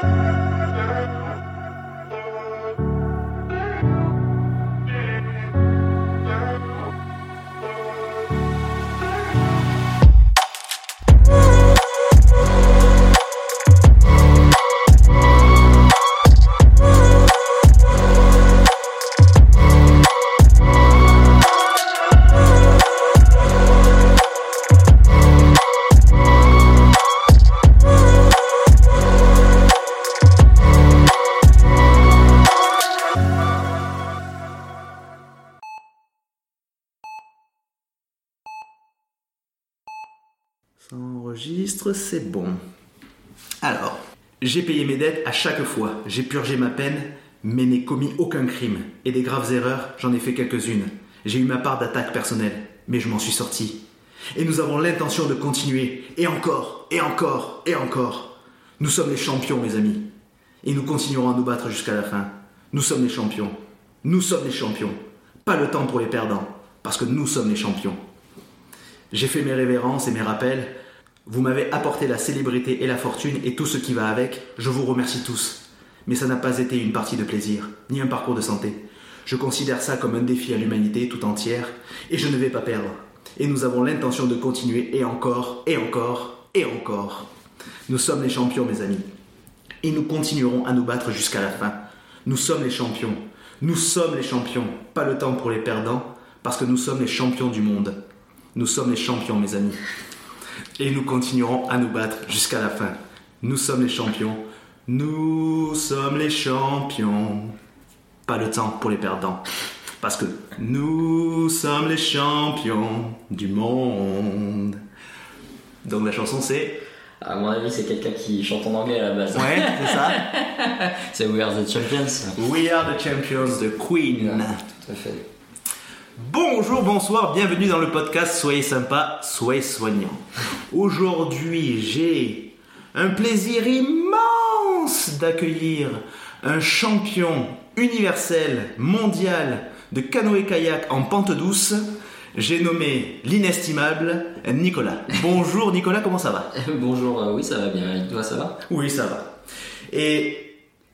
Ça c'est bon. Alors, j'ai payé mes dettes à chaque fois, j'ai purgé ma peine, mais n'ai commis aucun crime. Et des graves erreurs, j'en ai fait quelques-unes. J'ai eu ma part d'attaque personnelle, mais je m'en suis sorti. Et nous avons l'intention de continuer, et encore, et encore, et encore. Nous sommes les champions, mes amis. Et nous continuerons à nous battre jusqu'à la fin. Nous sommes les champions. Nous sommes les champions. Pas le temps pour les perdants, parce que nous sommes les champions. J'ai fait mes révérences et mes rappels. Vous m'avez apporté la célébrité et la fortune et tout ce qui va avec. Je vous remercie tous. Mais ça n'a pas été une partie de plaisir, ni un parcours de santé. Je considère ça comme un défi à l'humanité tout entière, et je ne vais pas perdre. Et nous avons l'intention de continuer, et encore, et encore, et encore. Nous sommes les champions, mes amis. Et nous continuerons à nous battre jusqu'à la fin. Nous sommes les champions. Nous sommes les champions. Pas le temps pour les perdants, parce que nous sommes les champions du monde. Nous sommes les champions, mes amis. Et nous continuerons à nous battre jusqu'à la fin. Nous sommes les champions. Nous sommes les champions. Pas le temps pour les perdants. Parce que nous sommes les champions du monde. Donc la chanson c'est... À mon avis, c'est quelqu'un qui chante en anglais à la base. Ouais, c'est ça. c'est We Are the Champions. We are the champions, the Queen. Tout à fait. Bonjour, bonsoir, bienvenue dans le podcast Soyez sympa, soyez soignant. Aujourd'hui, j'ai un plaisir immense d'accueillir un champion universel, mondial de canoë-kayak en pente douce. J'ai nommé l'inestimable Nicolas. Bonjour Nicolas, comment ça va? Bonjour, euh, oui, ça va bien. Et toi, ça va? Oui, ça va. Et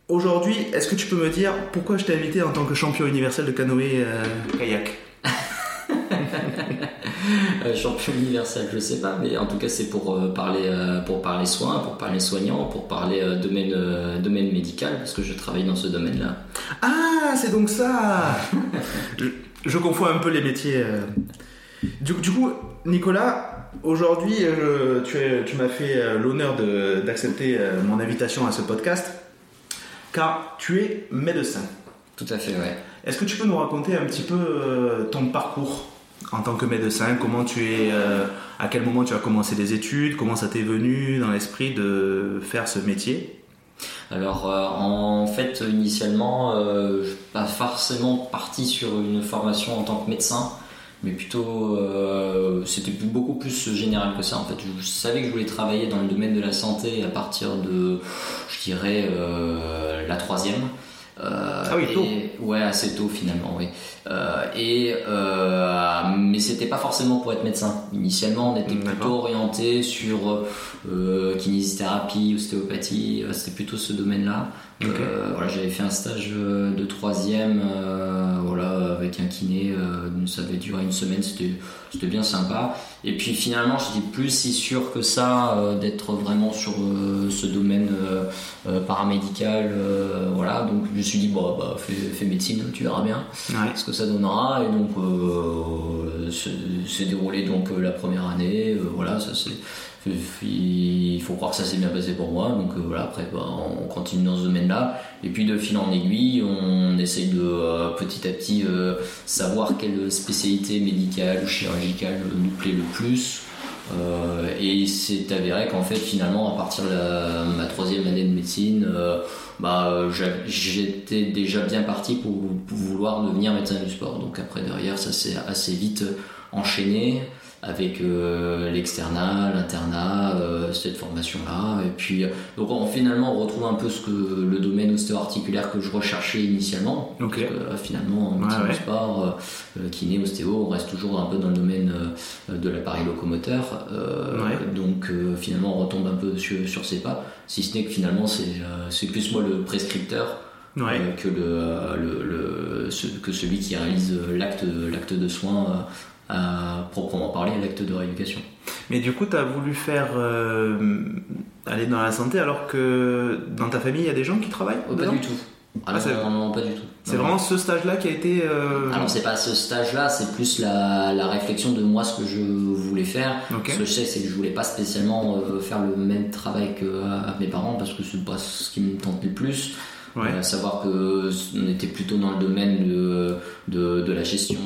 aujourd'hui, est-ce que tu peux me dire pourquoi je t'ai invité en tant que champion universel de canoë-kayak Euh, champion universel, je sais pas, mais en tout cas c'est pour euh, parler euh, pour parler soins, pour parler soignant, pour parler euh, domaine euh, domaine médical parce que je travaille dans ce domaine-là. Ah, c'est donc ça je, je confonds un peu les métiers. euh. Du, du coup, Nicolas, aujourd'hui, euh, tu, tu m'as fait euh, l'honneur d'accepter euh, mon invitation à ce podcast, car tu es médecin. Tout à fait, ouais. Est-ce que tu peux nous raconter un petit peu euh, ton parcours? En tant que médecin Comment tu es, euh, à quel moment tu as commencé des études Comment ça t'est venu dans l'esprit de faire ce métier? Alors euh, en fait initialement euh, je suis pas forcément parti sur une formation en tant que médecin mais plutôt c'était beaucoup plus général que ça en fait. Je savais que je voulais travailler dans le domaine de la santé à partir de je dirais la troisième Euh, Ah oui, tôt. ouais assez tôt finalement oui Euh, et euh, mais c'était pas forcément pour être médecin initialement on était D'accord. plutôt orienté sur euh, kinésithérapie, ostéopathie, euh, c'était plutôt ce domaine-là. Euh, voilà, j'avais fait un stage de troisième, euh, voilà, avec un kiné, euh, ça avait duré une semaine, c'était c'était bien sympa. Et puis finalement, j'étais plus si sûr que ça euh, d'être vraiment sur euh, ce domaine euh, paramédical, voilà. Donc je me suis dit bon, bah fais, fais médecine, tu verras bien Ouais. ce que ça donnera et donc c'est déroulé donc la première année voilà ça c'est il faut croire que ça s'est bien passé pour moi donc euh, voilà après bah, on continue dans ce domaine là et puis de fil en aiguille on essaye de euh, petit à petit euh, savoir quelle spécialité médicale ou chirurgicale nous plaît le plus. Euh, et c'est avéré qu'en fait finalement à partir de ma troisième année de médecine bah, j'étais déjà bien parti pour vouloir devenir médecin du sport. Donc après derrière ça s'est assez vite enchaîné avec euh, l'externat, l'internat, euh, cette formation-là. Et puis, euh, donc on, finalement, on retrouve un peu ce que le domaine ostéo-articulaire que je recherchais initialement. Ok. Euh, finalement, en médecine ouais. sport, euh, kiné, ostéo, on reste toujours un peu dans le domaine de l'appareil locomoteur. Ouais. Donc finalement, on retombe un peu sur, sur ses pas. Si ce n'est que finalement, c'est plus moi le prescripteur Ouais. euh, que, le, le, le- ce- que celui qui réalise l'acte l'acte de soin à proprement parler, l'acte de rééducation. Mais du coup, tu as voulu faire euh, aller dans la santé alors que dans ta famille, il y a des gens qui travaillent Oh, pas du tout. Ah, Ah, non, pas du tout. C'est vraiment ce stage-là qui a été. euh, Alors c'est pas ce stage-là, c'est plus la, la réflexion de moi ce que je voulais faire. Ce que je sais, c'est que je voulais pas spécialement euh, faire le même travail que euh, mes parents parce que c'est pas ce qui me tentait le plus. Ouais. Euh, savoir que on était plutôt dans le domaine de, de, de la gestion,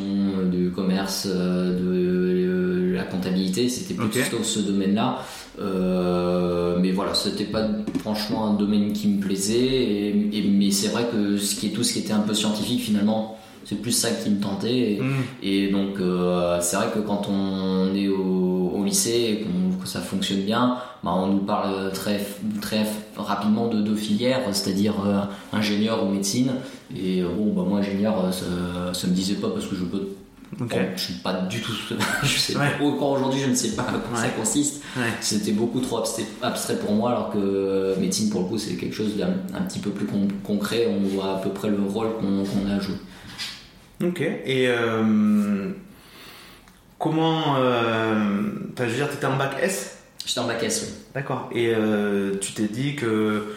du commerce, euh, de, euh, la comptabilité, c'était plutôt ce domaine-là. Euh, mais voilà, c'était pas franchement un domaine qui me plaisait. Et, et- mais c'est vrai que ce qui est tout ce qui était un peu scientifique finalement, c'est plus ça qui me tentait. Et, Mm. et donc, euh, c'est vrai que quand on est au, au lycée et que ça fonctionne bien, bah, on nous parle très, très rapidement de deux filières, c'est-à-dire euh, ingénieur ou médecine. Et euh, bon, bah, moi, ingénieur, ça, ça me disait pas parce que je peux. Bon, je suis pas du tout. je sais Ouais. pas. Encore aujourd'hui, je ne sais pas comment ça consiste. Ouais. C'était beaucoup trop abstrait, pour moi, alors que médecine, pour le coup, c'est quelque chose d'un un petit peu plus con- concret. On voit à peu près le rôle qu'on qu'on a à jouer. Ok. Et euh, comment. Euh, enfin, je veux dire, tu étais en bac S? J'étais en bac S, oui. D'accord. Et euh, tu t'es dit que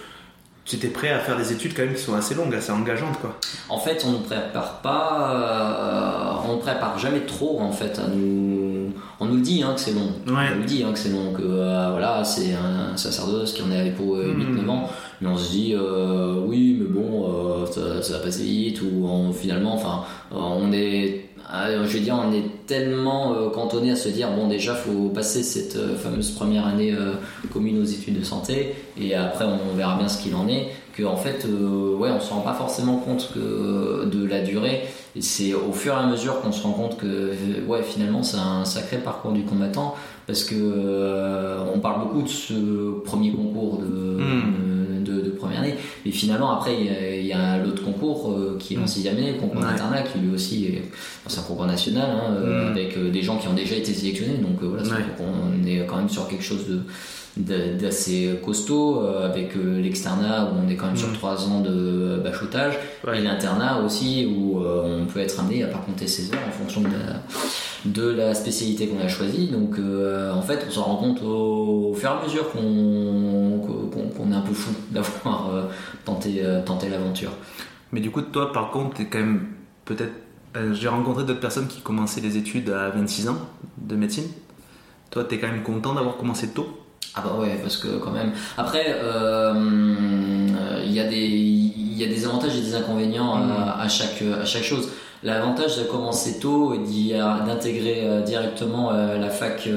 tu étais prêt à faire des études quand même qui sont assez longues, assez engageantes, quoi. En fait, on ne prépare pas, euh, on ne prépare jamais trop en fait. À nous, on nous le dit hein, que c'est long. Ouais. On nous le dit hein, que c'est long, que euh, voilà, c'est un sacerdoce qui en est pour euh, 8-9 Mhm. ans. Mais on se dit, euh, oui, mais bon, euh, ça, ça va passer vite. Ou on- finalement, enfin, on est, euh, je veux dire, on est tellement euh, cantonné à se dire, bon, déjà, faut passer cette euh, fameuse première année euh, commune aux études de santé, et après, on verra bien ce qu'il en est. Que en fait, ouais, on se rend pas forcément compte que de la durée. Et c'est au fur et à mesure qu'on se rend compte que, ouais, finalement, c'est un sacré parcours du combattant parce que on parle beaucoup de ce premier concours de, Mm. de, de première année, mais finalement après il y a, a l'autre concours euh, qui est en Mm. sixième année, le concours Ouais. d'internat qui lui aussi est c'est un concours national hein, euh, Mm. avec euh, des gens qui ont déjà été sélectionnés, donc euh, voilà, Ouais. qu'on est quand même sur quelque chose de- d'assez costaud euh, avec euh, l'externat où on est quand même sur Mm. trois ans de bachotage Ouais. et l'internat aussi où euh, on peut être amené à par compter ses heures en fonction de la, de la spécialité qu'on a choisie. Donc euh, en fait, on s'en rend compte au, au fur et à mesure qu'on est un peu fou d'avoir euh, tenté, euh, tenté l'aventure. Mais du coup, toi, par contre, t'es quand même peut-être. euh, J'ai rencontré d'autres personnes qui commençaient les études à 26 ans de médecine. Toi, t'es quand même content d'avoir commencé tôt? Ah bah ouais, parce que quand même. Après, euh, euh, il y, a des- il y a des avantages et des inconvénients à, à chaque, à chaque chose. L'avantage de commencer tôt et d'y- d'intégrer euh, directement euh, la fac,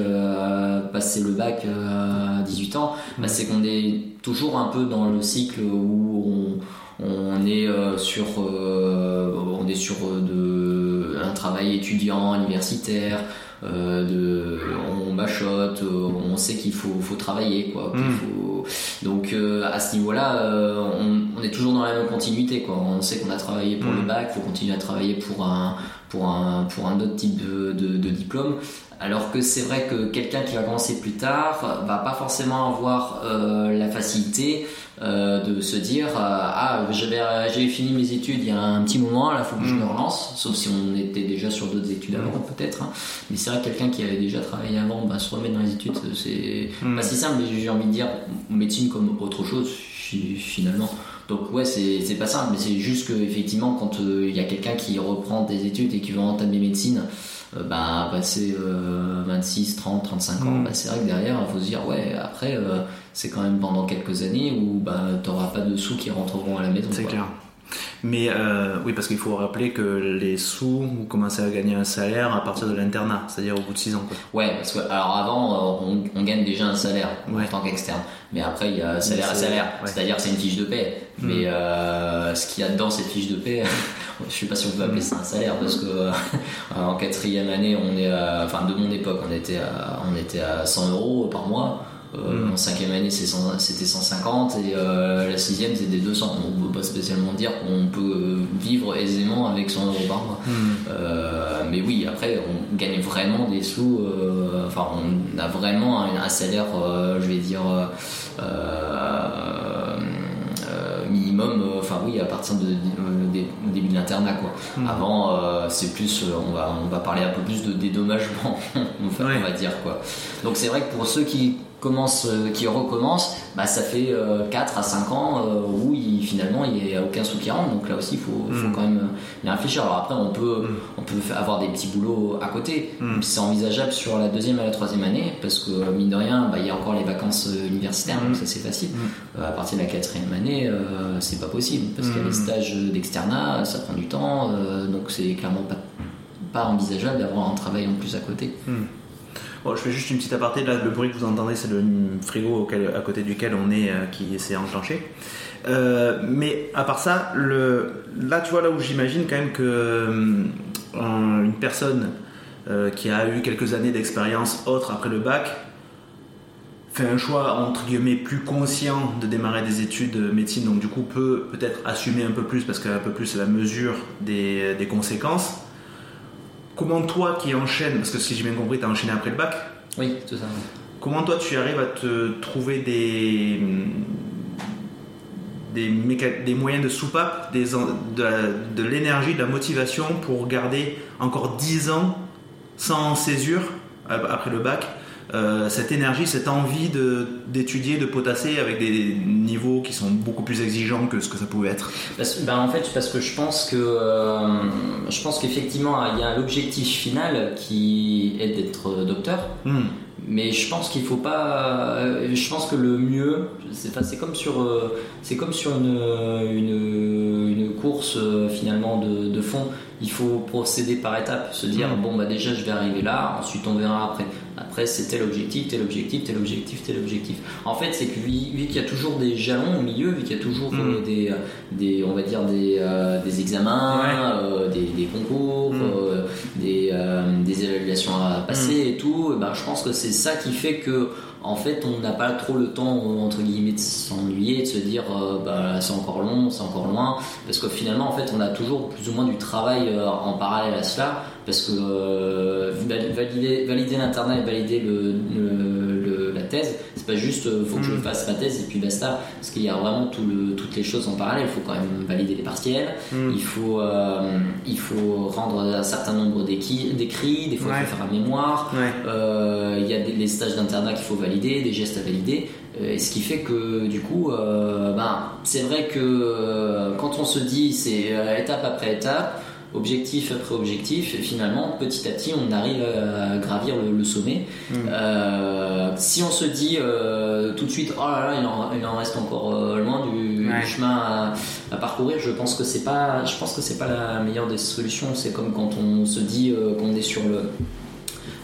passer le bac à 18 ans, bah, c'est qu'on est toujours un peu dans le cycle où on, on est sur, on est sur de, un travail étudiant, universitaire, de, on bachote, euh, on sait qu'il faut, faut travailler quoi. qu'il Mm. faut- donc euh, à ce niveau-là, euh, on, on est toujours dans la même continuité quoi. On sait qu'on a travaillé pour le bac, faut continuer à travailler pour un pour un pour un autre type de, de, de diplôme. Alors que c'est vrai que quelqu'un qui va commencer plus tard va pas forcément avoir euh, la facilité euh, de se dire euh, ah j'avais j'avais fini mes études il y a un petit moment là faut que je Mm. me relance sauf si on était déjà sur d'autres études avant peut-être hein. mais c'est vrai que quelqu'un qui avait déjà travaillé avant bah, se remettre dans les études c'est Mm. pas si simple mais j'ai envie de dire médecine comme autre chose fi- finalement donc ouais c'est c'est pas simple mais c'est juste que effectivement quand euh, il y a quelqu'un qui reprend des études et qui veut entamer médecine euh, bah passer euh, 26 30 35 ans Mm. bah, c'est vrai que derrière il faut se dire ouais après euh, c'est quand même pendant quelques années où bah t'auras pas de sous qui rentreront à la maison C'est clair. Mais euh, oui, parce qu'il faut rappeler que les sous, vous commencez à gagner un salaire à partir de l'internat, c'est-à-dire au bout de 6 ans. Quoi. Ouais, parce que alors avant, euh, on, on gagne déjà un salaire Ouais. en tant qu'externe. Mais après, il y a salaire à salaire. ouais. C'est-à-dire c'est une fiche de paie. Mm. Mais ce qu'il y a dedans cette fiche de paie, je sais pas si on peut appeler ça un salaire parce que euh, en quatrième année, on est, à- enfin de mon époque, on était à, on était à 100 euros par mois. Euh, Mm. En cinquième année, c'est 100 c'était 150 et euh, la sixième, c'était 200. Donc, on peut pas spécialement dire qu'on peut vivre aisément avec 100 euros par mois. Euh, mais oui, après, on gagne vraiment des sous. enfin, on a vraiment un, un salaire, je vais dire, minimum. euh, Enfin, oui, à partir de, euh, au début de l'internat, quoi. Mm. Avant, euh, c'est plus, on va, on va parler un peu plus de dédommagement, on va, Ouais. on va dire, quoi. Donc, c'est vrai que pour ceux qui commencent, euh, qui recommencent, bah, ça fait euh, 4 à 5 ans euh, où il, finalement il n'y a aucun sou qui rentre. Donc là aussi, il faut, faut Mm. quand même euh, y réfléchir. Alors après, on peut, Mm. on peut avoir des petits boulots à côté. Mm. C'est envisageable sur la deuxième et la troisième année parce que mine de rien, bah, il y a encore les vacances euh, universitaires, donc ça c'est facile. Euh, à partir de la quatrième année, euh, c'est pas possible parce qu'il y a les stages d'externat, ça prend du temps, euh, donc c'est clairement pas, pas envisageable d'avoir un travail en plus à côté. Bon, je fais juste une petite aparté. Là, le bruit que vous entendez, c'est le frigo à côté duquel on est euh, qui s'est enclenché. Euh, mais à part ça, là, tu vois, là où j'imagine quand même que euh, un- une personne qui a eu quelques années d'expérience autre après le bac fait un choix entre guillemets plus conscient de démarrer des études de médecine, donc du coup peut peut-être assumer un peu plus parce qu'un peu plus la mesure des, des conséquences. Comment toi qui enchaînes, parce que si j'ai bien compris, tu as enchaîné après le bac, Oui, tout ça. comment toi tu arrives à te trouver des, des, méca- des moyens de soupape, des, de, la- de l'énergie, de la motivation pour garder encore 10 ans sans césure euh, après le bac? Euh, cette énergie, cette envie de, d'étudier, de potasser avec des niveaux qui sont beaucoup plus exigeants que ce que ça pouvait être. Parce, ben en fait, parce que je pense que euh, je pense qu'effectivement il y a l'objectif final qui est d'être docteur, Hmm. mais je pense qu'il faut pas. euh, Je pense que le mieux, c'est enfin, comme sur c'est comme sur une, une, une course finalement de, de fond. Il faut procéder par étapes, se dire Mm. bon bah déjà je vais arriver là, ensuite on verra après. Après c'est tel objectif, tel objectif, tel objectif, tel objectif. En fait c'est que vu, qu'il y a toujours des jalons au milieu, vu qu'il y a toujours Mm. euh, des, des on va dire des, euh, des examens, Ouais. euh, des, des concours, Mm. euh, des, euh, des évaluations à passer Mm. et tout, et ben, je pense que c'est ça qui fait que en fait on n'a pas trop le temps entre guillemets de s'ennuyer, de se dire euh, bah, c'est encore long, c'est encore loin, parce que finalement en fait on a toujours plus ou moins du travail euh, en parallèle à cela, parce que euh, val- valider, valider l'internat et valider la thèse, pas juste euh, faut que je Mm. fasse ma thèse et puis basta, parce qu'il y a vraiment tout le, toutes les choses en parallèle, il faut quand même valider les partiels, Hmm. il faut, euh, il faut rendre un certain nombre d'écrits, des fois il faut faire un mémoire, Ouais. euh, il y a des, les stages d'internat qu'il faut valider, des gestes à valider, et ce qui fait que du coup, euh, ben, c'est vrai que quand on se dit c'est étape après étape, objectif après objectif, et finalement petit à petit on arrive à gravir le, le sommet. Mm. Euh, si on se dit euh, tout de suite oh là là il en, il en reste encore euh, loin du, Ouais. du chemin à, à parcourir, je pense que c'est pas, je pense que c'est pas la meilleure des solutions. C'est comme quand on se dit qu'on est sur le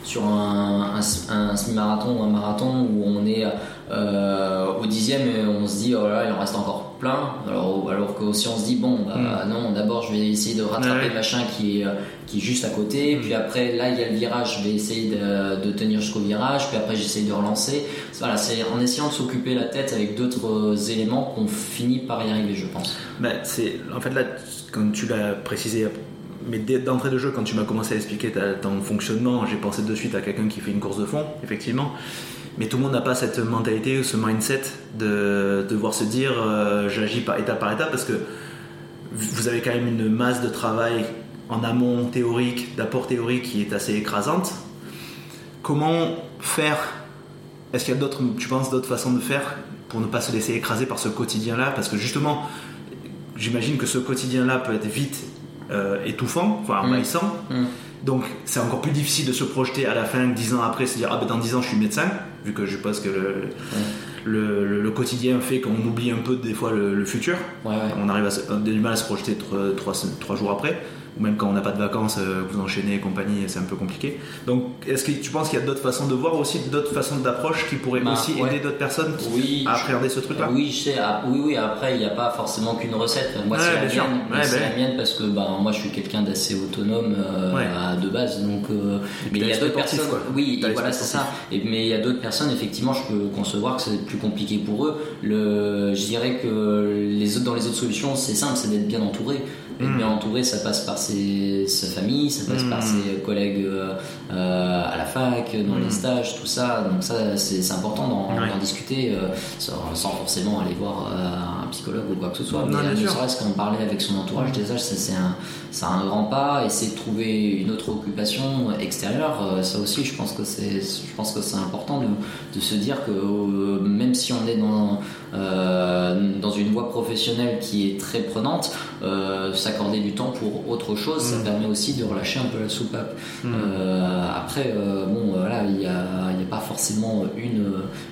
sur un, un, un semi-marathon ou un marathon où on est au dixième et on se dit oh là là, il en reste encore plein. Alors, alors que si on se dit bon bah, non d'abord je vais essayer de rattraper Ouais. le machin qui est, euh, qui est juste à côté. Puis après là il y a le virage je vais essayer de, de tenir jusqu'au virage. Puis après j'essaye de relancer. Voilà c'est en essayant de s'occuper la tête avec d'autres euh, éléments qu'on finit par y arriver je pense. Ben, c'est en fait là quand tu l'as précisé mais d'entrée de jeu quand tu m'as commencé à expliquer ta- ton fonctionnement j'ai pensé de suite à quelqu'un qui fait une course de fond effectivement mais tout le monde n'a pas cette mentalité ou ce mindset de devoir se dire euh, j'agis par étape par étape parce que vous avez quand même une masse de travail en amont théorique d'apport théorique qui est assez écrasante comment faire? Est-ce qu'il y a d'autres tu penses d'autres façons de faire pour ne pas se laisser écraser par ce quotidien là parce que justement j'imagine que ce quotidien-là peut être vite euh, étouffant, enfin Mm. envahissant. Mm. Donc c'est encore plus difficile de se projeter à la fin, dix ans après, se dire ah ben dans dix ans je suis médecin, vu que je pense que le, le, le- le quotidien fait qu'on oublie un peu des fois le, futur. Ouais, ouais. On arrive à se- on a du mal à se projeter trois, trois, trois jours après, ou même quand on n'a pas de vacances, euh, vous enchaînez et compagnie, c'est un peu compliqué. Donc, est-ce que tu penses qu'il y a d'autres façons de voir aussi, d'autres façons d'approche qui pourraient Bah, aussi ouais. aider d'autres personnes Oui, à appréhender ce truc-là? Oui, je sais. ah, oui, oui. Après, il n'y a pas forcément qu'une recette. Moi, Ouais, c'est la Ouais, c'est ben. la mienne parce que ben, moi, je suis quelqu'un d'assez autonome euh, de base. Donc, euh, mais il y a d'autres personnes. quoi. Oui, et voilà, c'est ça. Et, mais il y a d'autres personnes, effectivement, je peux concevoir que c'est plus compliqué pour eux. Le, je dirais que les autres, dans les autres solutions, c'est simple, c'est d'être bien entouré. Être Mm. bien entouré, ça passe par ses, sa famille, ça passe par ses collègues euh, euh, à la fac, dans les stages, tout ça. Donc ça, c'est important d'en Ouais. discuter euh, sans, sans forcément aller voir psychologue ou quoi que ce soit. Non, mais euh, ne serait-ce qu'en parler avec son entourage, déjà, c'est un, un grand pas. Essayer de trouver une autre occupation extérieure, euh, ça aussi, je pense que c'est, important de, de se dire que euh, même si on est dans, euh, dans une voie professionnelle qui est très prenante, euh, s'accorder du temps pour autre chose, ça Mm. permet aussi de relâcher un peu la soupape. Mm. Euh, après, bon, voilà, il n'y a, y a pas forcément une,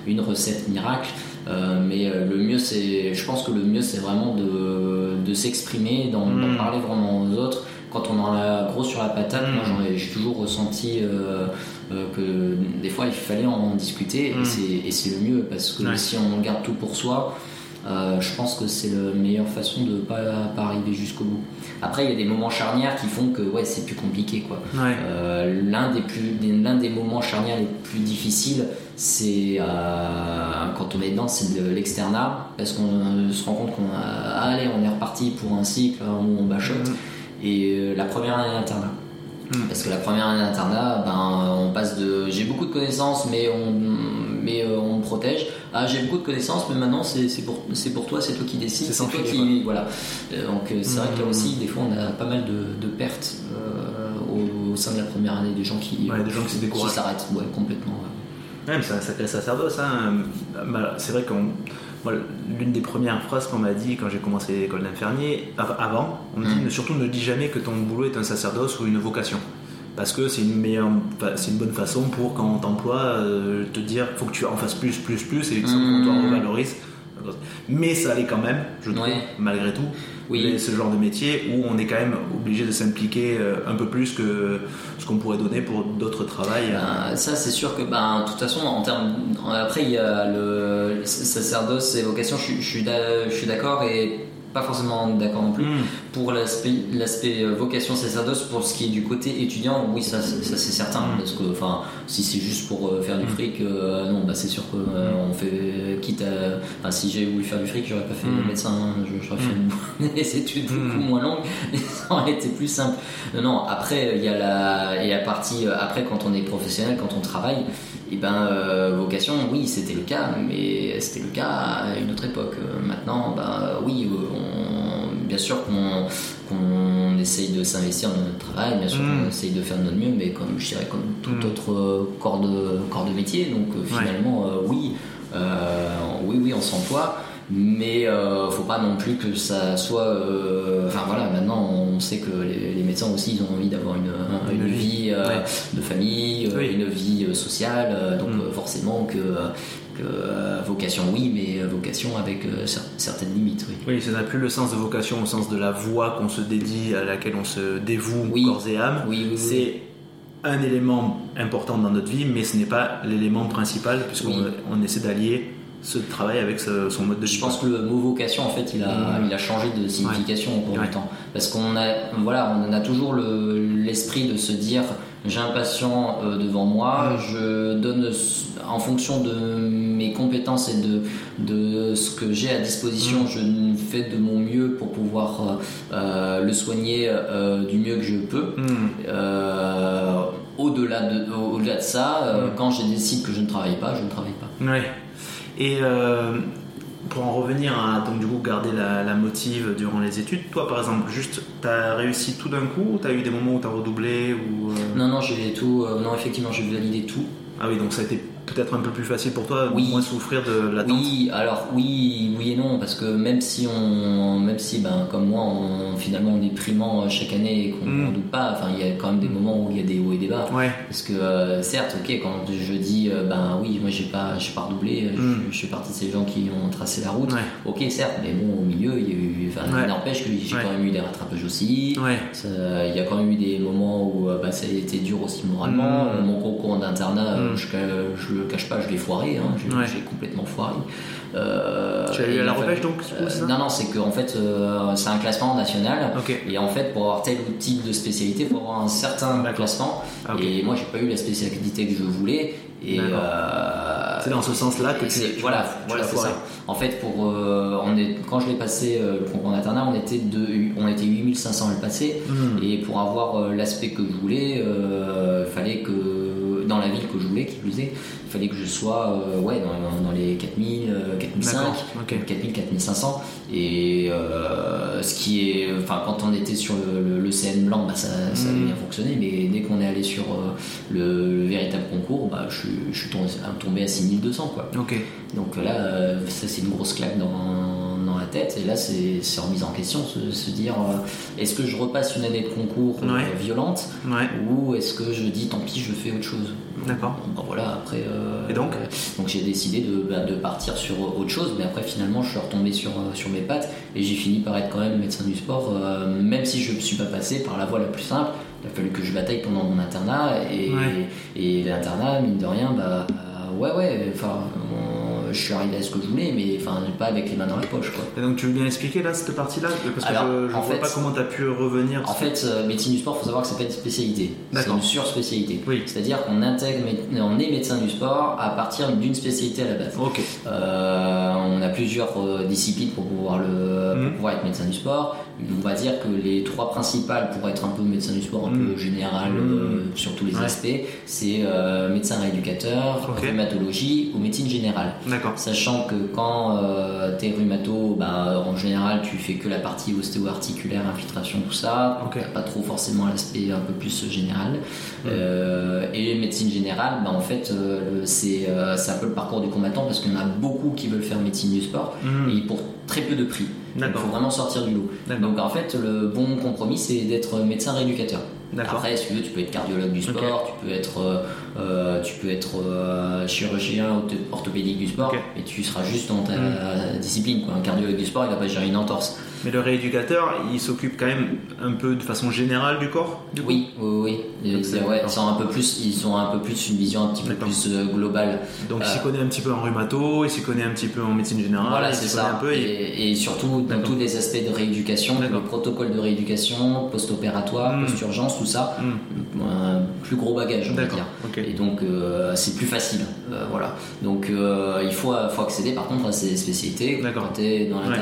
une recette miracle, mais euh, le mieux, c'est, je pense que le mieux, c'est vraiment de, de s'exprimer, d'en Mm. d'en parler vraiment aux autres. Quand on en a gros sur la patate, moi ai- j'ai toujours ressenti euh, euh, que des fois il fallait en discuter Mm. et c'est- et c'est le mieux parce que Ouais. si on garde tout pour soi, euh, je pense que c'est la meilleure façon de pas, pas arriver jusqu'au bout. Après, il y a des moments charnières qui font que ouais, c'est plus compliqué quoi. Ouais. Euh, l'un des plus des- l'un des moments charnières les plus difficiles c'est euh, quand on est dedans c'est de l'externat parce qu'on se rend compte qu'on a allez on est reparti pour un cycle où on bachote Mm. et euh, la première année d'internat Mm. parce que la première année d'internat ben on passe de j'ai beaucoup de connaissances mais on mais euh, on me protège ah j'ai beaucoup de connaissances mais maintenant c'est pour pour toi c'est toi qui décides C'est toi qui voilà donc c'est vrai que là Mm. aussi des fois on a pas mal de, de pertes au, au sein de la première année des gens qui Ouais, des gens qui s'arrêtent ouais complètement ouais. Ouais, mais c'est un sacré sacerdoce. Hein. Bah, C'est vrai qu'on. moi, L'une des premières phrases qu'on m'a dit quand j'ai commencé l'école d'infirmier, av- avant, on me dit Mm. surtout ne dis jamais que ton boulot est un sacerdoce ou une vocation. Parce que c'est une meilleure, c'est une bonne façon pour quand on t'emploie, euh, te dire faut que tu en fasses plus, plus, plus, et que ça, on te Mm. revalorise. Mais ça allait quand même, je trouve, Ouais. malgré tout. Oui. Les- ce genre de métier où on est quand même obligé de s'impliquer euh, un peu plus que ce qu'on pourrait donner pour d'autres travails. Ben, ça, c'est sûr que, ben, de toute façon, en termes. Après, il y a le sacerdoce et vocation, je, je suis d'accord et pas forcément d'accord non plus. Mm. Pour l'aspect l'aspect, euh, vocation sacerdoce, pour ce qui est du côté étudiant, oui, ça, c'est- ça c'est certain. Mm. Parce que, enfin, si c'est juste pour euh, faire du Mm. fric, euh, non, bah, c'est sûr que euh, on fait. Quitte à. Enfin, si j'ai voulu faire du fric, j'aurais pas fait Mm. médecin, hein, j'aurais fait des études beaucoup moins longues, mais ça aurait été plus simple. Non, non, après, il y a la, y a la partie. Après, quand on est professionnel, quand on travaille, et ben, euh, vocation, oui, c'était le cas, mais c'était le cas à une autre époque. Maintenant, ben, oui, on- bien sûr qu'on essaye de s'investir dans notre travail, bien sûr Mm. qu'on essaye de faire de notre mieux, mais comme je dirais, comme tout Mm. autre euh, corps de, corps de métier, donc euh, Ouais. finalement, euh, oui, oui, oui, on s'emploie. Mais euh, faut pas non plus que ça soit. euh, Enfin voilà, maintenant on sait que les, les médecins aussi ils ont envie d'avoir une, une, Une vie, vie, euh, ouais. de famille, Oui. une vie sociale. donc Mm. forcément que euh, vocation oui, mais euh, vocation avec euh, cer- certaines limites, oui. Oui, ça n'a plus le sens de vocation au sens de la voie qu'on se dédie, à laquelle on se dévoue Oui. corps et âme. Oui, oui, oui. C'est un élément important dans notre vie, mais ce n'est pas l'élément principal, puisqu'on on essaie d'allier ce travail avec ce- son mode de vie. Je pense que le mot vocation, en fait, il a, Mm. il a changé de signification au cours Ouais. du temps. Parce qu'on a, voilà, on a toujours le- l'esprit de se dire j'ai un patient euh, devant moi, Mm. je donne en fonction de mes compétences et de, de ce que j'ai à disposition, Mm. je fais de mon mieux pour pouvoir euh, euh, le soigner euh, du mieux que je peux. Euh, au-delà de, au-delà de ça, Mm. quand je décide que je ne travaille pas, je ne travaille pas. Ouais. Et pour en revenir à donc du coup garder la, la motive durant les études, toi par exemple, juste t'as réussi tout d'un coup ou t'as eu des moments où t'as redoublé ou euh, Non, non, j'ai tout. euh, non, effectivement, j'ai validé tout. Ah oui, donc ça a été peut-être un peu plus facile pour toi, Oui. moins souffrir de l'attente. Oui, alors oui, oui et non, parce que même si on, même si ben comme moi, on, finalement on est primant chaque année et qu'on Mm. n'en doute pas, enfin il y a quand même des moments où il y a des hauts et des bas. Ouais. Parce que euh, certes, ok, quand je dis euh, ben oui, moi j'ai pas, j'ai pas redoublé, euh, Mm. je, je fais partie de ces gens qui ont tracé la route. Ouais. Ok, certes, mais bon au milieu, il y a eu, enfin Ouais. n'empêche que j'ai quand même eu des rattrapages aussi. Ça, Il y a quand même eu des moments où euh, bah, ça a été dur aussi moralement. Euh, Mon concours d'internat, euh, je, ca- je le cache pas, je l'ai foiré. Hein, j'ai Ouais. complètement foiré. Euh, Tu as eu et à il la repêche, donc, Euh, ça Non, non, c'est que en fait, euh, c'est un classement national. Ok. Et en fait, pour avoir tel ou type de spécialité, il faut avoir un certain classement. Ah. Et moi, j'ai pas eu la spécialité que je voulais. Et euh, C'est dans ce sens-là que c'est- voilà, voilà, c'est ça. En fait, pour euh, on est, quand je l'ai passé euh, le concours d'internat, on était de, on était 8500 à le passer. Mm. Et pour avoir euh, l'aspect que je voulais, euh, fallait que dans la ville que je voulais, qui plus est, il fallait que je sois euh, ouais, dans, dans les 4000, euh, 4005, D'accord, ok. 4000, 4500. Et euh, ce qui est, enfin, quand on était sur le, le- le CN blanc, bah, ça, ça avait Mm. bien fonctionné. Mais dès qu'on est allé sur euh, le, le véritable concours, bah, je, suis- je suis tombé, tombé à 6200 quoi. Donc là, euh, ça c'est une grosse claque dans, dans la tête. Et là, c'est remise en question, se, se dire euh, est-ce que je repasse une année de concours euh, Ouais. violente Ouais. ou est-ce que je dis tant pis, je fais autre chose? D'accord. Bon, voilà, après. euh, Et donc Donc j'ai décidé de, bah, de partir sur autre chose, mais après finalement je suis retombé sur, sur mes pattes et j'ai fini par être quand même médecin du sport, même si je ne suis pas passé par la voie la plus simple. Il a fallu que je bataille pendant mon internat et, Ouais. et l'internat, mine de rien, bah euh, ouais, ouais, enfin, on- je suis arrivé à ce que je voulais, mais enfin, pas avec les mains dans la poche quoi. Et donc tu veux bien expliquer là cette partie-là? Parce que Alors, je, en vois fait- pas comment tu as pu revenir. En fait, euh, médecine du sport, faut savoir que c'est pas une spécialité, c'est une surspécialité. Oui. C'est-à-dire qu'on intègre, on est médecin du sport à partir d'une spécialité à la base. Ok. Euh, on a plusieurs euh, disciplines pour pouvoir, le, Mhm. pour pouvoir être médecin du sport. On va dire que les trois principales pour être un peu médecin du sport, un peu général Mhm. euh, sur tous les Ouais. aspects, c'est euh, médecin rééducateur, rhumatologie ou médecine générale. Sachant que quand euh, t'es rhumato, bah, en général tu fais que la partie ostéo-articulaire, infiltration, tout ça. Pas trop forcément l'aspect un peu plus général. Mm. Euh, et médecine générale, bah, en fait c'est un peu le parcours du combattant parce qu'il y en a beaucoup qui veulent faire médecine du sport Mm. et pour très peu de prix. Il faut vraiment sortir du lot. Donc en fait le bon compromis c'est d'être médecin rééducateur. Après, si tu veux, tu peux être cardiologue du sport, tu peux être, euh, euh, tu peux être euh, chirurgien ortho- orthopédique du sport, Ok. et tu seras juste dans ta Mm. discipline. Quoi. Un cardiologue du sport, il va pas gérer une entorse. Mais le rééducateur, il s'occupe quand même un peu de façon générale du corps du Oui, oui, oui. Donc, c'est- ouais, un peu plus, ils ont un peu plus une vision un petit peu D'accord. plus euh, globale. Donc il s'y Euh, connaît un petit peu en rhumato, il s'y connaît un petit peu en médecine générale. voilà, il c'est ça. Un peu, et- et, et surtout dans tous les aspects de rééducation, le protocole de rééducation, post-opératoire, Mm. post-urgence, tout ça, Mm. un plus gros bagage, on va D'accord. dire. Ok. Et donc euh, c'est plus facile, euh, voilà. Donc il faut, faut accéder par contre à ces spécialités quand tu es dans Ouais.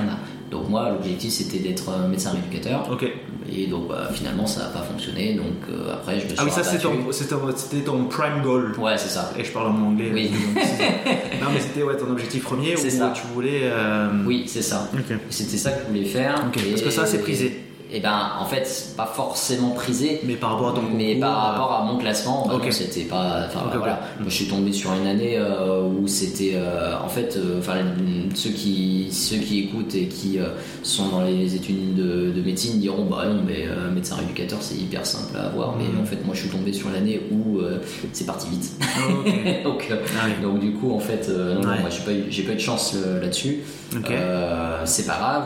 Donc moi l'objectif c'était d'être euh, médecin rééducateur Ok. et donc bah, finalement ça n'a pas fonctionné donc euh, après je me suis Ah oui, ça c'était ton, c'était ton- prime goal. Ouais c'est ça. Et je parle en anglais. Oui. donc non mais c'était ouais, ton objectif premier où C'est ça. tu voulais. euh, Oui c'est ça. Ok. C'était ça que je voulais faire. Ok, parce que ça, c'est prisé. Et ben en fait pas forcément prisé. Mais par rapport à ton mais concours, par euh, rapport à mon classement, bah c'était pas. Enfin voilà, moi je suis tombé sur une année euh, où c'était, euh, en fait, enfin ceux qui ceux qui écoutent et qui sont dans les études de, de médecine diront bah non mais médecin rééducateur c'est hyper simple à avoir, mais Mhm. en fait moi je suis tombé sur l'année où c'est parti vite. Ok. donc Ah donc du coup en fait non, non, Ouais. moi j'ai pas eu j'ai pas eu de chance là-dessus. C'est pas grave,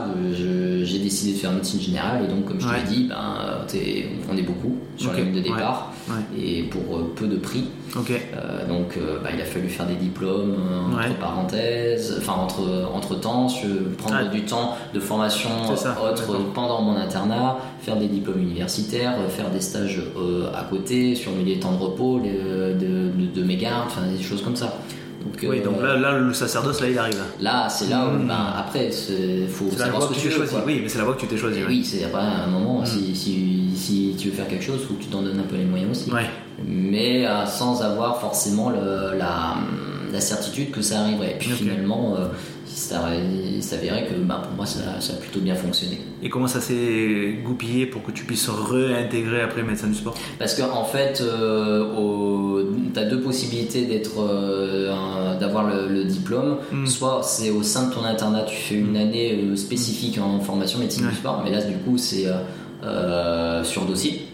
j'ai décidé de faire médecine générale et donc comme je te Ouais. l'ai dit, ben, euh, on est beaucoup sur Ok. la ligne de départ Ouais. et pour euh, peu de prix. Euh, donc bah, il a fallu faire des diplômes entre parenthèses, enfin entre, entre temps, prendre Ouais. du temps de formation autre pendant mon internat, faire des diplômes universitaires, faire des stages à côté, surveiller les temps de repos les, de, de, de mes gardes, enfin des choses comme ça. Donc, Oui, euh, donc là, là, le sacerdoce, là, il arrive. là, c'est là où Hmm. ben, après il faut C'est la savoir voie ce que que tu tu t'es veux. Oui, mais c'est la voie que tu t'es choisi. Ouais. oui, c'est pas un moment, Mm. si, si, si tu veux faire quelque chose, il faut que tu t'en donnes un peu les moyens aussi. Ouais. Mais euh, sans avoir forcément le- la, la certitude que ça arriverait. Et puis finalement, euh, il s'avérait que bah, pour moi ça, ça, a plutôt bien fonctionné. Et comment ça s'est goupillé pour que tu puisses réintégrer après médecin du sport? Parce qu'en en fait, euh, tu as deux possibilités d'être, euh, d'avoir le, diplôme. Hmm. Soit c'est au sein de ton internat, tu fais une hmm. année euh, spécifique en formation médecine du sport, mais là du coup c'est euh, sur dossier.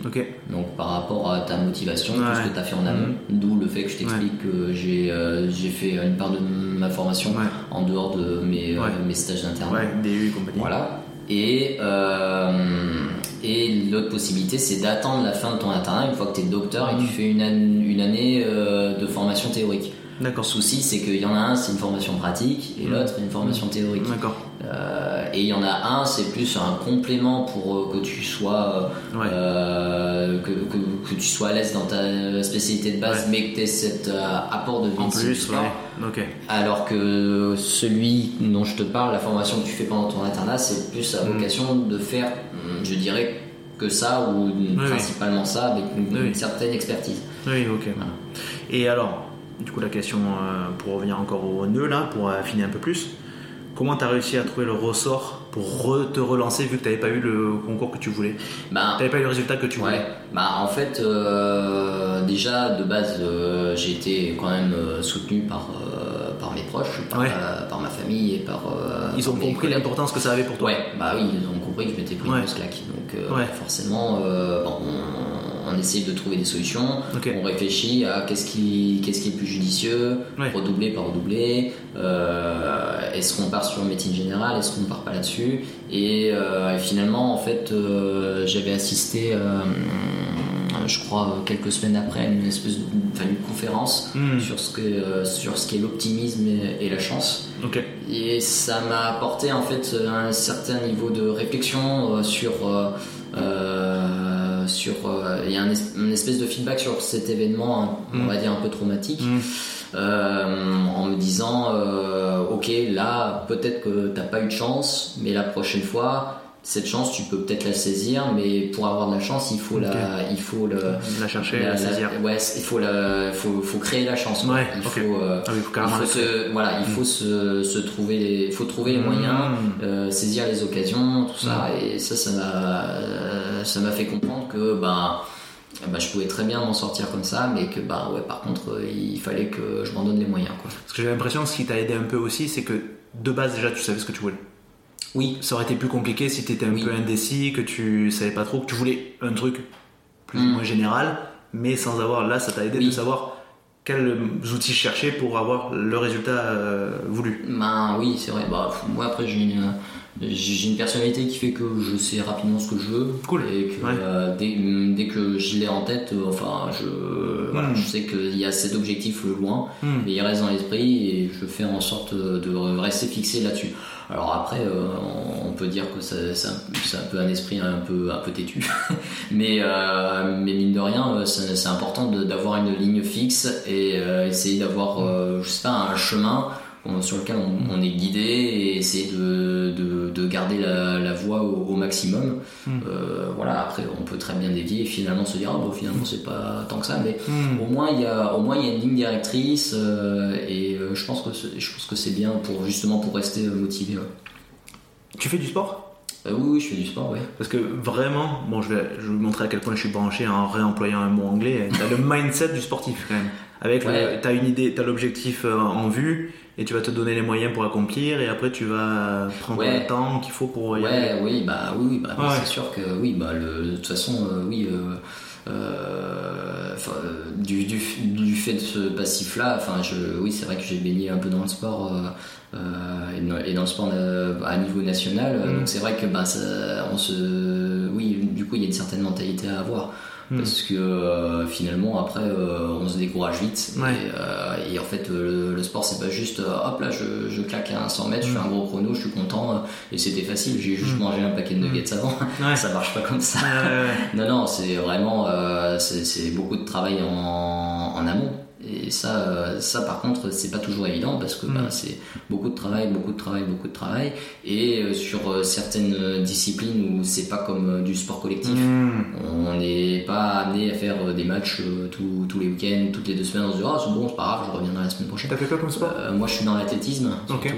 Donc par rapport à ta motivation, tout ce que tu as fait en amont. Mhm. D'où le fait que je t'explique que j'ai euh, j'ai fait une part de ma formation en dehors de mes, euh, mes stages d'interne. DU compagnie. Voilà. Et, et l'autre possibilité, c'est d'attendre la fin de ton internat une fois que tu es docteur et tu mhm. fais une, une année de formation théorique. D'accord. souci, c'est qu'il y en a un, c'est une formation pratique, et mmh. l'autre, une formation théorique. D'accord. Euh, et il y en a un, c'est plus un complément pour euh, que tu sois euh, que, que, tu sois à l'aise dans ta spécialité de base, mais que tu aies cet apport de vie en plus, ouais. Alors que celui dont je te parle, la formation que tu fais pendant ton internat, c'est plus à mmh. vocation de faire, je dirais, que ça ou principalement ça avec une, certaine expertise. Oui, ok. Et alors, du coup, la question, euh, pour revenir encore au nœud là, pour affiner un peu plus, comment tu as réussi à trouver le ressort pour te relancer vu que tu n'avais pas eu le concours que tu voulais? Bah, Tu n'avais pas eu le résultat que tu voulais? Bah, En fait, euh, déjà de base, euh, j'ai été quand même soutenu par, par mes proches, par, ma famille et par. ils ont compris l'importance que ça avait pour toi? Ouais, bah oui, ils ont compris que je m'étais pris une grosse claque. Donc forcément, on essaye de trouver des solutions, on réfléchit à qu'est-ce qui, qu'est-ce qui est le plus judicieux, redoubler, pas redoubler, euh, est-ce qu'on part sur médecine générale, est-ce qu'on part pas là-dessus, et, euh, finalement en fait euh, j'avais assisté je crois quelques semaines après à une espèce de une conférence hmm. sur ce que sur ce qu'est l'optimisme et, la chance. Et ça m'a apporté en fait un certain niveau de réflexion sur sur euh, il y a un, espèce de feedback sur cet événement, on mm. va dire un peu traumatique. Mm. Euh, en me disant euh, ok là peut-être que t'as pas eu de chance mais la prochaine fois cette chance, tu peux peut-être la saisir, mais pour avoir de la chance, il faut la, il faut le, la chercher, la, saisir. ouais, il faut la, faut, faut créer la chance. Ouais, il, faut, euh, ah il faut, se, voilà, il faut se, se trouver, il faut trouver les moyens, euh, saisir les occasions, tout ça, hmm. et ça, ça m'a, ça m'a fait comprendre que, bah, bah, je pouvais très bien m'en sortir comme ça, mais que bah ouais, par contre, il fallait que je m'en donne les moyens. Quoi. Parce que j'ai l'impression que ce qui t'a aidé un peu aussi, c'est que de base déjà tu savais ce que tu voulais. Oui. Ça aurait été plus compliqué si tu étais un peu indécis, que tu savais pas trop, que tu voulais un truc plus ou mm. moins général, mais sans avoir. Là, ça t'a aidé de savoir quels outils chercher pour avoir le résultat euh, voulu. Ben oui, c'est vrai. Bah, moi, après, j'ai une, j'ai une personnalité qui fait que je sais rapidement ce que je veux. Cool. Et que euh, dès, que je l'ai en tête, euh, enfin, je, mm. je sais qu'il y a cet objectif loin, mm. mais il reste dans l'esprit et je fais en sorte de rester fixé là-dessus. Alors après, euh, on peut dire que c'est un, peu un esprit un peu, un peu têtu, mais, euh, mais mine de rien, euh, c'est important d'avoir une ligne fixe et essayer d'avoir, je sais pas, un chemin sur lequel on, est guidé et essayer de, de, garder la, la voie au, maximum. Hmm. Euh, voilà, après on peut très bien dévier et finalement se dire ah, bon finalement c'est pas tant que ça, mais hmm. au moins il y a au moins il y a une ligne directrice euh, et euh, je pense que je pense que c'est bien pour justement pour rester motivé. Tu fais du sport? Oui, oui, je fais du sport, oui. Parce que vraiment, bon, je vais, je vais vous montrer à quel point je suis branché en réemployant un mot anglais. T'as le mindset du sportif quand même. Avec, t'as une idée, t'as l'objectif en vue et tu vas te donner les moyens pour accomplir et après tu vas prendre le temps qu'il faut pour y ouais, Oui, bah oui, bah, c'est sûr que oui, bah le, de toute façon, euh, oui. Euh, euh, du, du, du, fait de ce passif là enfin je oui c'est vrai que j'ai baigné un peu dans le sport et, dans, le sport à niveau national. Mm. donc c'est vrai que bah ça, on se oui du coup il y a une certaine mentalité à avoir Hmm. parce que euh, finalement après euh, on se décourage vite. Euh, et, en fait le, sport c'est pas juste hop là je, je, claque à 100 mètres je fais un gros chrono je suis content et c'était facile. J'ai juste hmm. mangé un paquet de nuggets hmm. avant ça marche pas comme ça. Non non c'est vraiment c'est beaucoup de travail en, en amont Et ça, euh, ça par contre, c'est pas toujours évident parce que bah, c'est beaucoup de travail, beaucoup de travail, beaucoup de travail. Et euh, sur euh, certaines disciplines où c'est pas comme euh, du sport collectif, Hmm. on n'est pas amené à faire euh, des matchs euh, tous, tous les week-ends, toutes les deux semaines. On se dit, ah, c'est bon, c'est pas grave, je reviendrai la semaine prochaine. T'as fait quoi comme sport? Euh, moi, je suis dans l'athlétisme. surtout.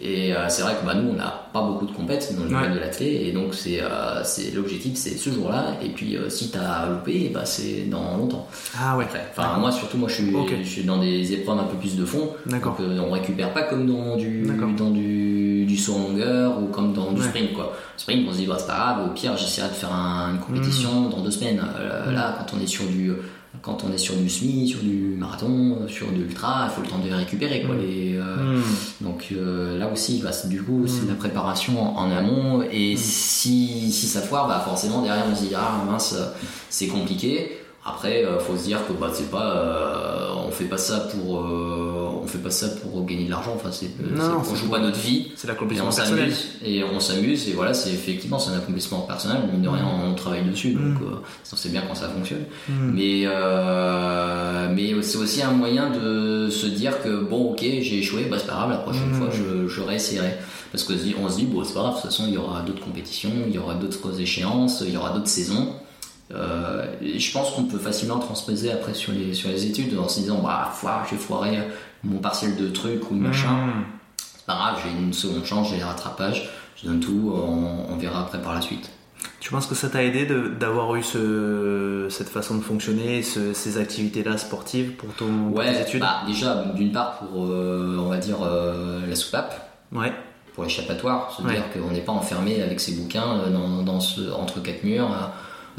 Et euh, c'est vrai que bah, nous, on n'a pas beaucoup de compètes dans le Ouais. domaine de l'athlète. Et donc, c'est euh, l'objectif, c'est ce jour-là. Et puis, euh, si t'as loupé, bah, c'est dans longtemps. Ah ouais. Après, enfin, moi, surtout, moi, je suis, Je suis dans des épreuves un peu plus de fond. Donc, euh, on récupère pas comme dans du, dans du, du saut en longueur ou comme dans du Ouais. sprint, quoi. Sprint, on se dit, bah, c'est pas grave. Au pire, j'essaierai de faire un- une compétition Mm. dans deux semaines. Euh, Là, quand on est sur du, quand on est sur du semi, sur du marathon, sur de l'ultra, il faut le temps de les récupérer, quoi. Mm. Les, euh, Hmm. donc euh, là aussi, bah, du coup, c'est de la préparation en, en amont. Et si, si ça foire, bah, forcément derrière on se dit ah mince, c'est compliqué. Après, euh, faut se dire que bah, c'est pas, euh, on fait pas ça pour, euh, on fait pas ça pour gagner de l'argent. Enfin, c'est, euh, c'est- on c'est joue pas notre vie. C'est l'accomplissement on personnel. s'amuse et on s'amuse et voilà c'est effectivement c'est un accomplissement personnel mine de rien on travaille dessus donc Mm. euh, on sait bien quand ça fonctionne Hmm. mais euh, mais c'est aussi un moyen de se dire que bon ok j'ai échoué bah c'est pas grave la prochaine Mm. fois je, je réessayerai parce que on se dit bon c'est pas grave de toute façon il y aura d'autres compétitions il y aura d'autres échéances il y aura d'autres saisons euh, et je pense qu'on peut facilement transposer après sur les sur les études en se disant bah foire j'ai foiré mon partiel de truc ou machin Hmm. c'est pas grave, j'ai une seconde chance, j'ai les rattrapages, je donne tout, on, on verra après par la suite. Tu penses que ça t'a aidé d'avoir eu ce, cette façon de fonctionner, ce- ces activités-là sportives pour, ton, pour tes Ouais, études? bah, déjà, d'une part pour, euh, on va dire, euh, la soupape, Ouais. pour l'échappatoire, se Ouais. dire qu'on n'est pas enfermé avec ses bouquins dans, dans ce, entre quatre murs,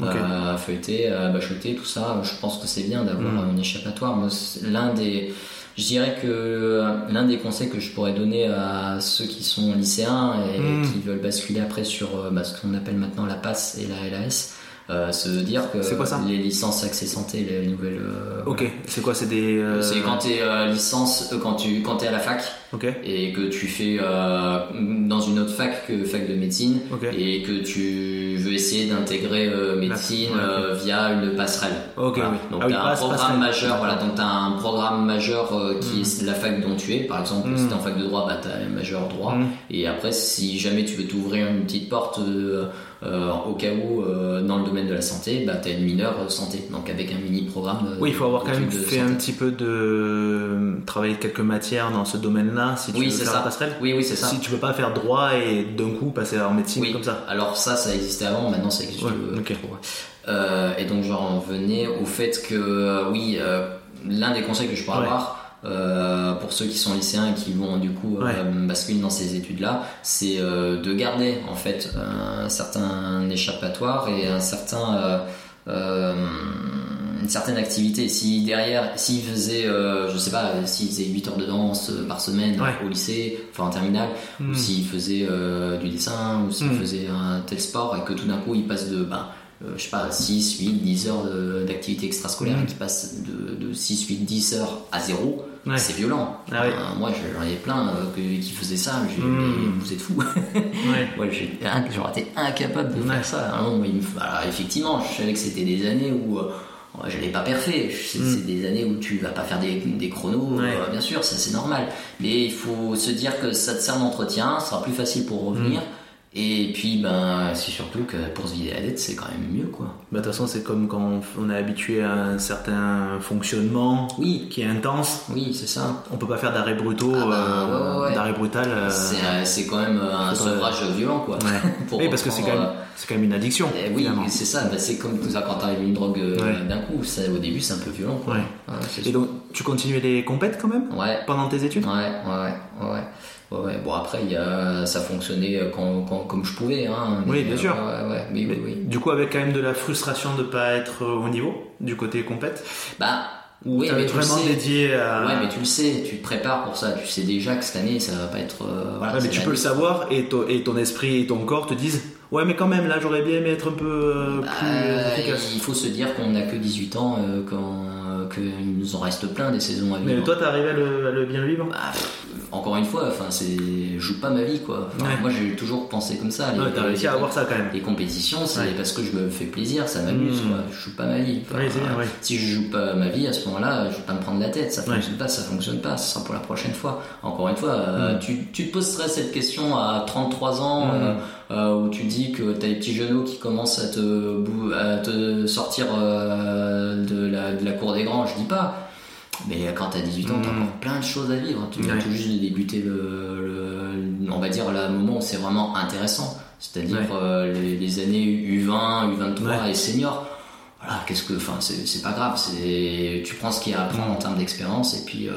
à, Ok. à feuilleter, à bachoter, tout ça. Je pense que c'est bien d'avoir Mm. un échappatoire. L'un des, je dirais que euh, l'un des conseils que je pourrais donner à ceux qui sont lycéens et Mm. qui veulent basculer après sur euh, bah, ce qu'on appelle maintenant la PASS et la LAS, euh, se dire que quoi ça les licences accès santé, les nouvelles. euh, Ok. C'est quoi C'est des. euh, C'est quand tu es licence, euh, quand tu quand es à la fac Ok. et que tu fais euh, dans une autre fac que fac de médecine Ok. et que tu veux essayer d'intégrer euh, médecine ouais, euh, via une passerelle. Ok, Voilà. Donc Ah oui, tu as un programme passerelle. majeur, voilà, donc tu as un programme majeur euh, qui est la fac dont tu es. Par exemple, Mm. si tu en fac de droit, bah, tu as le majeur droit. Mm. Et après, si jamais tu veux t'ouvrir une petite porte euh, au cas où euh, dans le domaine de la santé, bah, tu as une mineure euh, santé. Donc avec un mini programme. euh, Oui, il faut avoir quand même fait santé. un petit peu de. travailler quelques matières dans ce domaine-là si tu Oui, veux faire ça. la passerelle. Oui, oui, c'est ça. Si tu peux pas faire droit et d'un coup passer en médecine Oui, comme ça. Alors ça, ça existait avant, maintenant ça existe Ouais, ok. trop. Euh, et donc j'en venais au fait que oui, l'un des conseils que je pourrais avoir euh, pour ceux qui sont lycéens et qui vont du coup euh, basculer dans ces études-là, c'est euh, de garder en fait un certain échappatoire et un certain une certaine activité. Si derrière, s'ils faisaient, euh, je sais pas, s'ils faisaient 8 heures de danse par semaine Ouais. au lycée, enfin en terminale, Hmm. ou s'ils faisaient euh, du dessin, ou s'ils Mm. faisaient un tel sport, et que tout d'un coup ils passent de, ben, euh, je sais pas, 6, 8, 10 heures d'activité extrascolaire, Mm. et qu'ils passent de, de 6, 8, 10 heures à zéro, Ouais. c'est violent. Ah ouais. Euh, moi j'en ai plein euh, qui faisaient ça, j'ai Mm. vous êtes fous. Ouais. J'aurais été incapable de faire ça. Ah non, mais alors, effectivement, je savais que c'était des années où euh, je n'allais pas parfait. C'est Mm. c'est des années où tu vas pas faire des, des chronos, Ouais. euh, bien sûr, ça c'est normal. Mais il faut se dire que ça te sert d'entretien, ce sera plus facile pour revenir. Mm. Et puis, ben, c'est surtout que pour se vider la tête, c'est quand même mieux, quoi. Bah, de toute façon, c'est comme quand on- est habitué à un certain fonctionnement Oui, qui est intense. oui, c'est ça. On peut pas faire d'arrêt brutaux, Ah bah, euh, ouais, ouais, ouais. d'arrêt brutal. euh, C'est euh, c'est quand même un sevrage violent, quoi. Ouais. Pour oui, parce que c'est quand, même- c'est quand même une addiction. Eh oui, c'est ça, bah, c'est comme ça quand t'arrives une drogue d'un coup, ça, au début c'est un peu violent quoi. Et sûr. donc, tu continuais les compètes quand même? Ouais, pendant tes études? Ouais, ouais, ouais, ouais. Ouais. Bon après il y a, ça fonctionnait quand, quand- comme je pouvais hein. Oui, bien euh, sûr. Ouais, ouais, oui, oui, oui. Du coup, avec quand même de la frustration de pas être au niveau du côté compète Bah, Ou oui, mais tu le vraiment sais. dédié à. Ouais, mais tu le sais, tu te prépares pour ça. Tu sais déjà que cette année ça va pas être. euh, voilà, Ouais, mais tu peux le savoir et, to- et ton esprit et ton corps te disent Ouais, mais quand même, là, j'aurais bien aimé être un peu euh, plus Euh, efficace. il faut se dire qu'on n'a que 18 ans euh, quand, euh, qu'il nous en reste plein des saisons à vivre. Mais toi, t'es arrivé à le, à le bien vivre Bah, encore une fois, enfin, c'est, je joue pas ma vie, quoi. Enfin, Ouais. Moi, j'ai toujours pensé comme ça. Les- Ouais, T'as réussi à avoir ça quand même. Les compétitions, c'est Ouais. parce que je me fais plaisir, ça m'amuse, Mm. quoi. Je joue pas ma vie. Enfin. Si je joue pas ma vie, à ce moment-là, je vais pas me prendre la tête. Ça fonctionne pas, ça fonctionne pas. Ce sera pour la prochaine fois. Encore une fois, euh, Mm. tu, tu te poserais cette question à 33 ans, Mm. euh, euh, où tu dis que t'as les petits genoux qui commencent à te, à te sortir euh, de, la, de la cour des grands. Je dis pas. Mais quand t'as 18 ans, t'as Mm. encore plein de choses à vivre. Tu viens Ouais. tout juste de débuter le, le- on va dire, le moment où c'est vraiment intéressant. C'est-à-dire Ouais. euh, les, les années U20, U23 Ouais. et senior. Voilà, qu'est-ce que, enfin, c'est pas grave. C'est, tu prends ce qu'il y a à apprendre en termes d'expérience et puis, euh,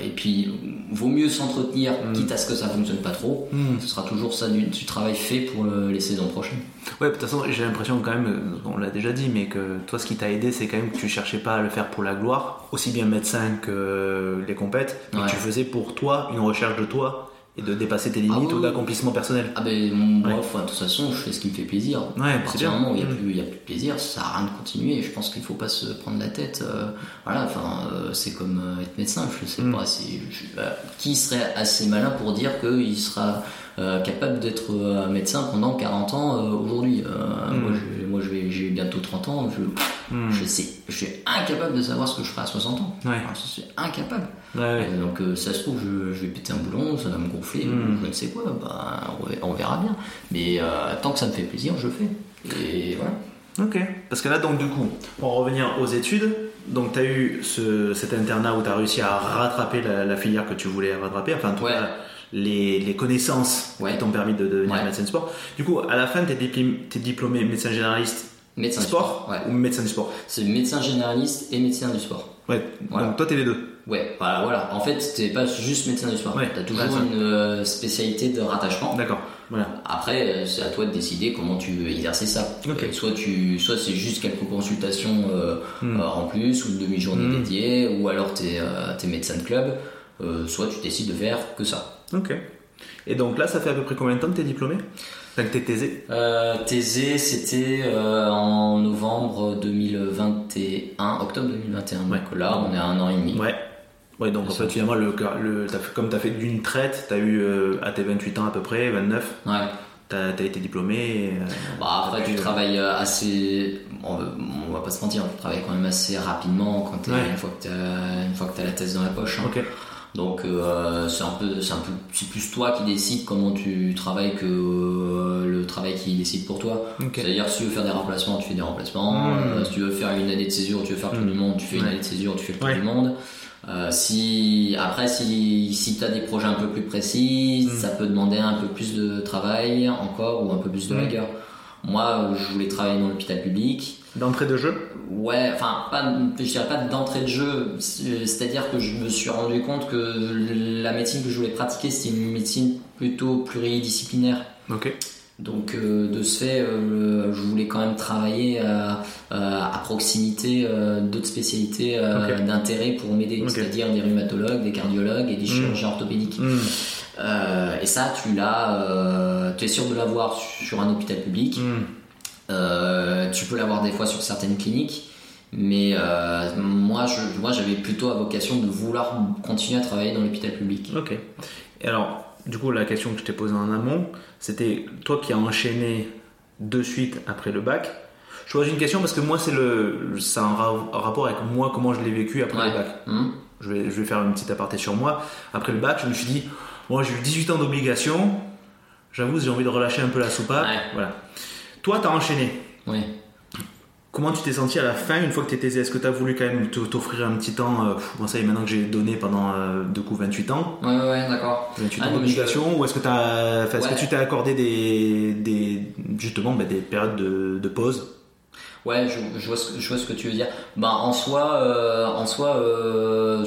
et puis, vaut mieux s'entretenir, Mm. quitte à ce que ça fonctionne pas trop. Hmm. Ce sera toujours ça du, du travail fait pour le- les saisons prochaines. Ouais, de toute façon, j'ai l'impression quand même, euh, on l'a déjà dit, mais que toi, ce qui t'a aidé, c'est quand même que tu cherchais pas à le faire pour la gloire, aussi bien médecin que les compètes, mais Ouais. tu faisais pour toi une recherche de toi et de dépasser tes limites Ah oui. ou d'accomplissement personnel. Ah ben moi, Ouais. enfin, de toute façon, je fais ce qui me fait plaisir. Ouais, À partir du moment où il n'y a, Mm. plus- y a plus de plaisir, ça sert à rien de continuer. Je pense qu'il faut pas se prendre la tête. euh, voilà, enfin, euh, c'est comme euh, être médecin. Je sais Mm. pas. si je- euh, qui serait assez malin pour dire qu'il sera euh, capable d'être euh, médecin pendant 40 ans euh, aujourd'hui Euh, Mm. Moi, j'ai bientôt 30 ans. Je, Hmm. je sais, je suis incapable de savoir ce que je ferai à 60 ans. Ouais. Je suis incapable. Ouais, ouais. Donc ça se trouve, je, je vais péter un boulon, ça va me gonfler, Mm. ou je ne sais quoi, bah, on, verra, bien. Mais tant que ça me fait plaisir, je fais. Et voilà. Ok. Parce que là, donc, du coup, pour en revenir aux études, donc, tu as eu ce, cet internat où tu as réussi à rattraper la, la filière que tu voulais rattraper, enfin, en tout Ouais. cas, les, les connaissances Ouais. qui t'ont permis de devenir Ouais. médecin de sport. Du coup, à la fin, tu es, diplômé médecin généraliste Médecin du sport, ou médecin du sport? C'est médecin généraliste et médecin du sport. Ouais, Voilà. donc toi, t'es les deux. Ouais, voilà, voilà. En fait, t'es pas juste médecin du sport. Ouais, T'as toujours une euh, spécialité de rattachement. D'accord. Voilà. Après, euh, c'est à toi de décider comment tu veux exercer ça. Ok. Euh, Soit tu, soit c'est juste quelques consultations euh, Hmm. en plus ou une demi-journée Hmm. dédiée, ou alors t'es euh, médecin de club. Euh, soit tu décides de faire que ça. Ok. Et donc là, ça fait à peu près combien de temps que t'es diplômé? Enfin, que t'es taisé Euh, Thésée, c'était euh, en novembre 2021, octobre 2021. Donc Ouais. là, on est à un an et demi. Ouais. Ouais, donc en fait, finalement, le, le, t'as fait- comme tu as fait d'une traite, tu as eu euh, à tes 28 ans à peu près, 29, Ouais. tu as, été diplômé. euh, Bah, après, tu euh, travailles euh, assez. On va, on va pas se mentir, tu travailles quand même assez rapidement quand Ouais. une fois que t'as t'as la thèse dans la poche. hein. Ok. Donc euh, c'est un peu, c'est un peu, c'est plus toi qui décides comment tu travailles que euh, le travail qui décide pour toi. Ok. C'est-à-dire si tu veux faire des remplacements, tu fais des remplacements. Mm. Euh, si tu veux faire une année de césure, tu veux faire le tour Mm. du monde, tu fais une Ouais. année de césure, tu fais le tour Ouais. du monde. Euh, si après si si tu as des projets un peu plus précis, Mm. ça peut demander un peu plus de travail encore ou un peu plus de rigueur. Moi, je voulais travailler dans l'hôpital public. D'entrée de jeu Ouais, enfin, pas, je dirais pas d'entrée de jeu, c'est- c'est-à-dire que je me suis rendu compte que la médecine que je voulais pratiquer, c'était une médecine plutôt pluridisciplinaire. Ok. Donc, euh, de ce fait, euh, je voulais quand même travailler à, à- à proximité euh, d'autres spécialités euh, d'intérêt pour m'aider, c'est-à-dire des rhumatologues, des cardiologues et des chirurgiens orthopédiques. Hmm. Euh, et ça, tu l'as, euh, tu es sûr de l'avoir sur un hôpital public. Hmm. Euh, tu peux l'avoir des fois sur certaines cliniques, mais euh, moi, je, moi, j'avais plutôt à vocation de vouloir continuer à travailler dans l'hôpital public. Ok. Et alors, du coup, la question que je t'ai posée en amont, c'était toi qui as enchaîné de suite après le bac. Je pose une question parce que moi, c'est le, ça a un ra- rapport avec moi, comment je l'ai vécu après le bac. Hum, Je vais, je vais faire une petite aparté sur moi. Après le bac, je me suis dit, moi j'ai eu 18 ans d'obligation, j'avoue, j'ai envie de relâcher un peu la soupape. Ouais. Voilà. Toi, t'as enchaîné. ouais. Comment tu t'es senti à la fin, une fois que tu étais Est-ce que tu as voulu quand même t'offrir un petit temps euh, Bon, ça y est, maintenant que j'ai donné pendant euh, du coup 28 ans, Ouais, ouais, d'accord. 28 Ah, ans mais d'obligation, ou est-ce que, enfin, Ouais. que tu t'es accordé des, des, justement bah, des périodes de, de pause? Ouais, je, je vois ce que, je vois ce que tu veux dire. Ben, en soi, euh, en soi, euh,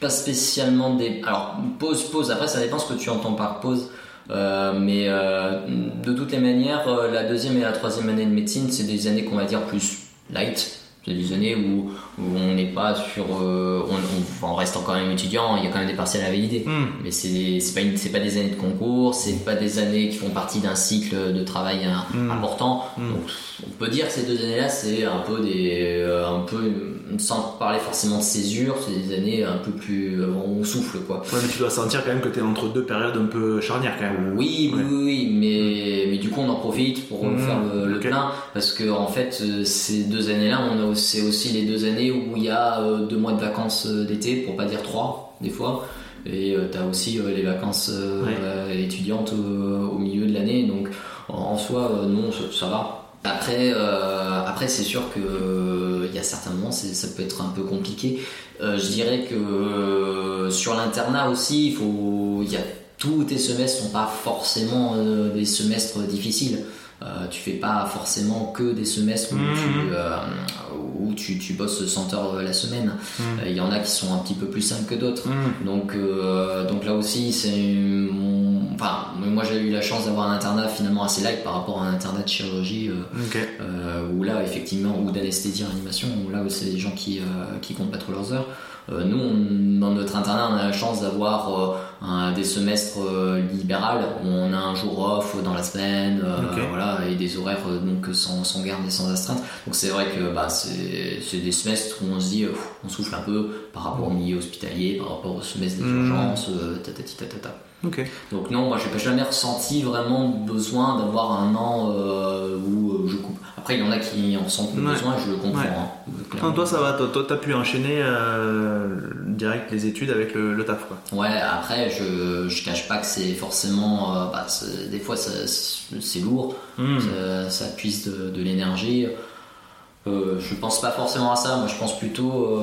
pas spécialement des. Alors, pause, pause. Après, ça dépend ce que tu entends par pause. Euh, mais euh, de toutes les manières, euh, la deuxième et la troisième année de médecine, c'est des années qu'on va dire plus light. C'est des années où, où on n'est pas sur. euh, on, on- on reste quand même étudiant, il y a quand même des partiels à valider. Hmm. Mais c'est c'est pas, une- c'est pas des années de concours, c'est pas des années qui font partie d'un cycle de travail hein, Mm. important. Mm. Donc on peut dire que ces deux années-là, c'est un peu des. euh, un peu, sans parler forcément de césure, c'est des années un peu plus. euh, on souffle quoi. Ouais, mais tu dois sentir quand même que tu es entre deux périodes un peu charnières quand même. Oui, oui, Ouais. oui, oui, mais, mais du coup on en profite pour faire le, le Ok. plein parce que en fait euh, ces deux années-là, on a c'est aussi les deux années où il y a euh, deux mois de vacances euh, d'été, pour pas dire trois des fois, et tu as aussi euh, les vacances euh, Ouais. euh, étudiantes euh, au milieu de l'année, donc en, soi euh, non ça, ça va. Après, euh, après c'est sûr que euh, il y a certains moments ça peut être un peu compliqué. Euh, je dirais que euh, sur l'internat aussi, il faut, il y a tous tes semestres sont pas forcément euh, des semestres difficiles. Euh, tu fais pas forcément que des semestres où, tu, euh, où tu, tu bosses 100 heures la semaine. Mhm. Euh, Il y en a qui sont un petit peu plus simples que d'autres. Hmm. Donc, euh, donc là aussi, c'est enfin, moi j'ai eu la chance d'avoir un internat finalement assez light par rapport à un internat de chirurgie euh, Ok. euh, où là effectivement ou d'anesthésie réanimation où là c'est des gens qui euh, qui comptent pas trop leurs heures Euh, nous on- dans notre internat on a la chance d'avoir euh, un- des semestres euh, libérales où on a un jour off dans la semaine euh, Ok. voilà et des horaires euh, donc sans, sans garde et sans astreinte donc c'est vrai que bah, c'est des semestres où on se dit euh, on souffle un peu par rapport au milieu hospitalier par rapport au semestre des Mhm. urgences euh, tatati tatata Donc non, moi j'ai pas jamais ressenti vraiment besoin d'avoir un an euh, où euh, je coupe. Après il y en a qui en ressentent le Ouais. besoin, je le comprends. Ouais. hein. Non, toi ça va, toi, t'as pu enchaîner euh, direct les études avec le, le taf quoi. Ouais, après je, je cache pas que c'est forcément, euh, bah, des fois c'est lourd, Hmm. ça, ça puise de, de l'énergie. Je pense pas forcément à ça, moi je pense plutôt,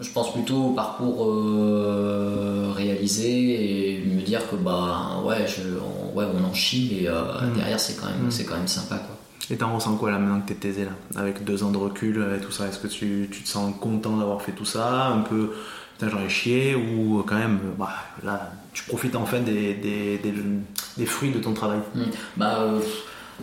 je pense plutôt au parcours euh, réalisé et me dire que bah ouais, je, on, ouais on en chie et euh, Mm. derrière c'est quand même, Mm. c'est quand même sympa quoi. Et t'en ressens quoi là maintenant que t'es taisé là? Avec deux ans de recul et tout ça, est-ce que tu, tu te sens content d'avoir fait tout ça? Un peu, putain ai chié Ou quand même, bah, là, tu profites enfin des, des, des, des fruits de ton travail? Bah, euh,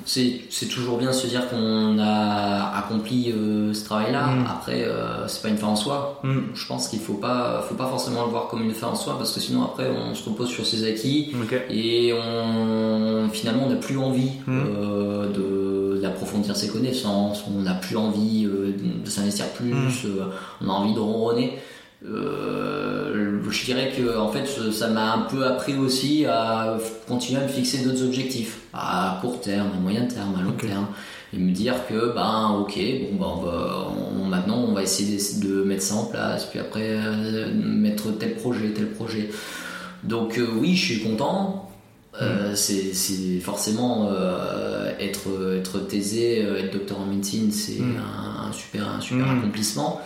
c'est c'est toujours bien de se dire qu'on a accompli euh, ce travail-là. Mm. Après, euh, c'est pas une fin en soi. Hmm. Je pense qu'il faut pas, faut pas forcément le voir comme une fin en soi parce que sinon après on se repose sur ses acquis Ok. et on finalement on n'a plus envie Mm. euh, de d'approfondir ses connaissances, on n'a plus envie euh, de s'investir plus, Mm. euh, on a envie de ronronner. Euh, je dirais que en fait ça m'a un peu appris aussi à continuer à me fixer d'autres objectifs à court terme, à moyen terme, à long terme et me dire que ben ok bon ben on va, on- maintenant on va essayer de, de mettre ça en place puis après euh, mettre tel projet tel projet. Donc euh, oui je suis content. Euh, c'est c'est forcément euh, être être taisé être docteur en médecine c'est Mm. un, un super un super Mm. accomplissement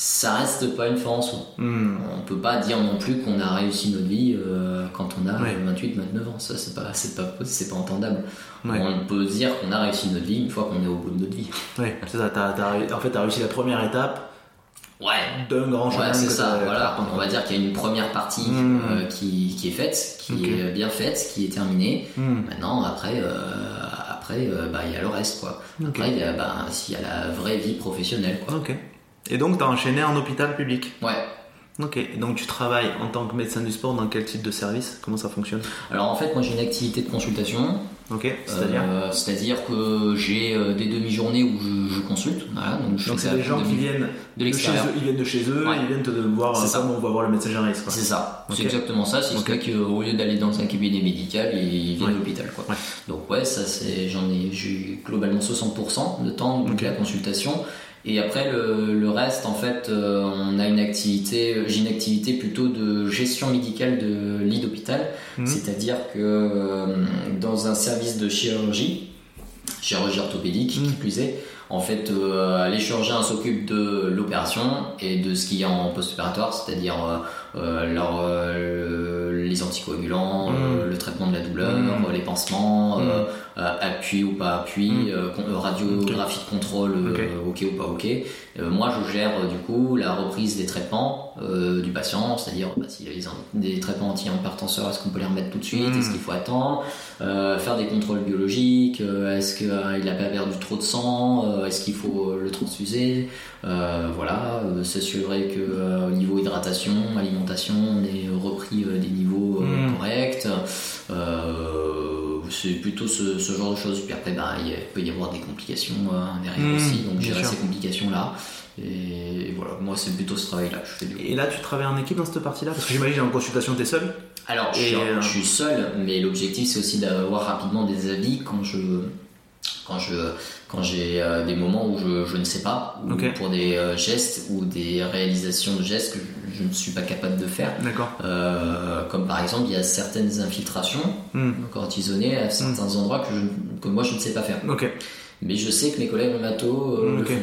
ça reste pas une fin en soi Hmm. on peut pas dire non plus qu'on a réussi notre vie euh, quand on a Ouais. 28 29 ans ça c'est pas c'est pas c'est pas entendable Ouais. on peut dire qu'on a réussi notre vie une fois qu'on est au bout de notre vie Ouais, c'est ça, réu- en fait t'as réussi la première étape ouais d'un grand chemin Ouais, c'est ça, voilà. On va dire qu'il y a une première partie Mm. euh, qui, qui est faite, qui est bien faite, qui est terminée. Hmm. Maintenant, après, euh, après bah, il y a le reste, quoi. Ok. Après, il y a, bah, y a la vraie vie professionnelle, quoi. Et donc t'as enchaîné en hôpital public Ouais. Ok, et donc tu travailles en tant que médecin du sport dans quel type de service? Comment ça fonctionne? Alors, en fait, moi, j'ai une activité de consultation. Ok, c'est-à-dire Euh, C'est-à-dire? que j'ai euh, des demi-journées où je, je consulte. Voilà, donc c'est des ça gens qui viennent de de chez eux, ils viennent de chez eux, Ouais. ils viennent te voir C'est ça. comme on va voir le médecin généraliste. C'est ça, c'est exactement ça. C'est Ok. ce qu'au lieu d'aller dans un cabinet médical, ils viennent Ouais. à l'hôpital. Quoi. Ouais. Donc ouais, ça c'est, j'en ai, j'ai globalement 60% de temps Ok. la consultation. Et après le, le reste, en fait, euh, on a une activité, j'ai une activité plutôt de gestion médicale de lit d'hôpital, Mhm. c'est-à-dire que euh, dans un service de chirurgie, chirurgie orthopédique qui Mhm. plus est, en fait, euh, les chirurgiens s'occupent de l'opération et de ce qu'il y a en post-opératoire, c'est-à-dire euh, les anticoagulants, Mm. le traitement de la douleur, les pansements, appui ou pas appui, Mm. euh, euh, radiographie de contrôle, euh, Ok. ou pas ok. Euh, moi, je gère euh, du coup la reprise des traitements euh, du patient, c'est-à-dire bah, s'il y a des, des traitements anti-hypertenseurs, est-ce qu'on peut les remettre tout de suite, Mm. est-ce qu'il faut attendre, Euh, faire des contrôles biologiques, est-ce qu'il n'a pas perdu trop de sang, est-ce qu'il faut le transfuser, voilà, s'assurer que au niveau hydratation, alimentation, on ait repris des niveaux Mm. corrects. C'est plutôt ce, ce genre de choses. Puis après, bah, il peut y avoir des complications euh, derrière Mm, aussi, donc gérer ces complications-là. Et voilà, moi c'est plutôt ce travail-là que je fais du coup. Et là, tu travailles en équipe dans cette partie-là? Parce que j'imagine en consultation, t'es seul Alors, je Et, suis, euh, je suis seul, mais l'objectif c'est aussi d'avoir rapidement des avis quand je quand je quand j'ai euh, des moments où je, je ne sais pas, ou pour des euh, gestes ou des réalisations de gestes que je, je ne suis pas capable de faire. D'accord. Euh, comme par exemple, il y a certaines infiltrations Hmm. cortisonnées à certains endroits que, je- que moi je ne sais pas faire. Ok. Mais je sais que mes collègues rhumato euh, le font.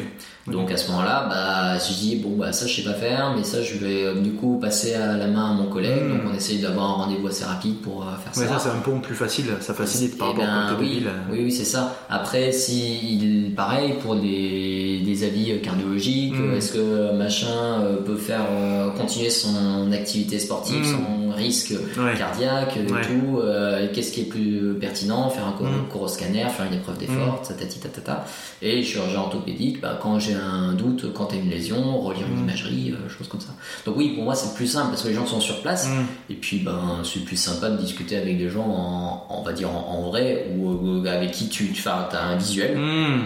Donc à ce moment-là, bah, je dis bon bah ça je sais pas faire, mais ça je vais euh, du coup passer à la main à mon collègue. Mm. Donc on essaye d'avoir un rendez-vous assez rapide pour euh, faire Ouais, ça. ça, c'est un pont plus facile, ça facilite par rapport ben, de oui, oui, oui, c'est ça. Après, si il, pareil pour des, des avis euh, cardiologiques, Mm. est-ce que machin peut faire euh, continuer son activité sportive Mm. sans risque Ouais. cardiaque et Ouais. tout euh, Qu'est-ce qui est plus pertinent Faire un cor- Mm. coroscanner, faire une épreuve d'effort, tatati tatata. Et chirurgien orthopédique, bah, quand j'ai un doute, quand t'as une lésion, relire une Mm. imagerie, euh, choses comme ça. Donc oui, pour moi c'est plus simple parce que les gens sont sur place. Hmm. Et puis, ben, c'est plus sympa de discuter avec des gens en, on va dire en, en vrai ou avec qui tu, tu as un visuel.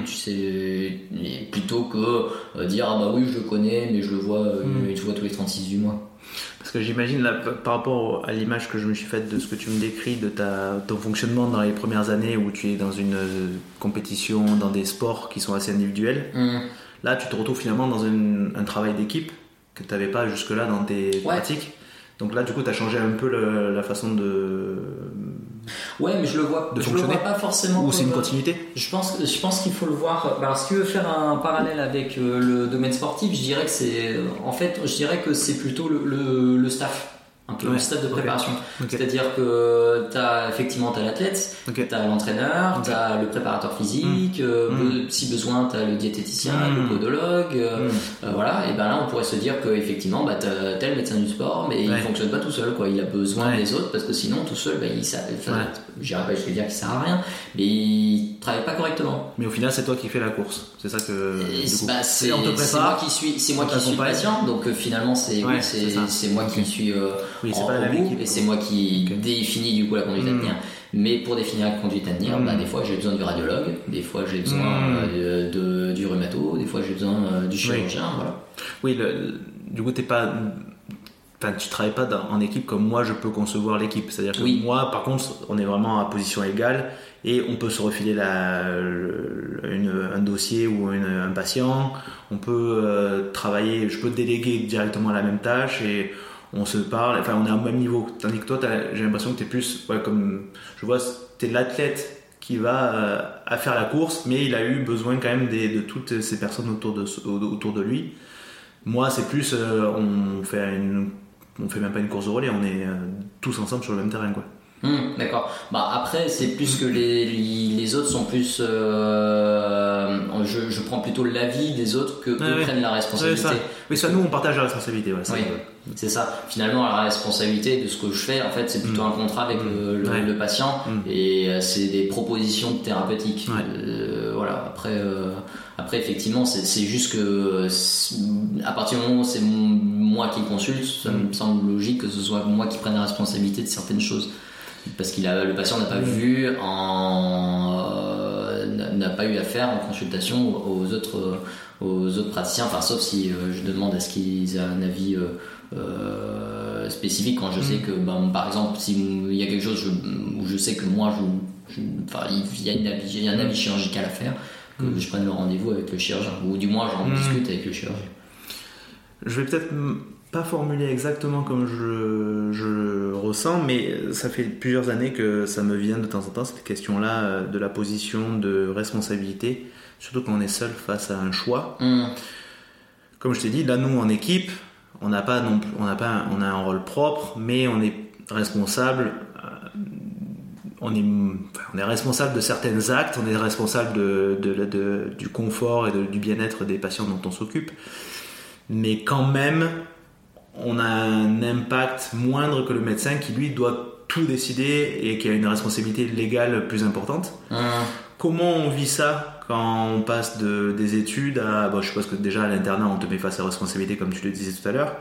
Tu sais, plutôt que euh, dire ah bah oui je le connais mais je le vois euh, Mm. une fois tous les 36 du mois. Parce que j'imagine, là, par rapport à l'image que je me suis faite de ce que tu me décris, de ta, ton fonctionnement dans les premières années où tu es dans une euh, compétition, dans des sports qui sont assez individuels, Hum. là, tu te retrouves finalement dans une- un travail d'équipe que tu n'avais pas jusque-là dans tes pratiques. Donc là, du coup, tu as changé un peu le- la façon de. Ouais, mais je le vois, De je le vois fonctionner pas forcément. Ou c'est une continuité Je pense, je pense qu'il faut le voir. bah, Alors, si tu veux faire un parallèle avec euh, le domaine sportif, je dirais que c'est, en fait, je dirais que c'est plutôt le, le- le staff, un peu Ouais, le staff de préparation. C'est-à-dire que t'as effectivement t'as l'athlète, Ok. t'as l'entraîneur, Ok. t'as le préparateur physique, euh, Mm. be- si besoin t'as le diététicien, Mm. le podologue, euh, Hmm. euh, voilà. Et ben là, on pourrait se dire que effectivement, bah, tel médecin du sport, mais il Ouais. fonctionne pas tout seul, quoi. Il a besoin Ouais. des autres parce que sinon, tout seul, bah, il sert- j'irais pas jusqu'à dire qu'il sert à rien, mais il travaille pas correctement. Mais au final, c'est toi qui fais la course. C'est ça que. Bah, c'est moi qui suis, c'est moi qui suis patient, donc euh, finalement c'est Ouais, oui, c'est moi qui Ok. suis euh, Oui, en- pas la bout, et c'est moi qui Ok. définis du coup la conduite à Mm. tenir. Mais pour définir la conduite à tenir, Mm. bah, des fois j'ai besoin du radiologue, des fois j'ai besoin Mm. euh, de, du rhumato, des fois j'ai besoin euh, du chirurgien, voilà. Oui, le- le- du coup, t'es pas. Enfin, tu travailles pas dans- en équipe comme moi je peux concevoir l'équipe. C'est-à-dire que Oui. moi, par contre, on est vraiment à position égale et on peut se refiler la, le- une- un dossier ou une- un patient. On peut euh, travailler, je peux déléguer directement la même tâche et on se parle. Enfin, on est au même niveau. Tandis que toi, j'ai l'impression que tu es plus ouais, comme. Je vois, tu es l'athlète qui va euh, à faire la course, mais il a eu besoin quand même des- de toutes ces personnes autour de, autour de lui. Moi, c'est plus, euh, on fait une, on fait même pas une course de relais, on est euh, tous ensemble sur le même terrain, quoi. Hum, D'accord. Bah après c'est plus que les, les autres sont plus. euh, je, je prends plutôt l'avis des autres que Ouais, eux prennent la responsabilité. ça. Oui, ça, nous, on partage la responsabilité, ouais. ça, Oui, ouais. c'est ça. Finalement, la responsabilité de ce que je fais, en fait, c'est plutôt Mm. un contrat avec le, le- Ouais. le patient Mm. et euh, c'est des propositions thérapeutiques. Euh, voilà. Après, euh, après, effectivement, c'est juste que à partir du moment où c'est m- moi qui consulte, ça Mm. me semble logique que ce soit moi qui prenne la responsabilité de certaines choses. Parce qu'il a, le patient n'a pas Mm. vu euh, n'a- pas eu affaire en consultation aux autres, aux autres praticiens, enfin sauf si euh, je demande à ce qu'ils aient un avis euh, euh, spécifique quand je sais que, ben, par exemple, s'il y a quelque chose je- où je sais que moi, je, je- enfin, il y a, une avis, il y a un avis chirurgical à faire, que Mm. je prenne le rendez-vous avec le chirurgien, ou du moins j'en Mm. discute avec le chirurgien. Je vais peut-être pas formuler exactement comme je, je ressens, mais ça fait plusieurs années que ça me vient de temps en temps, cette question-là euh, de la position de responsabilité, surtout quand on est seul face à un choix. Mm. Comme je t'ai dit, là, nous, en équipe, on n'a pas non on n'a pas, on a un rôle propre, mais on est responsable. euh, On est, on est responsable de certains actes, on est responsable de, de- de- du confort et de- du bien-être des patients dont on s'occupe. Mais quand même, on a un impact moindre que le médecin qui, lui, doit tout décider et qui a une responsabilité légale plus importante. Mm. comment on vit ça quand on passe de, des études à. Bon, je suppose que déjà à l'internat, on te met face à responsabilité, comme tu le disais tout à l'heure.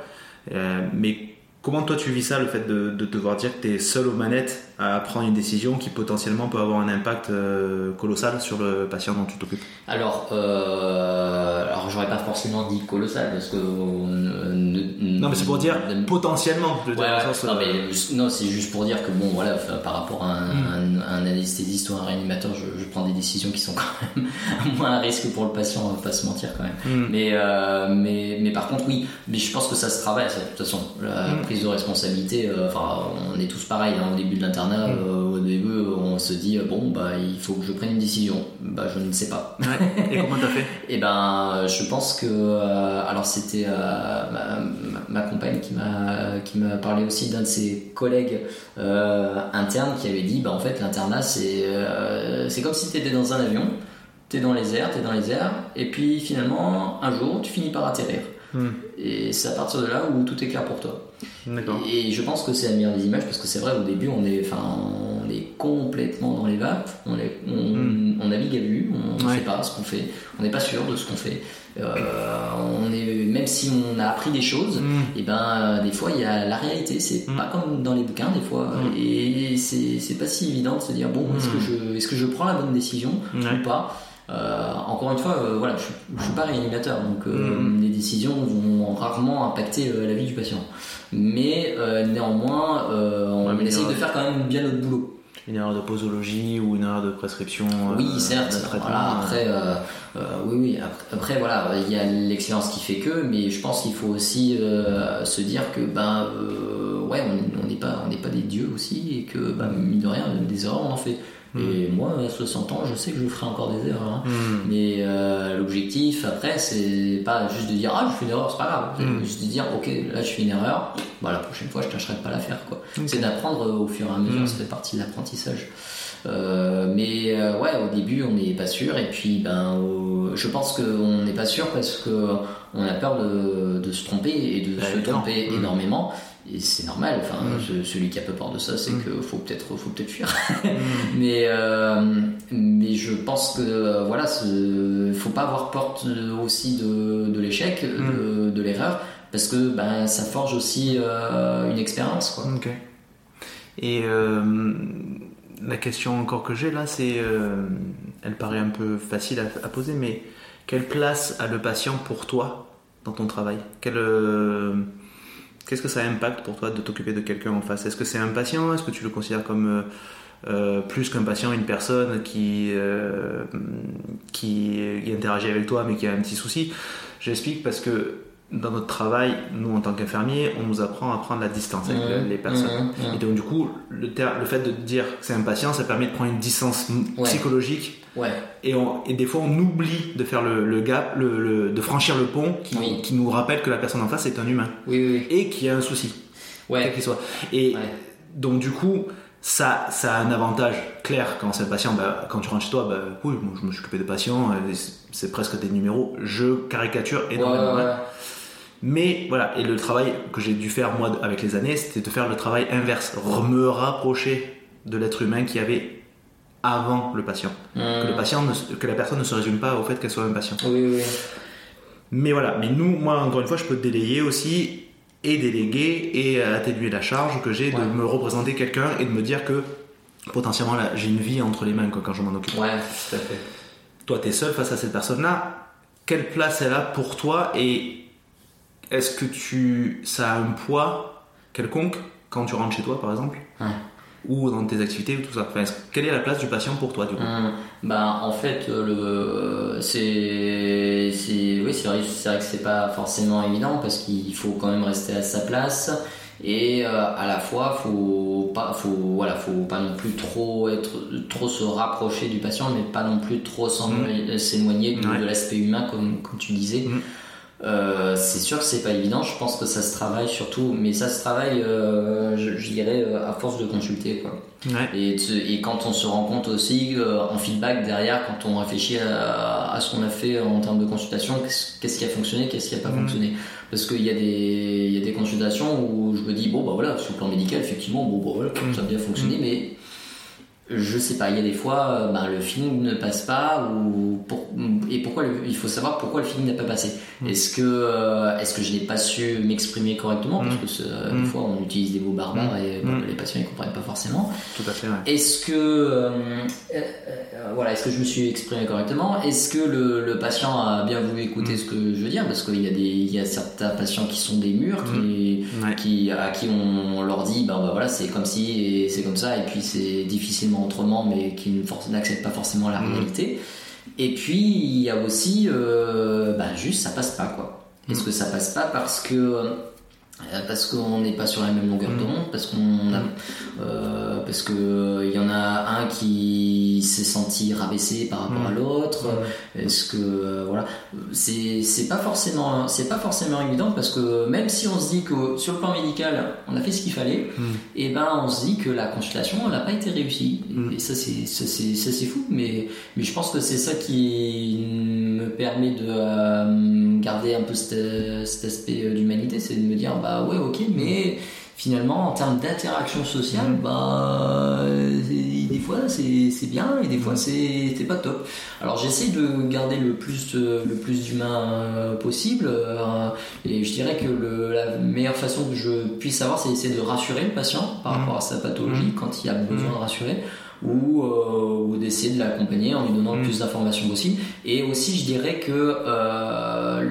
Euh, mais comment toi tu vis ça, le fait de, de devoir dire que tu es seul aux manettes à prendre une décision qui potentiellement peut avoir un impact euh, colossal sur le patient dont tu t'occupes? Alors, euh, alors j'aurais pas forcément dit colossal parce que. euh, ne- Non, mais c'est pour dire ne- potentiellement. dire, Ouais, sens, non, euh, mais non, c'est juste pour dire que bon, voilà, par rapport à un, Mm. un- un anesthésiste ou un réanimateur, je, je prends des décisions qui sont quand même moins à risque pour le patient, on va pas se mentir quand même. Mm. Mais, euh, mais, mais par contre, oui, mais je pense que ça se travaille, ça, de toute façon. La Mm. Prise de responsabilité, euh, enfin, on est tous pareils, hein, au début de l'internat, Mm. euh, au début, on se dit, euh, bon, bah, il faut que je prenne une décision. Bah, je ne sais pas. ouais. Et comment t'as fait Et ben, je pense que, alors c'était ma, ma- ma compagne qui m'a qui m'a parlé aussi d'un de ses collègues internes qui avait dit, bah en fait l'internat c'est c'est comme si tu étais dans un avion, t'es dans les airs, t'es dans les airs, et puis finalement un jour tu finis par atterrir. Hmm. Et c'est à partir de là où tout est clair pour toi. Et je pense que c'est la meilleure des images parce que c'est vrai au début on est, enfin, on est complètement dans les vapes, on, est, on, Mm. on navigue à vue, on ne Ouais. sait pas ce qu'on fait, on n'est pas sûr de ce qu'on fait. Euh, on est, même si on a appris des choses, Mm. et ben euh, des fois il y a la réalité, c'est Mm. pas comme dans les bouquins des fois, et c'est pas si évident de se dire bon est-ce que je est-ce que je prends la bonne décision ou pas? Euh, encore une fois, euh, voilà, je, je suis pas réanimateur, donc euh, Mm. les décisions vont rarement impacter la vie du patient. Mais néanmoins, on Ouais, essaye de faire quand même bien notre boulot. Une erreur de posologie ou une erreur de prescription Oui, certes. Voilà, après, oui, oui. Après, après, voilà, il y a l'expérience qui fait que, mais je pense qu'il faut aussi se dire que, ben, ouais, on on n'est pas, on pas des dieux aussi, et que, ben, mine de rien, des erreurs, on en fait. Et moi, à 60 ans, je sais que je ferai encore des erreurs. hein. mm. Mais euh, l'objectif après, c'est pas juste de dire ah je fais une erreur, c'est pas grave. C'est Mm. juste de dire ok là je fais une erreur, bah la prochaine fois je tâcherai de pas la faire quoi. C'est d'apprendre euh, au fur et à mesure, Mm. ça fait partie de l'apprentissage. Euh, mais euh, ouais, au début on n'est pas sûr et puis ben au- je pense qu'on n'est pas sûr parce que on a peur de, de se tromper et de Bah, se évidemment. tromper énormément. Et c'est normal. Enfin, Mm. ce- celui qui a pas peur de ça, c'est Mm. que faut peut-être, faut peut-être fuir. Mm. Mais, euh, mais je pense que euh, voilà, faut pas avoir peur de- aussi de, de l'échec, de, de l'erreur, parce que ben, ça forge aussi euh, une expérience. Quoi. Ok. Et euh, la question encore que j'ai là, c'est, elle paraît un peu facile à, à poser, mais quelle place a le patient pour toi dans ton travail? Quel, euh, Qu'est-ce que ça impacte pour toi de t'occuper de quelqu'un en face? Est-ce que c'est un patient? Est-ce que tu le considères comme euh, euh, plus qu'un patient, une personne euh, qui interagit avec toi mais qui a un petit souci? J'explique parce que dans notre travail, nous en tant qu'infirmiers, on nous apprend à prendre la distance avec les personnes. Et donc du coup, le, fait de dire que c'est un patient, ça permet de prendre une distance Ouais. psychologique. Ouais, Et, on- et des fois, on oublie de faire le, le gap, le, de franchir le pont qui, Oui. qui nous rappelle que la personne en face est un humain oui, oui. et qui a un souci, quel Ouais, qu'il soit. Et Ouais. donc du coup, ça, ça a un avantage clair quand c'est un patient. bah, quand tu rentres chez toi, bah, oui, moi, je me suis occupé de patients, euh, c'est- presque des numéros. Je caricature énormément. Mais voilà, et le travail que j'ai dû faire moi avec les années, c'était de faire le travail inverse, me rapprocher de l'être humain qui avait avant le patient. Que, le Mhm. patient ne que la personne ne se résume pas au fait qu'elle soit un patient. Oui, oui. Mais voilà, mais nous, moi, encore une fois, je peux délayer aussi et déléguer et atténuer la charge que j'ai de me représenter quelqu'un et de me dire que potentiellement là, j'ai une vie entre les mains quoi, quand je m'en occupe. Ouais, tout à fait. Toi, tu es seul face à cette personne-là. Quelle place elle a pour toi et est-ce que tu, ça a un poids quelconque quand tu rentres chez toi, par exemple Ouais. Ou dans tes activités ou tout ça Enfin, Quelle est la place du patient pour toi, du coup Hum, Bah, en fait, euh, le, c'est, c'est, oui, c'est vrai, c'est vrai que c'est pas forcément évident parce qu'il faut quand même rester à sa place et euh, à la fois, faut pas, faut, voilà, faut pas non plus trop être, trop se rapprocher du patient, mais pas non plus trop s'en- s'éloigner de, Ouais. de l'aspect humain, comme, comme tu disais. Mhm. Euh, c'est sûr que c'est pas évident, je pense que ça se travaille surtout, mais ça se travaille, euh, je, je dirais, euh, à force de consulter. Quoi. Ouais. Et, et quand on se rend compte aussi euh, en feedback derrière, quand on réfléchit à, à ce qu'on a fait en termes de consultation, qu'est-ce qu'est-ce qui a fonctionné, qu'est-ce qui n'a pas Mhm. fonctionné. Parce qu'il y, a des- y a des consultations où je me dis, bon bah voilà, sur le plan médical, effectivement, bon bah voilà, ça a bien fonctionné, mais je sais pas, il y a des fois, euh, ben, le feeling ne passe pas ou et pourquoi il faut savoir pourquoi le feeling n'a pas passé. Mm. Est-ce que euh, est-ce que je n'ai pas su m'exprimer correctement? Parce mm. que euh, des mm. fois on utilise des mots barbares et les patients ne comprennent pas forcément. Tout à fait. Est-ce que voilà, est-ce que je me suis exprimé correctement? Est-ce que le, patient a bien voulu écouter ce que je veux dire? Parce qu'il y a des il y a certains patients qui sont des murs qui, qui à qui on, leur dit ben, ben voilà c'est comme si et c'est comme ça et puis c'est difficilement autrement, mais qui n'acceptent pas forcément la mm. réalité. Et puis il y a aussi, euh, bah, juste ça passe pas quoi. Est-ce mm. que ça passe pas parce que euh, parce qu'on n'est pas sur la même longueur de mm. parce qu'on a, euh, parce que il y en a un qui s'est senti rabaissé par rapport à mm. l'autre. Mm. Est-ce que euh, voilà, c'est c'est pas forcément c'est pas forcément évident parce que même si on se dit que sur le plan médical on a fait ce qu'il fallait, et eh ben on se dit que la consultation n'a pas été réussie. Et ça c'est ça c'est ça c'est fou, mais mais je pense que c'est ça qui me permet de garder un peu cet, cet aspect d'humanité, c'est de me dire bah ouais, ok, mais finalement, en termes d'interaction sociale, mm. bah, des fois c'est bien et des fois mm. c'est pas top. Alors j'essaie de garder le plus, le plus d'humain euh, possible euh, et je dirais que le, la meilleure façon que je puisse avoir, c'est de rassurer le patient par mm. rapport à sa pathologie quand il a besoin de rassurer. Ou, euh, ou d'essayer de l'accompagner en lui donnant le plus d'informations possible. Et aussi, je dirais que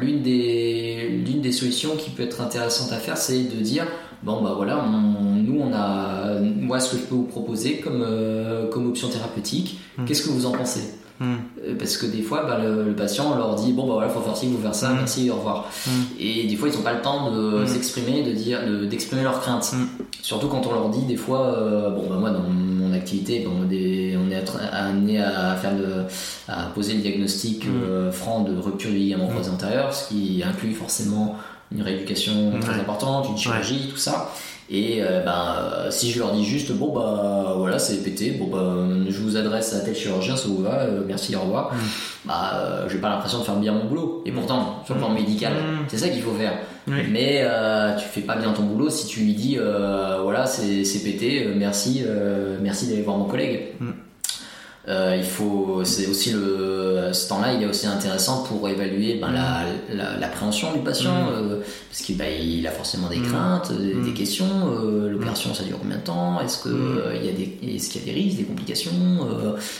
l'une des l'une des solutions qui peut être intéressante à faire, c'est de dire bon bah voilà, nous on a, moi ce que je peux vous proposer comme euh, comme option thérapeutique, hmm. qu'est-ce que vous en pensez? Euh, Parce que des fois, bah, le, patient leur dit bon bah voilà, faut faire ci, faut faire ça, hmm. merci, au revoir. Et des fois, ils n'ont pas le temps de s'exprimer, de dire, d'exprimer leurs craintes. Surtout quand on leur dit des fois, euh, bon bah moi dans mon activité, bon, on est amené à faire le, à poser le diagnostic franc de rupture du ligament croisé antérieur, ce qui inclut forcément une rééducation très importante, une chirurgie, tout ça. Et euh, ben, euh, si je leur dis juste, bon bah voilà, c'est pété, bon bah je vous adresse à tel chirurgien, ça vous va, euh, merci, au revoir, mm. bah j'ai pas l'impression de faire bien mon boulot. Et pourtant, sur le plan médical, mm. c'est ça qu'il faut faire. Mais tu fais pas bien ton boulot si tu lui dis, voilà, c'est pété, merci, merci d'aller voir mon collègue. Mm. Euh, il faut, c'est aussi le, ce temps-là, il est aussi intéressant pour évaluer ben, l'appréhension du patient, mm. euh, parce qu'il ben, il a forcément des mm. craintes, des, mm. questions. Euh, l'opération, ça dure combien de temps Est-ce que il y a des, est-ce qu'il y a des risques, des complications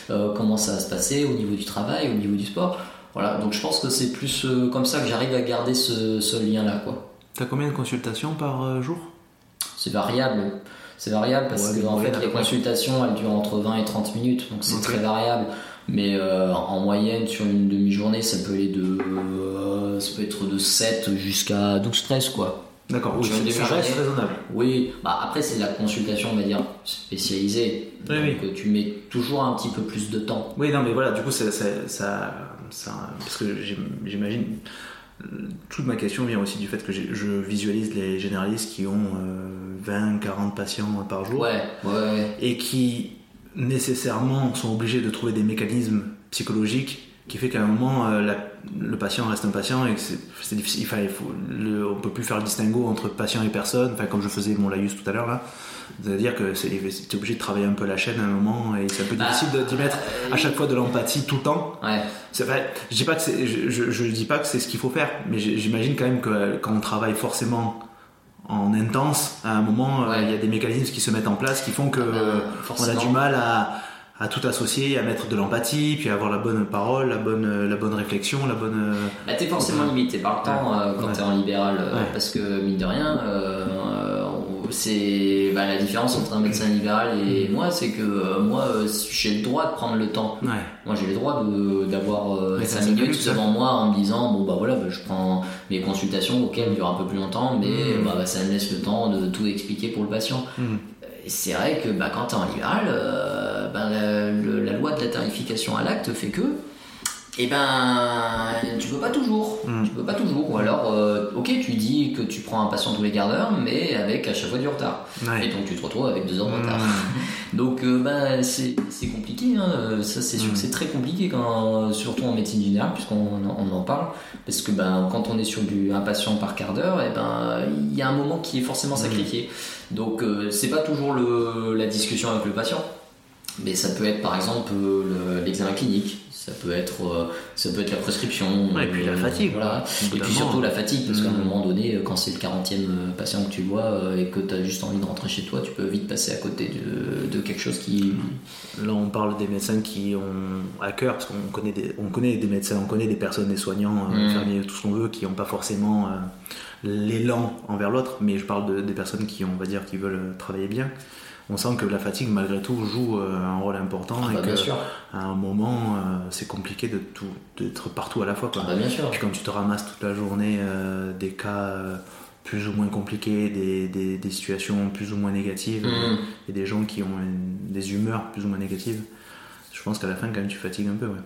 Comment ça va se passer au niveau du travail, au niveau du sport Voilà. Donc je pense que c'est plus comme ça que j'arrive à garder ce, ce lien-là, quoi. T'as combien de consultations par jour? C'est variable. C'est variable parce que en fait les consultations elles durent entre 20 et 30 minutes donc c'est très variable. Mais euh, en moyenne sur une demi-journée ça peut aller de euh, ça peut être de 7 jusqu'à 12 13 quoi. D'accord, oui, reste raisonnable. Oui, bah après c'est la consultation, on va dire, spécialisée. donc euh, tu mets toujours un petit peu plus de temps. Oui, non, mais voilà, du coup, ça, ça, ça, ça parce que j'imagine, toute ma question vient aussi du fait que je visualise les généralistes qui ont 20, euh, 40 patients par jour. Et qui nécessairement sont obligés de trouver des mécanismes psychologiques qui fait qu'à un moment euh, le patient reste un patient et que c'est difficile. Il faut, on peut plus faire le distinguo entre patient et personne, enfin, comme je faisais mon laïus tout à l'heure là. C'est-à-dire que es obligé de travailler un peu la chaîne à un moment et c'est un peu bah, difficile d'y mettre à chaque fois de l'empathie tout le temps. Ouais. Vrai, je dis pas que je, je, dis pas que c'est ce qu'il faut faire, mais j'imagine quand même que quand on travaille forcément en intense, à un moment, euh, il y a des mécanismes qui se mettent en place qui font que ah bah, on a du mal à, à tout associer, à mettre de l'empathie, puis à avoir la bonne parole, la bonne, la bonne réflexion, la bonne. Bah, t'es forcément limité par le temps euh, quand t'es en libéral, euh, parce que mine de rien, c'est bah, la différence entre un médecin libéral et moi, c'est que euh, moi, euh, j'ai le droit de prendre le temps. Moi, j'ai le droit d'avoir 5 euh, minutes devant moi en me disant bon bah voilà, bah, je prends mes consultations, auxquelles elles durent un peu plus longtemps, mais mm. bah, ça me laisse le temps de tout expliquer pour le patient. Mm. C'est vrai que bah, quand tu es en libéral, bah, la, la, loi de la tarification à l'acte fait que eh ben, tu peux pas toujours. Hmm. Tu peux pas toujours. Ou alors, euh, ok, tu dis que tu prends un patient tous les quarts d'heure, mais avec à chaque fois du retard. Et donc tu te retrouves avec deux heures de retard. Hmm. donc, euh, ben, c'est compliqué. Hein. Ça, c'est sûr que hmm. c'est très compliqué, quand, surtout en médecine générale, puisqu'on on en parle. Parce que ben, quand on est sur du, un patient par quart d'heure, et eh ben, il y a un moment qui est forcément sacrifié. Donc, euh, c'est pas toujours le, la discussion avec le patient Mais ça peut être par exemple le- l'examen clinique, ça peut être, euh, ça peut être la prescription. Ouais, et puis la euh, fatigue, Voilà. Et puis surtout la fatigue, parce qu'à un Mm. moment donné, euh, quand c'est le 40e euh, patient que tu vois et que tu as juste envie de rentrer chez toi, tu peux vite passer à côté de, de quelque chose qui. Là, on parle des médecins qui ont à cœur, parce qu'on connaît des, on connaît des médecins, on connaît des personnes, des soignants, euh, Mm. infirmiers, tout ce qu'on veut, qui n'ont pas forcément l'élan envers l'autre, mais je parle de- des personnes qui, on va dire, qui veulent travailler bien. On sent que la fatigue, malgré tout, joue euh, un rôle important Ah et bah, que bien sûr. à un moment, euh, c'est compliqué de tout, d'être partout à la fois. Quoi. Ah bah, bien sûr. Puis quand tu te ramasses toute la journée euh, des cas plus ou moins compliqués, des, des- des situations plus ou moins négatives, Mm. et des gens qui ont une- des humeurs plus ou moins négatives, pense qu'à la fin, quand même, tu fatigues un peu. Ouais.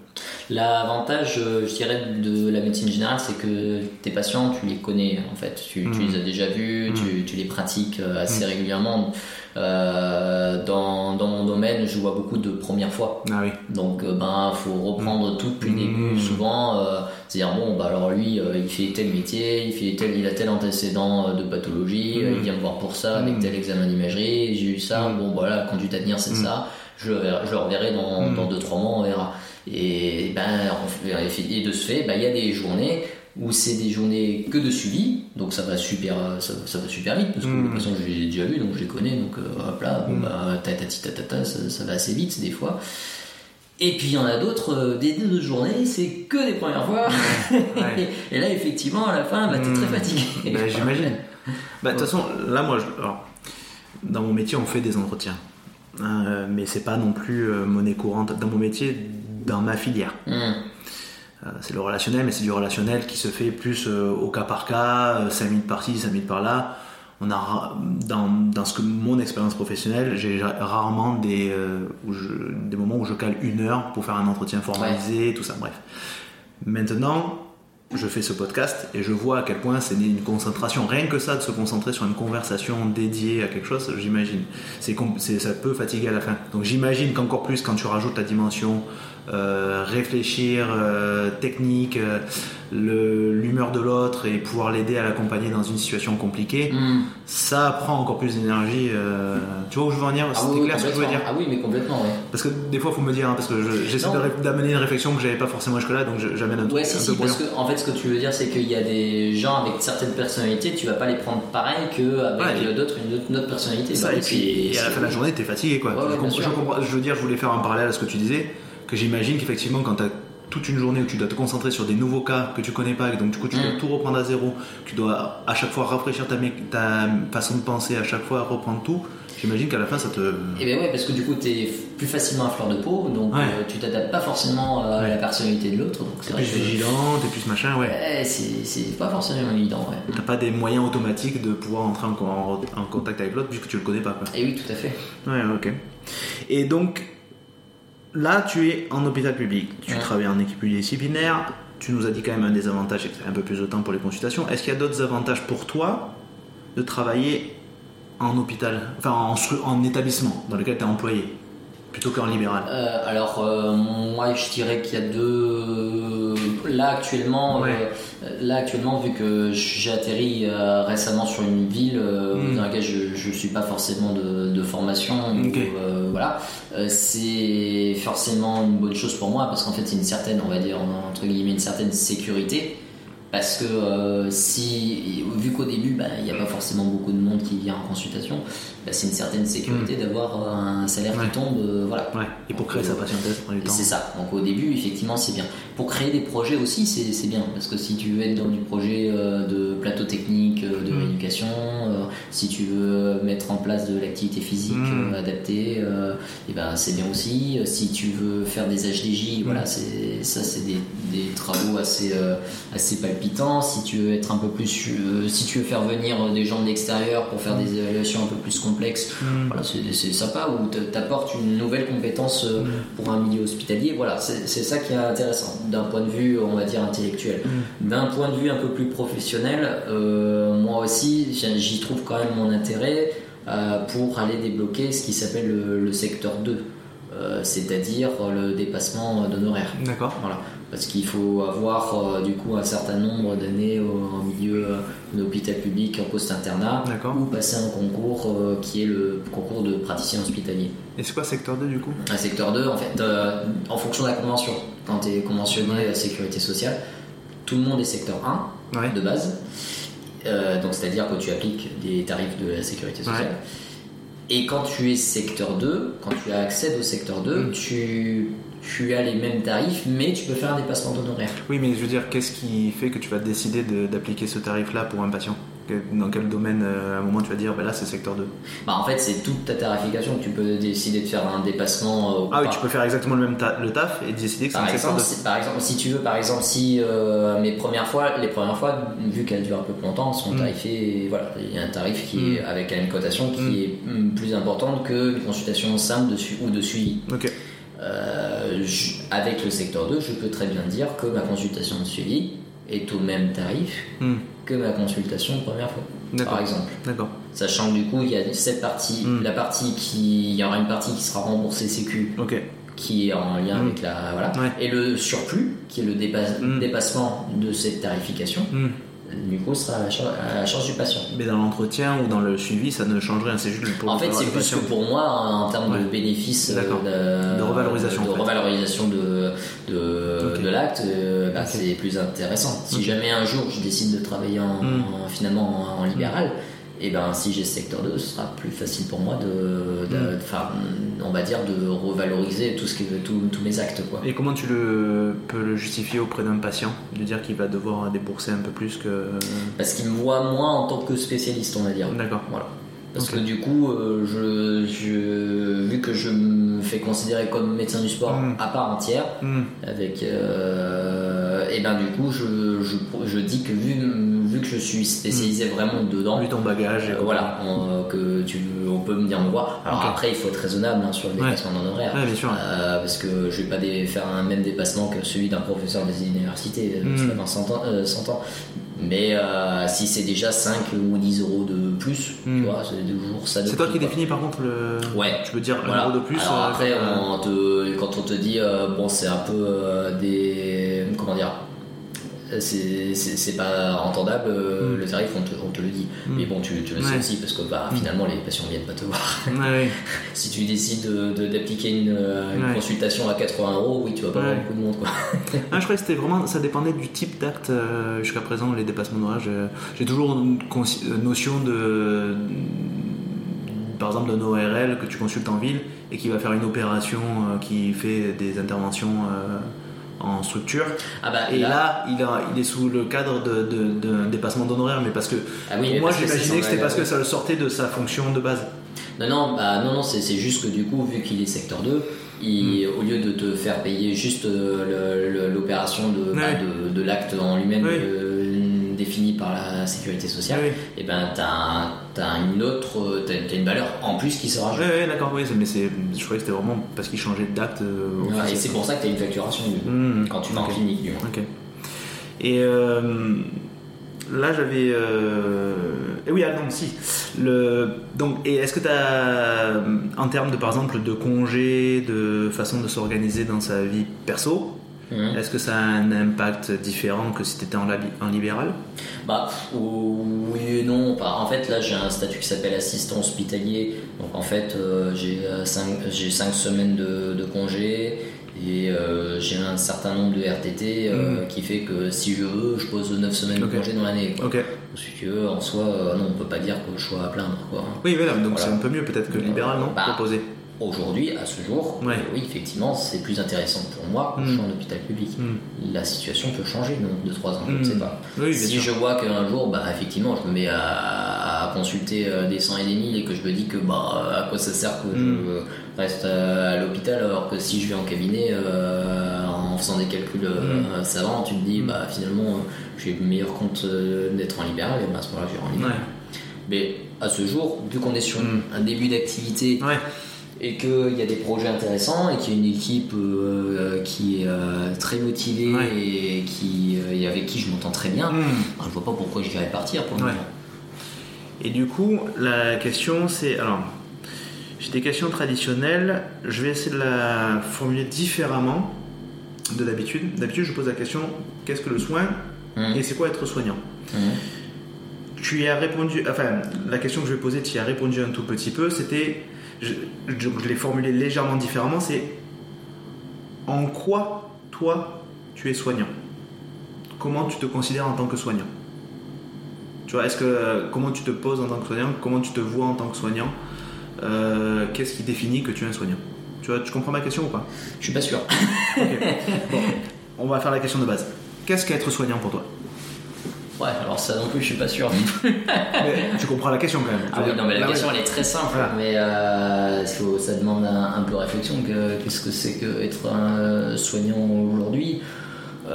L'avantage, euh, je dirais, de la médecine générale, c'est que tes patients, tu les connais en fait. Tu, tu Mm. les as déjà vus, Mm. tu, tu les pratiques euh, assez Mm. régulièrement. Euh, dans, dans mon domaine, je vois beaucoup de premières fois. Ah oui. Donc, ben, faut reprendre tout depuis le début. Souvent, euh, c'est-à-dire bon, bah alors lui, euh, il fait tel métier, il fait tel, il a tel antécédent de pathologie, il vient me voir pour ça avec tel examen d'imagerie. J'ai eu ça. Bon, voilà, conduite à tenir, c'est ça. Je, le verrai- je le reverrai dans, Mm. dans 2-3 mois, on verra. Et ben, et de ce fait, ben, il y a des journées où c'est des journées que de suivi, donc ça va super, ça, ça va super vite parce que de toute façon je les ai déjà vus, donc je les connais, donc euh, hop là, bon Mm. bah tatati tatata, ça, ça va assez vite des fois. Et puis il y en a d'autres, euh, des deux journées, c'est que des premières fois. Ouais. et là effectivement à la fin, bah, t'es très fatigué. Ben, J'imagine. Bah, De toute façon, là, moi, je- alors, dans mon métier, on fait des entretiens. Euh, mais c'est pas non plus euh, monnaie courante. Dans mon métier, dans ma filière. Mm. Euh, c'est le relationnel, mais c'est du relationnel qui se fait plus euh, au cas par cas, 5 minutes par-ci, 5 minutes par-là. On a dans, dans ce que mon expérience professionnelle, j'ai ra- rarement des, où je- des moments où je cale une heure pour faire un entretien formalisé, tout ça. Bref. Maintenant, je fais ce podcast et je vois à quel point c'est une concentration. Rien que ça, de se concentrer sur une conversation dédiée à quelque chose, j'imagine. C'est, ça peut fatiguer à la fin. Donc j'imagine qu'encore plus quand tu rajoutes la dimension euh, réfléchir, euh, technique, euh, l'humeur de l'autre et pouvoir l'aider à l'accompagner dans une situation compliquée, Mm. ça prend encore plus d'énergie. tu vois où je veux en venir? Ah C'était oui, clair ce que je veux dire Ah oui, mais complètement, ouais. Parce que des fois, il faut me dire, hein, parce que je- j'essaie d'amener une réflexion que j'avais pas forcément jusque-là, donc j'amène un truc Ouais, si, si, parce que en fait, ce que tu veux dire, c'est qu'il y a des gens avec certaines personnalités, tu vas pas les prendre pareil qu'avec Ouais, d'autres, une autre, une autre personnalité. Ça, Bah et, oui, puis, et à la fin de la journée, t'es fatigué, quoi. Ouais, ouais, comprends- je veux dire, je voulais faire un parallèle à ce que tu disais, que j'imagine qu'effectivement, quand t'as toute une journée où tu dois te concentrer sur des nouveaux cas que tu connais pas, et donc du coup tu dois Mm. tout reprendre à zéro, tu dois à chaque fois rafraîchir ta, ta façon de penser, à chaque fois reprendre tout, j'imagine qu'à la fin ça te... Et ben ouais, parce que du coup, t'es plus facilement à fleur de peau, donc Ouais. euh, tu t'adaptes pas forcément à Ouais. la personnalité de l'autre. Donc c'est T'es plus que vigilant, t'es plus machin, ouais. Ouais, c'est c'est pas forcément évident, ouais. T'as pas des moyens automatiques de pouvoir entrer en, en- en contact avec l'autre puisque tu le connais pas, quoi. Et oui, tout à fait. Ouais, ok. Et donc, là, tu es en hôpital public. Tu Ouais. travailles en équipe pluridisciplinaire. Tu nous as dit quand même un des avantages, c'est un peu plus de temps pour les consultations. Est-ce qu'il y a d'autres avantages pour toi de travailler en hôpital, enfin en établissement dans lequel tu es employé, plutôt qu'en libéral? Euh, alors, euh, moi, je dirais qu'il y a deux. Là actuellement, Ouais. euh, là actuellement, vu que j'ai atterri euh, récemment sur une ville euh, Mm. dans laquelle je, je suis pas forcément de, de formation, euh, voilà, euh, c'est forcément une bonne chose pour moi parce qu'en fait, c'est une certaine, on va dire entre guillemets, une certaine sécurité. Parce que euh, si, vu qu'au début, bah, il n'y a pas forcément beaucoup de monde qui vient en consultation, bah, c'est une certaine sécurité d'avoir euh, un salaire Mm. Ouais. qui tombe, euh, voilà. Ouais, et pour créer sa patientèle, ça prend du temps. c'est ça. Donc au début, effectivement, c'est bien. Pour créer des projets aussi, c'est bien. Parce que si tu veux être dans du projet euh, de plateau technique, euh, de Mm. rééducation, si tu veux mettre en place de l'activité physique Mm. adaptée, et ben, c'est bien aussi. Si tu veux faire des HDJ, Mm. voilà, c'est ça, c'est des, des travaux assez, assez palpitants. Si tu veux être un peu plus, si tu veux faire venir des gens de l'extérieur pour faire des évaluations un peu plus complexes, Mm. voilà, c'est sympa où tu apportes une nouvelle compétence euh, pour un milieu hospitalier. Voilà, c'est ça qui est intéressant d'un point de vue, on va dire, intellectuel. Mm. D'un point de vue un peu plus professionnel, euh, moi aussi, j'y trouve quand même mon intérêt euh, pour aller débloquer ce qui s'appelle le, le secteur 2. c'est-à-dire le dépassement d'honoraires. D'accord. Voilà. Parce qu'il faut avoir du coup un certain nombre d'années en milieu d'hôpital public en post-internat ou passer un concours qui est le concours de praticien hospitalier. Et c'est quoi secteur 2 du coup? Un secteur 2 en fait, en fonction de la convention. Quand tu es conventionné à la sécurité sociale, tout le monde est secteur 1 de base. Euh, donc c'est-à-dire que tu appliques des tarifs de la sécurité sociale. Et quand tu es secteur 2, quand tu accèdes au secteur 2, mm. tu, tu as les mêmes tarifs, mais tu peux faire un dépassement d'honoraires. Oui, mais je veux dire, qu'est-ce qui fait que tu vas décider d'appliquer ce tarif-là pour un patient dans quel domaine euh, à un moment tu vas dire ben là c'est secteur 2 bah en fait c'est toute ta tarification tu peux décider de faire un dépassement euh, ah oui tu peux faire exactement le même le taf et décider que c'est un secteur 2 par exemple si tu veux par exemple si euh, mes premières fois les premières fois vu qu'elles durent un peu plus longtemps sont mm. tarifées voilà il y a un tarif qui est mm. avec une cotation qui mm. est plus importante que une consultation simple de ou de suivi ok avec le secteur 2 je peux très bien dire que ma consultation de suivi est au même tarif que ma consultation de première fois, par exemple. D'accord. Sachant que du coup, il y a cette partie, hmm. la partie qui, il y aura une partie qui sera remboursée Sécu, qui est en lien hmm. avec la, voilà, et le surplus, qui est le hmm. dépassement de cette tarification du coup, sera à la, charge, du patient. Mais dans l'entretien ou dans le suivi, ça ne change rien, c'est juste pour En fait, c'est plus que pour moi, en termes de bénéfices, euh, de, revalorisation, de, revalorisation de, de, l'acte, euh, bah, c'est plus intéressant. Si jamais un jour je décide de travailler en, hmm. finalement en, libéral, et ben si j'ai ce secteur 2, ce sera plus facile pour moi de, de mm. on va dire, de revaloriser tout ce tous mes actes. Quoi. Et comment tu le, peux le justifier auprès d'un patient De dire qu'il va devoir débourser un peu plus que. Parce qu'il me voit moins en tant que spécialiste, on va dire. D'accord. Voilà. Parce que du coup, euh, je, vu que je me fais considérer comme médecin du sport mm. à part entière, mm. avec, euh, et ben du coup, je, je, dis que vu que je suis spécialisé mm. vraiment dedans, vu ton bagage, euh, voilà, on, que tu, on peut me dire me voir. Alors après, il faut être raisonnable hein, sur le dépassement d'honoraires, ouais, bien sûr. parce que je vais pas faire un même dépassement que celui d'un professeur des universités dans 100 ans, 100 ans. Mais euh, si c'est déjà 5 ou 10 euros de plus, tu hmm. vois, c'est toujours ça. C'est toi qui définis par contre le. Ouais. Tu peux dire un euro de plus. Alors euh, après, quand on te dit, euh, bon, c'est un peu des. Comment dire c'est pas entendable euh, mm. le tarif, on te, on te le dit. Mm. Mais bon, tu, tu le sais aussi parce que bah, mm. finalement les patients viennent pas te voir. si tu décides d'appliquer une, une consultation à 80 euros, oui, tu vas pas voir beaucoup de monde. Quoi. ah, je croyais que c'était vraiment, ça dépendait du type d'acte euh, jusqu'à présent, les dépassements d'orage. J'ai toujours une notion de par exemple d'un ORL que tu consultes en ville et qui va faire une opération euh, qui fait des interventions en structure. Ah bah, et là, il, il, est sous le cadre d'un dépassement d'honoraires, mais parce que ah moi j'imaginais que c'était parce que ça le sortait de sa fonction de base. Non, non, bah, non, non c'est juste que du coup, vu qu'il est secteur 2, il, hmm. au lieu de te faire payer juste euh, l'opération de, bah, de, de l'acte en lui-même, définie par la sécurité sociale, et eh ben t'as as une autre, t'as une valeur en plus qui se rajoute. Oui, d'accord, oui, mais c'est, je croyais que c'était vraiment parce qu'il changeait de date. Euh, et c'est pour ça que t'as une facturation mmh, quand tu vas en clinique. Du ok. Et euh, là, j'avais. Euh, et oui, ah non, si. Le, donc, et est-ce que tu as, en termes de, par exemple, de congés, de façon de s'organiser dans sa vie perso, Mmh. Est-ce que ça a un impact différent que si tu étais en, en, libéral? Bah oui et non. En fait, là, j'ai un statut qui s'appelle assistant hospitalier. Donc en fait, euh, j'ai 5 euh, semaines de, de congé et euh, j'ai un certain nombre de RTT mmh. qui fait que si je veux, je pose 9 semaines de congé dans l'année. Ok. Parce que en soi, non, on peut pas dire que je sois à plaindre. Quoi. Oui, voilà, donc c'est un peu mieux peut-être que le libéral, non? Bah, Proposé. Aujourd'hui, à ce jour, oui, effectivement, c'est plus intéressant pour moi que je suis en hôpital public. Hmm. La situation peut changer dans 2-3 ans, je ne sais hmm. pas. si je vois qu'un jour, bah, effectivement, je me mets à, consulter euh, des 100 et des 1000 et que je me dis que bah, à quoi ça sert que je reste à l'hôpital alors que si je vais en cabinet euh, en faisant des calculs euh, savants, tu te dis bah, finalement, j'ai le meilleur compte d'être en libéral et bah, à ce moment-là, je vais en libéral. Mais à ce jour, vu qu'on est sur un début d'activité, et qu'il y a des projets intéressants et qu'il y a une équipe euh, qui est euh, très motivée et, qui, euh, avec qui je m'entends très bien, je hmm. ne je vois pas pourquoi j'irais partir pour le moment. Et du coup, la question c'est alors. J'ai des questions traditionnelles. Je vais essayer de la formuler différemment de d'habitude. D'habitude, je pose la question qu'est-ce que le soin Mhm. et c'est quoi être soignant Mhm. Tu y as répondu, enfin, la question que je vais poser, tu y as répondu un tout petit peu. C'était, je, je- je l'ai formulé légèrement différemment. C'est en quoi toi tu es soignant? Comment tu te considères en tant que soignant? Tu vois, est-ce que comment tu te poses en tant que soignant? Comment tu te vois en tant que soignant? Euh, Qu'est-ce qui définit que tu es un soignant? Tu vois, tu comprends ma question ou pas? Je suis pas sûr. Bon, on va faire la question de base. Qu'est-ce qu'être soignant pour toi? Ouais, alors ça non plus, je suis pas sûr. Mais Tu comprends la question quand même. Ah oui, non, mais la Là, question ouais. elle est très simple, Voilà. mais euh, ça demande un, un peu réflexion. que- Qu'est-ce que c'est que être un soignant aujourd'hui? Euh,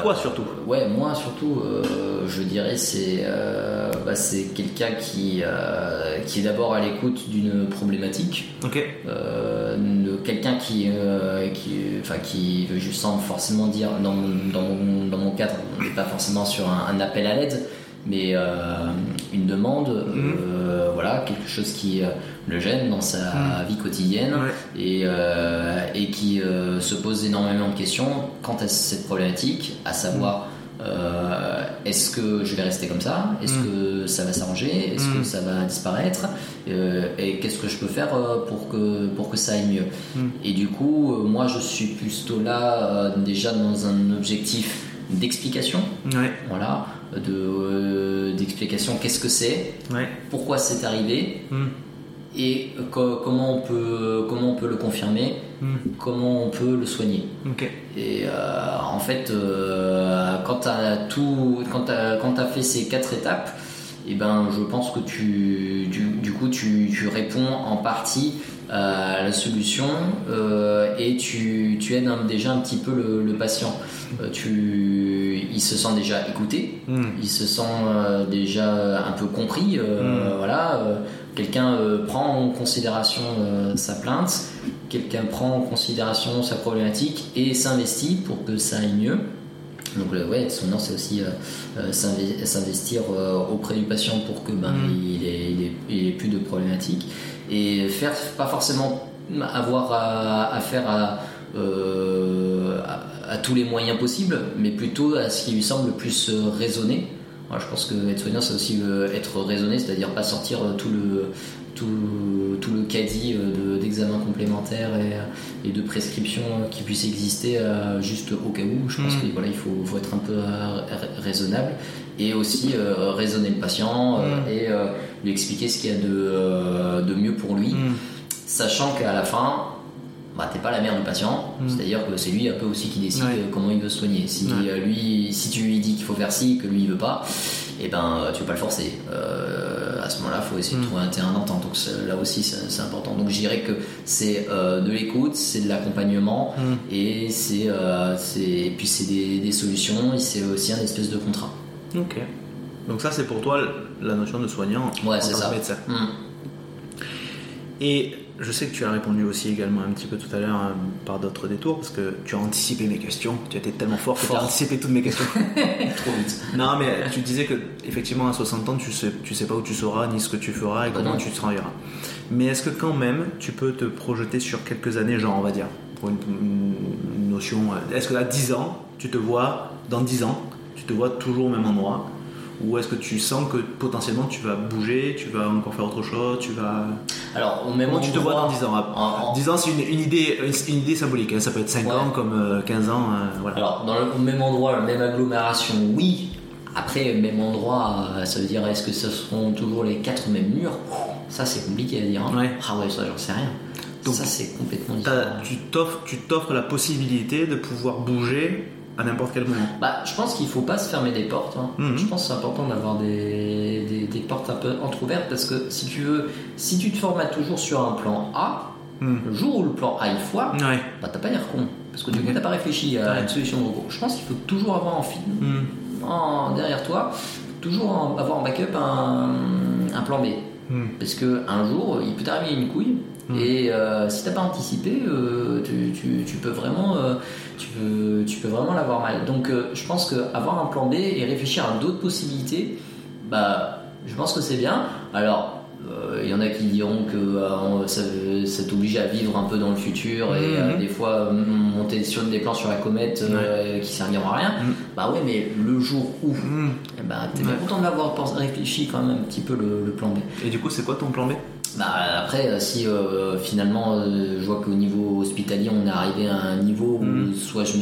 Toi surtout. Ouais, moi surtout, euh, je dirais c'est euh, bah, c'est quelqu'un qui euh, qui est d'abord à l'écoute d'une problématique, Ok. euh, de quelqu'un qui euh, qui enfin qui veut juste sans forcément dire dans mon, dans mon, dans mon cadre, on n'est pas forcément sur un, un appel à l'aide, mais euh, une demande, Mhm. euh, voilà, quelque chose qui euh, le gêne dans sa vie quotidienne Ouais. et, euh, et qui euh, se pose énormément de questions quant à cette problématique, à savoir euh, est-ce que je vais rester comme ça? Est-ce Mm. que ça va s'arranger? Est-ce que ça va disparaître? Et qu'est-ce que je peux faire pour que, pour que ça aille mieux? Et du coup, moi je suis plutôt là déjà dans un objectif d'explication, Ouais. voilà, de, d'explication qu'est-ce que c'est, Ouais. pourquoi c'est arrivé, Hmm. Et co- comment on peut comment on peut le confirmer, Hmm. comment on peut le soigner. Et euh, en fait, euh, quand tu as tout, quand t'as quand t'as fait ces quatre étapes, et ben je pense que tu du, du coup tu, tu réponds en partie à la solution euh, et tu, tu aides un- déjà un petit peu le, le patient. Euh, tu, il se sent déjà écouté, Hmm. il se sent euh, déjà un peu compris. euh, Mm. Voilà, euh, quelqu'un euh, prend en considération euh, sa plainte, quelqu'un prend en considération sa problématique et s'investit pour que ça aille mieux. Donc ouais, son nom c'est aussi euh, s'inve- s'investir euh, auprès du patient pour que ben, Mm. il, ait, il, ait, il ait plus de problématiques et faire pas forcément avoir à, à faire à, euh, à- à tous les moyens possibles, mais plutôt à ce qui lui semble le plus raisonné. Voilà, je pense que être soignant, c'est aussi euh, être raisonné, c'est-à-dire pas sortir euh, tout le, tout, tout le caddie euh, de- d'examens complémentaires et, et de prescriptions qui puissent exister juste au cas où. Je pense Mm. qu'il voilà, il faut, faut être un peu ra- raisonnable et aussi euh, raisonner le patient Mm. et euh, lui expliquer ce qu'il y a de, de mieux pour lui Hmm. sachant qu'à la fin, bah, t'es pas la mère du patient, Mm. c'est-à-dire que c'est lui un peu aussi qui décide Ouais. euh, comment il veut se soigner. Si Ouais. euh, lui, si tu lui dis qu'il faut faire ci, que lui il veut pas, et ben euh, tu peux pas le forcer. Euh, à ce moment-là, il faut essayer de Mm. trouver un terrain d'entente. Donc là aussi, c'est important. Donc je dirais que c'est euh, de l'écoute, c'est de l'accompagnement Hmm. et c'est euh, puis c'est des, des solutions et c'est aussi un espèce de contrat. Ok. Donc ça c'est pour toi la notion de soignant Ouais, en c'est tant ça. médecin. Mm. Et je sais que tu as répondu aussi également un petit peu tout à l'heure hein, par d'autres détours parce que tu as anticipé mes questions. Tu étais tellement fort que tu as Fort. anticipé toutes mes questions. Trop vite. non mais tu disais que effectivement à 60 ans tu sais, tu sais pas où tu seras ni ce que tu feras et comment non. tu te travailleras. Mais est-ce que quand même tu peux te projeter sur quelques années, genre on va dire, pour une, une notion, euh, est-ce que à 10 ans tu te vois, dans 10 ans, tu te vois toujours au même endroit? Ou est-ce que tu sens que potentiellement tu vas bouger, tu vas encore faire autre chose, tu vas... Alors au même Comment tu te vois dans endroit- 10 ans en- en- 10 ans c'est une, une idée, une, une idée symbolique, hein. ça peut être 5 Ouais. ans comme euh, 15 ans, euh, voilà. Alors, dans le au même endroit, la même agglomération, oui. Après, même endroit, euh, ça veut dire est-ce que ce seront toujours les quatre mêmes murs? Ça, c'est compliqué à dire. hein. Ouais. Ah ouais, ça, j'en sais rien. Donc, ça, c'est complètement différent. tu t'offres la possibilité de pouvoir bouger à n'importe quel moment. Bah, je pense qu'il faut pas se fermer des portes. hein. Mhm. Je pense que c'est important d'avoir des, des, des portes un peu entrouvertes parce que si tu veux, si tu te formates toujours sur un plan A, Hmm. le jour où le plan A il foire, Ouais. bah t'as pas l'air con. Parce que du coup, Ok. t'as pas réfléchi à Ouais. une solution de recours. Je pense qu'il faut toujours avoir en film en- derrière toi, toujours en- avoir en backup un, un plan B. Parce que un jour, il peut t'arriver une couille. Mm. Et euh, si t'as pas anticipé, euh, tu, tu- tu peux vraiment, euh, tu peux, tu peux vraiment l'avoir mal. Donc, euh, je pense que avoir un plan B et réfléchir à d'autres possibilités, bah, je pense que c'est bien. Alors, Il y en a qui diront que ça, ça t'oblige à vivre un peu dans le futur et Mhm. euh, des fois mm, monter sur des plans sur la comète euh, qui serviront à rien. Mhm. Bah ouais, mais le jour où, eh ben, t'es bien content d'avoir pensé- réfléchi quand même un petit peu le, le plan B. Et du coup, c'est quoi ton plan B? Bah après, euh, si euh, finalement euh, je vois qu'au niveau hospitalier on est arrivé à un niveau où Mhm. soit je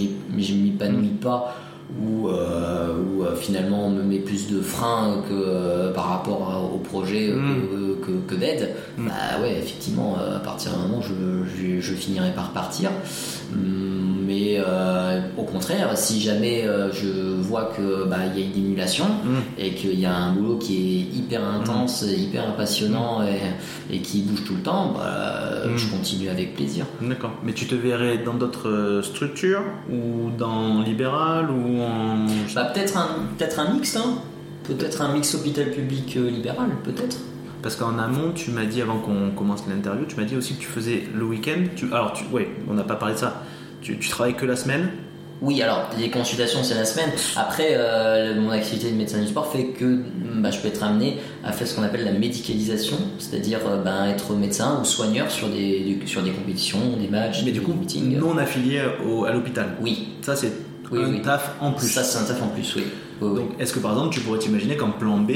m'épanouis pas ou euh, où, euh, finalement on me met plus de freins que euh, par rapport à- au projet Mhm. que, que- que d'aide, Mhm. bah ouais effectivement à partir d'un moment je, je, je finirai par partir. Hum, Mais au contraire, si jamais je vois que bah, il y a une émulation, et qu'il y a un boulot qui est hyper intense, hyper passionnant et, et qui bouge tout le temps, bah, Mm. je continue avec plaisir. D'accord. Mais tu te verrais dans d'autres structures ou dans libéral ou Bah, peut-être un, mix, hein peut-être un mix hôpital public euh, libéral, peut-être. Parce qu'en amont, tu m'as dit avant qu'on commence l'interview, tu m'as dit aussi que tu faisais le week-end. Tu... Alors, tu... oui, on n'a pas parlé de ça. Tu, tu travailles que la semaine? Oui, alors les consultations c'est la semaine. Après, euh, mon activité de médecin du sport fait que bah, je peux être amené à faire ce qu'on appelle la médicalisation, c'est-à-dire euh, bah, être médecin ou soigneur sur des, sur des compétitions, des matchs, Mais des du coup, meetings. non affilié au- à l'hôpital? Oui, Ça, c'est Oui, un oui. taf en plus. ça c'est un taf en plus, oui. Donc, est-ce que par exemple, tu pourrais t'imaginer qu'en plan B,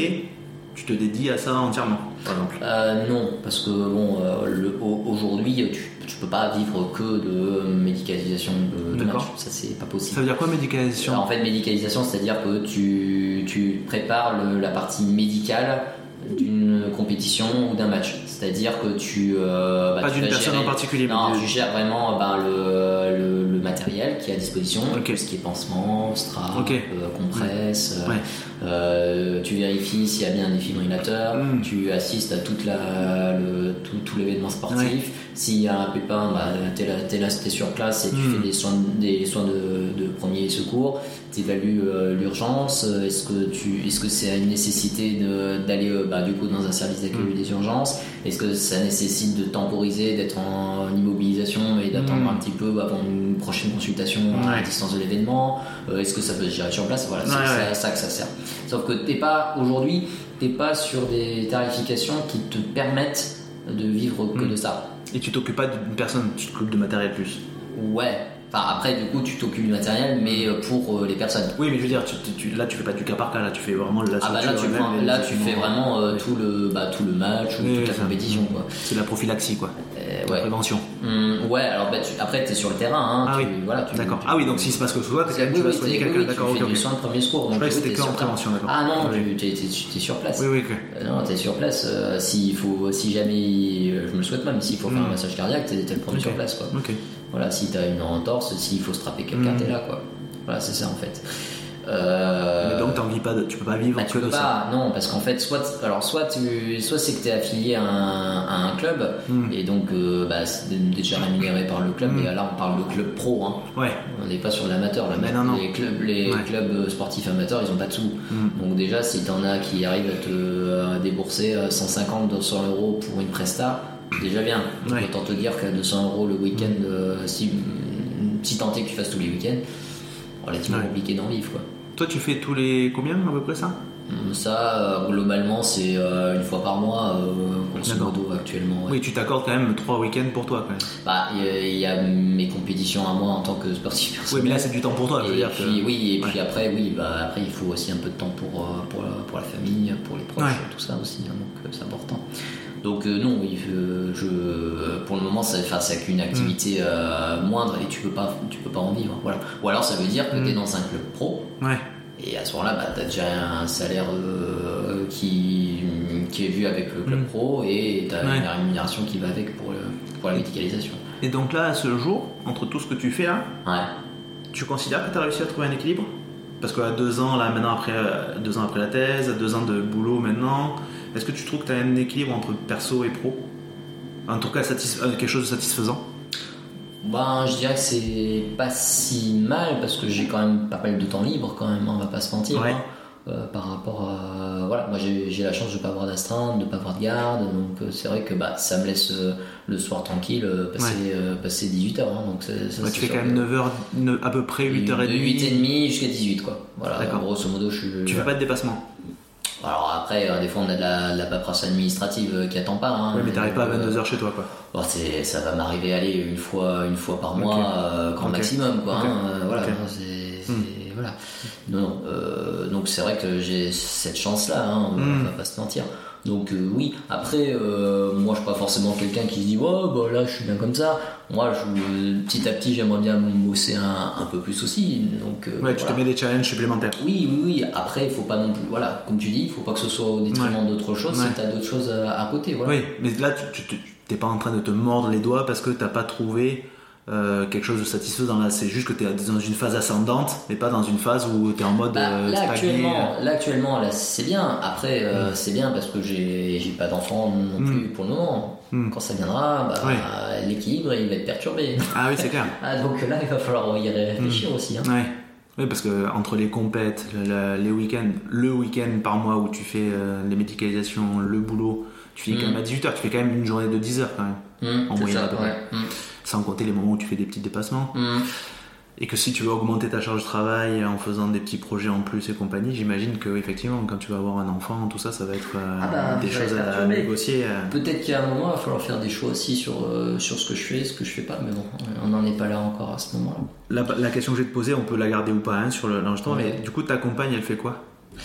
tu te dédies à ça entièrement, par exemple? Euh, non, parce que bon, euh, aujourd'hui, tu, tu peux pas vivre que de médicalisation de, de D'accord. match. Ça, c'est pas Ça possible. veut dire quoi, médicalisation? En fait, médicalisation, c'est-à-dire que tu, tu prépares le- la partie médicale d'une compétition ou d'un match. C'est-à-dire que tu. euh, bah, Pas d'une personne gérer- en particulier, Non, tu gères vraiment bah, le, le- le matériel qui est à disposition, Ok. tout ce qui est pansement, strap, euh, compresse. euh, Ouais. euh, tu vérifies s'il y a bien un défibrillateur, Mm. tu assistes à toute la, le, tout, tout l'événement sportif. Ouais. S'il y a un pépin, bah, t'es là, t'es là, t'es sur place et tu fais des soins, des soins de, de premier secours. Tu évalues euh, l'urgence. euh, Est-ce que tu, est-ce que c'est une nécessité d'aller euh, bah, du coup dans un service d'accueil Mm. des urgences? Est-ce que ça nécessite de temporiser, d'être en immobilisation et d'attendre Mm. un petit peu avant une prochaine consultation à distance de l'événement? Euh, Est-ce que ça peut se gérer sur place? Voilà, c'est Ouais, c'est ouais. à ça que ça sert. Sauf que t'es pas aujourd'hui, t'es pas sur des tarifications qui te permettent de vivre que de ça. Et tu t'occupes pas d'une personne, tu t'occupes de matériel plus. Ouais. Enfin après du coup tu t'occupes du matériel mais euh, pour euh, les personnes. Oui, mais je veux dire, tu, tu- là, tu fais pas du cas par cas, là, tu fais vraiment la Ah bah là tu, prends- là tu fais vraiment euh, tout le bah, tout le match ou Oui, toute oui, la compétition quoi. C'est la prophylaxie, quoi. Euh, La prévention. Hum, ouais alors bah, tu- après t'es sur le terrain hein, Ah tu, oui. voilà, tu- D'accord. tu- Ah oui, donc s'il se passe quelque chose, tu vas soigner t'es- quelqu'un, d'accord, tu fais du soin de premier secours. Je croyais que c'était que en prévention, d'accord. Ah non, tu t'es sur place. Oui, oui, Non, t'es sur place. si jamais, je me le souhaite même, s'il faut faire Mm. un massage cardiaque, t'es, t'es le premier sur place, quoi. Ok. Voilà, si t'as une entorse, s'il faut strapper quelqu'un, Mm. t'es là, quoi. Voilà, c'est ça en fait. Euh, Mais donc, t'en vis pas, de- tu peux pas vivre bah, tu peux de ça. non, parce qu'en fait, soit, alors soit tu, soit c'est que t'es affilié à un, à un club Mm. et donc euh, bah, c'est déjà rémunéré par le club. Mm. Et là, on parle de club pro, hein. Ouais. On n'est pas sur l'amateur. là. Mais non, non. Les clubs, les Ouais. clubs sportifs amateurs, ils ont pas de sous. Mm. Donc déjà, si t'en as qui arrivent à te à débourser euh, 150, 200 euros pour une presta, déjà bien. Ouais. Autant te dire qu'à 200 euros le week-end, euh, si, si tant est que tu fasses tous les week-ends, relativement Ouais. compliqué d'en vivre. Quoi. Toi, tu fais tous les combien à peu près ça? Ça, euh, globalement, c'est euh, une fois par mois, euh, grosso modo, actuellement. ouais. Oui, tu t'accordes quand même trois week-ends pour toi quand même. Bah, il y a- il y, a mes compétitions à moi en tant que sportif Oui, personnel. mais là, c'est du temps pour toi. Je veux Et dire puis que... oui, et puis après, oui, bah après il faut aussi un peu de temps pour pour la, pour la famille, pour les proches, Ouais. tout ça aussi, hein, donc c'est important. Donc euh, non, oui, je, je- pour le moment, ça, c'est qu'une activité Mm. moindre et tu peux pas tu peux pas en vivre, voilà. Ou alors ça veut dire que Mm. tu es dans un club pro Ouais. Et à ce moment-là, bah, tu as déjà un salaire euh, qui qui est vu avec le club Mm. pro et tu as Ouais. une rémunération qui va avec pour le, pour la médicalisation. Et donc là, à ce jour, entre tout ce que tu fais là, Ouais. tu considères que tu as réussi à trouver un équilibre? Parce qu'à deux ans, là, maintenant, après, euh, deux ans après la thèse, deux ans de boulot maintenant, est-ce que tu trouves que tu as un équilibre entre perso et pro? En tout cas, euh, quelque chose de satisfaisant? Ben, je dirais que c'est pas si mal parce que j'ai quand même pas mal de temps libre quand même, hein, on va pas se mentir. Ouais. hein, euh, par rapport à. Voilà, moi j'ai la chance de pas avoir d'astreinte, de pas avoir de garde, donc euh, c'est vrai que bah, ça me laisse euh, le soir tranquille passer, euh, passer 18h. hein, donc ça, Ouais, Tu fais quand même que- 9h, à peu près 8h30. De 8h30 jusqu'à 18 quoi. Voilà, D'accord. grosso modo, je suis. Tu fais pas de dépassement Alors après, euh, des fois on a de la, de la paperasse administrative euh, qui attend pas. Hein, Ouais, mais t'arrives pas à Euh, 22h chez toi, quoi. Bon, c'est, ça va m'arriver aller une fois, une fois par mois, euh, grand maximum, quoi. Hein, euh, voilà, Ok. c'est, Hmm. voilà. Non, non. euh, donc c'est vrai que j'ai cette chance-là, hein, on Hmm. va pas se mentir. Donc euh, oui. Après, euh, moi, je suis pas forcément quelqu'un qui se dit, oh, bah là, je suis bien comme ça. Moi, je, petit à petit, j'aimerais bien bosser un, un peu plus aussi. Donc euh, Ouais, tu te mets des challenges supplémentaires. Oui, oui, oui. Après, il faut pas non plus. Voilà, comme tu dis, il faut pas que ce soit au détriment d'autres choses. Ouais. Si t'as d'autres choses à, à côté, voilà. Oui, mais là, tu tu- tu- t'es pas en train de te mordre les doigts parce que t'as pas trouvé euh, quelque chose de satisfaisant là. C'est juste que t'es dans une phase ascendante, mais pas dans une phase où t'es en mode Bah, euh, là, actuellement, là actuellement, là c'est bien. Après, euh, c'est bien parce que j'ai pas d'enfant non plus pour le moment. Mm. Quand ça viendra, bah, l'équilibre il va être perturbé. Ah oui, c'est clair. Ah, donc là, il va falloir y réfléchir aussi. Hein. Ouais. Oui, parce que entre les compètes, le- le- les week-ends, le week-end par mois où tu fais les médicalisations, le boulot, tu finis quand Mm. même à 18h, tu fais quand même une journée de 10 heures quand même. Mm, En moyenne, ça, ouais. Mm, Sans compter les moments où tu fais des petits dépassements. mm. Et que si tu veux augmenter ta charge de travail en faisant des petits projets en plus et compagnie, j'imagine que effectivement quand tu vas avoir un enfant, tout ça, ça va être euh, Ah bah, des choses à négocier. euh. Peut-être qu'à un moment, il va falloir faire des choix aussi sur, euh, sur ce que je fais, ce que je fais pas. Mais bon, on n'en est pas là encore à ce moment-là. La, la question que je vais te poser, on peut la garder ou pas hein, sur le- l'enregistrement, Ouais. mais du coup ta compagne, elle fait quoi?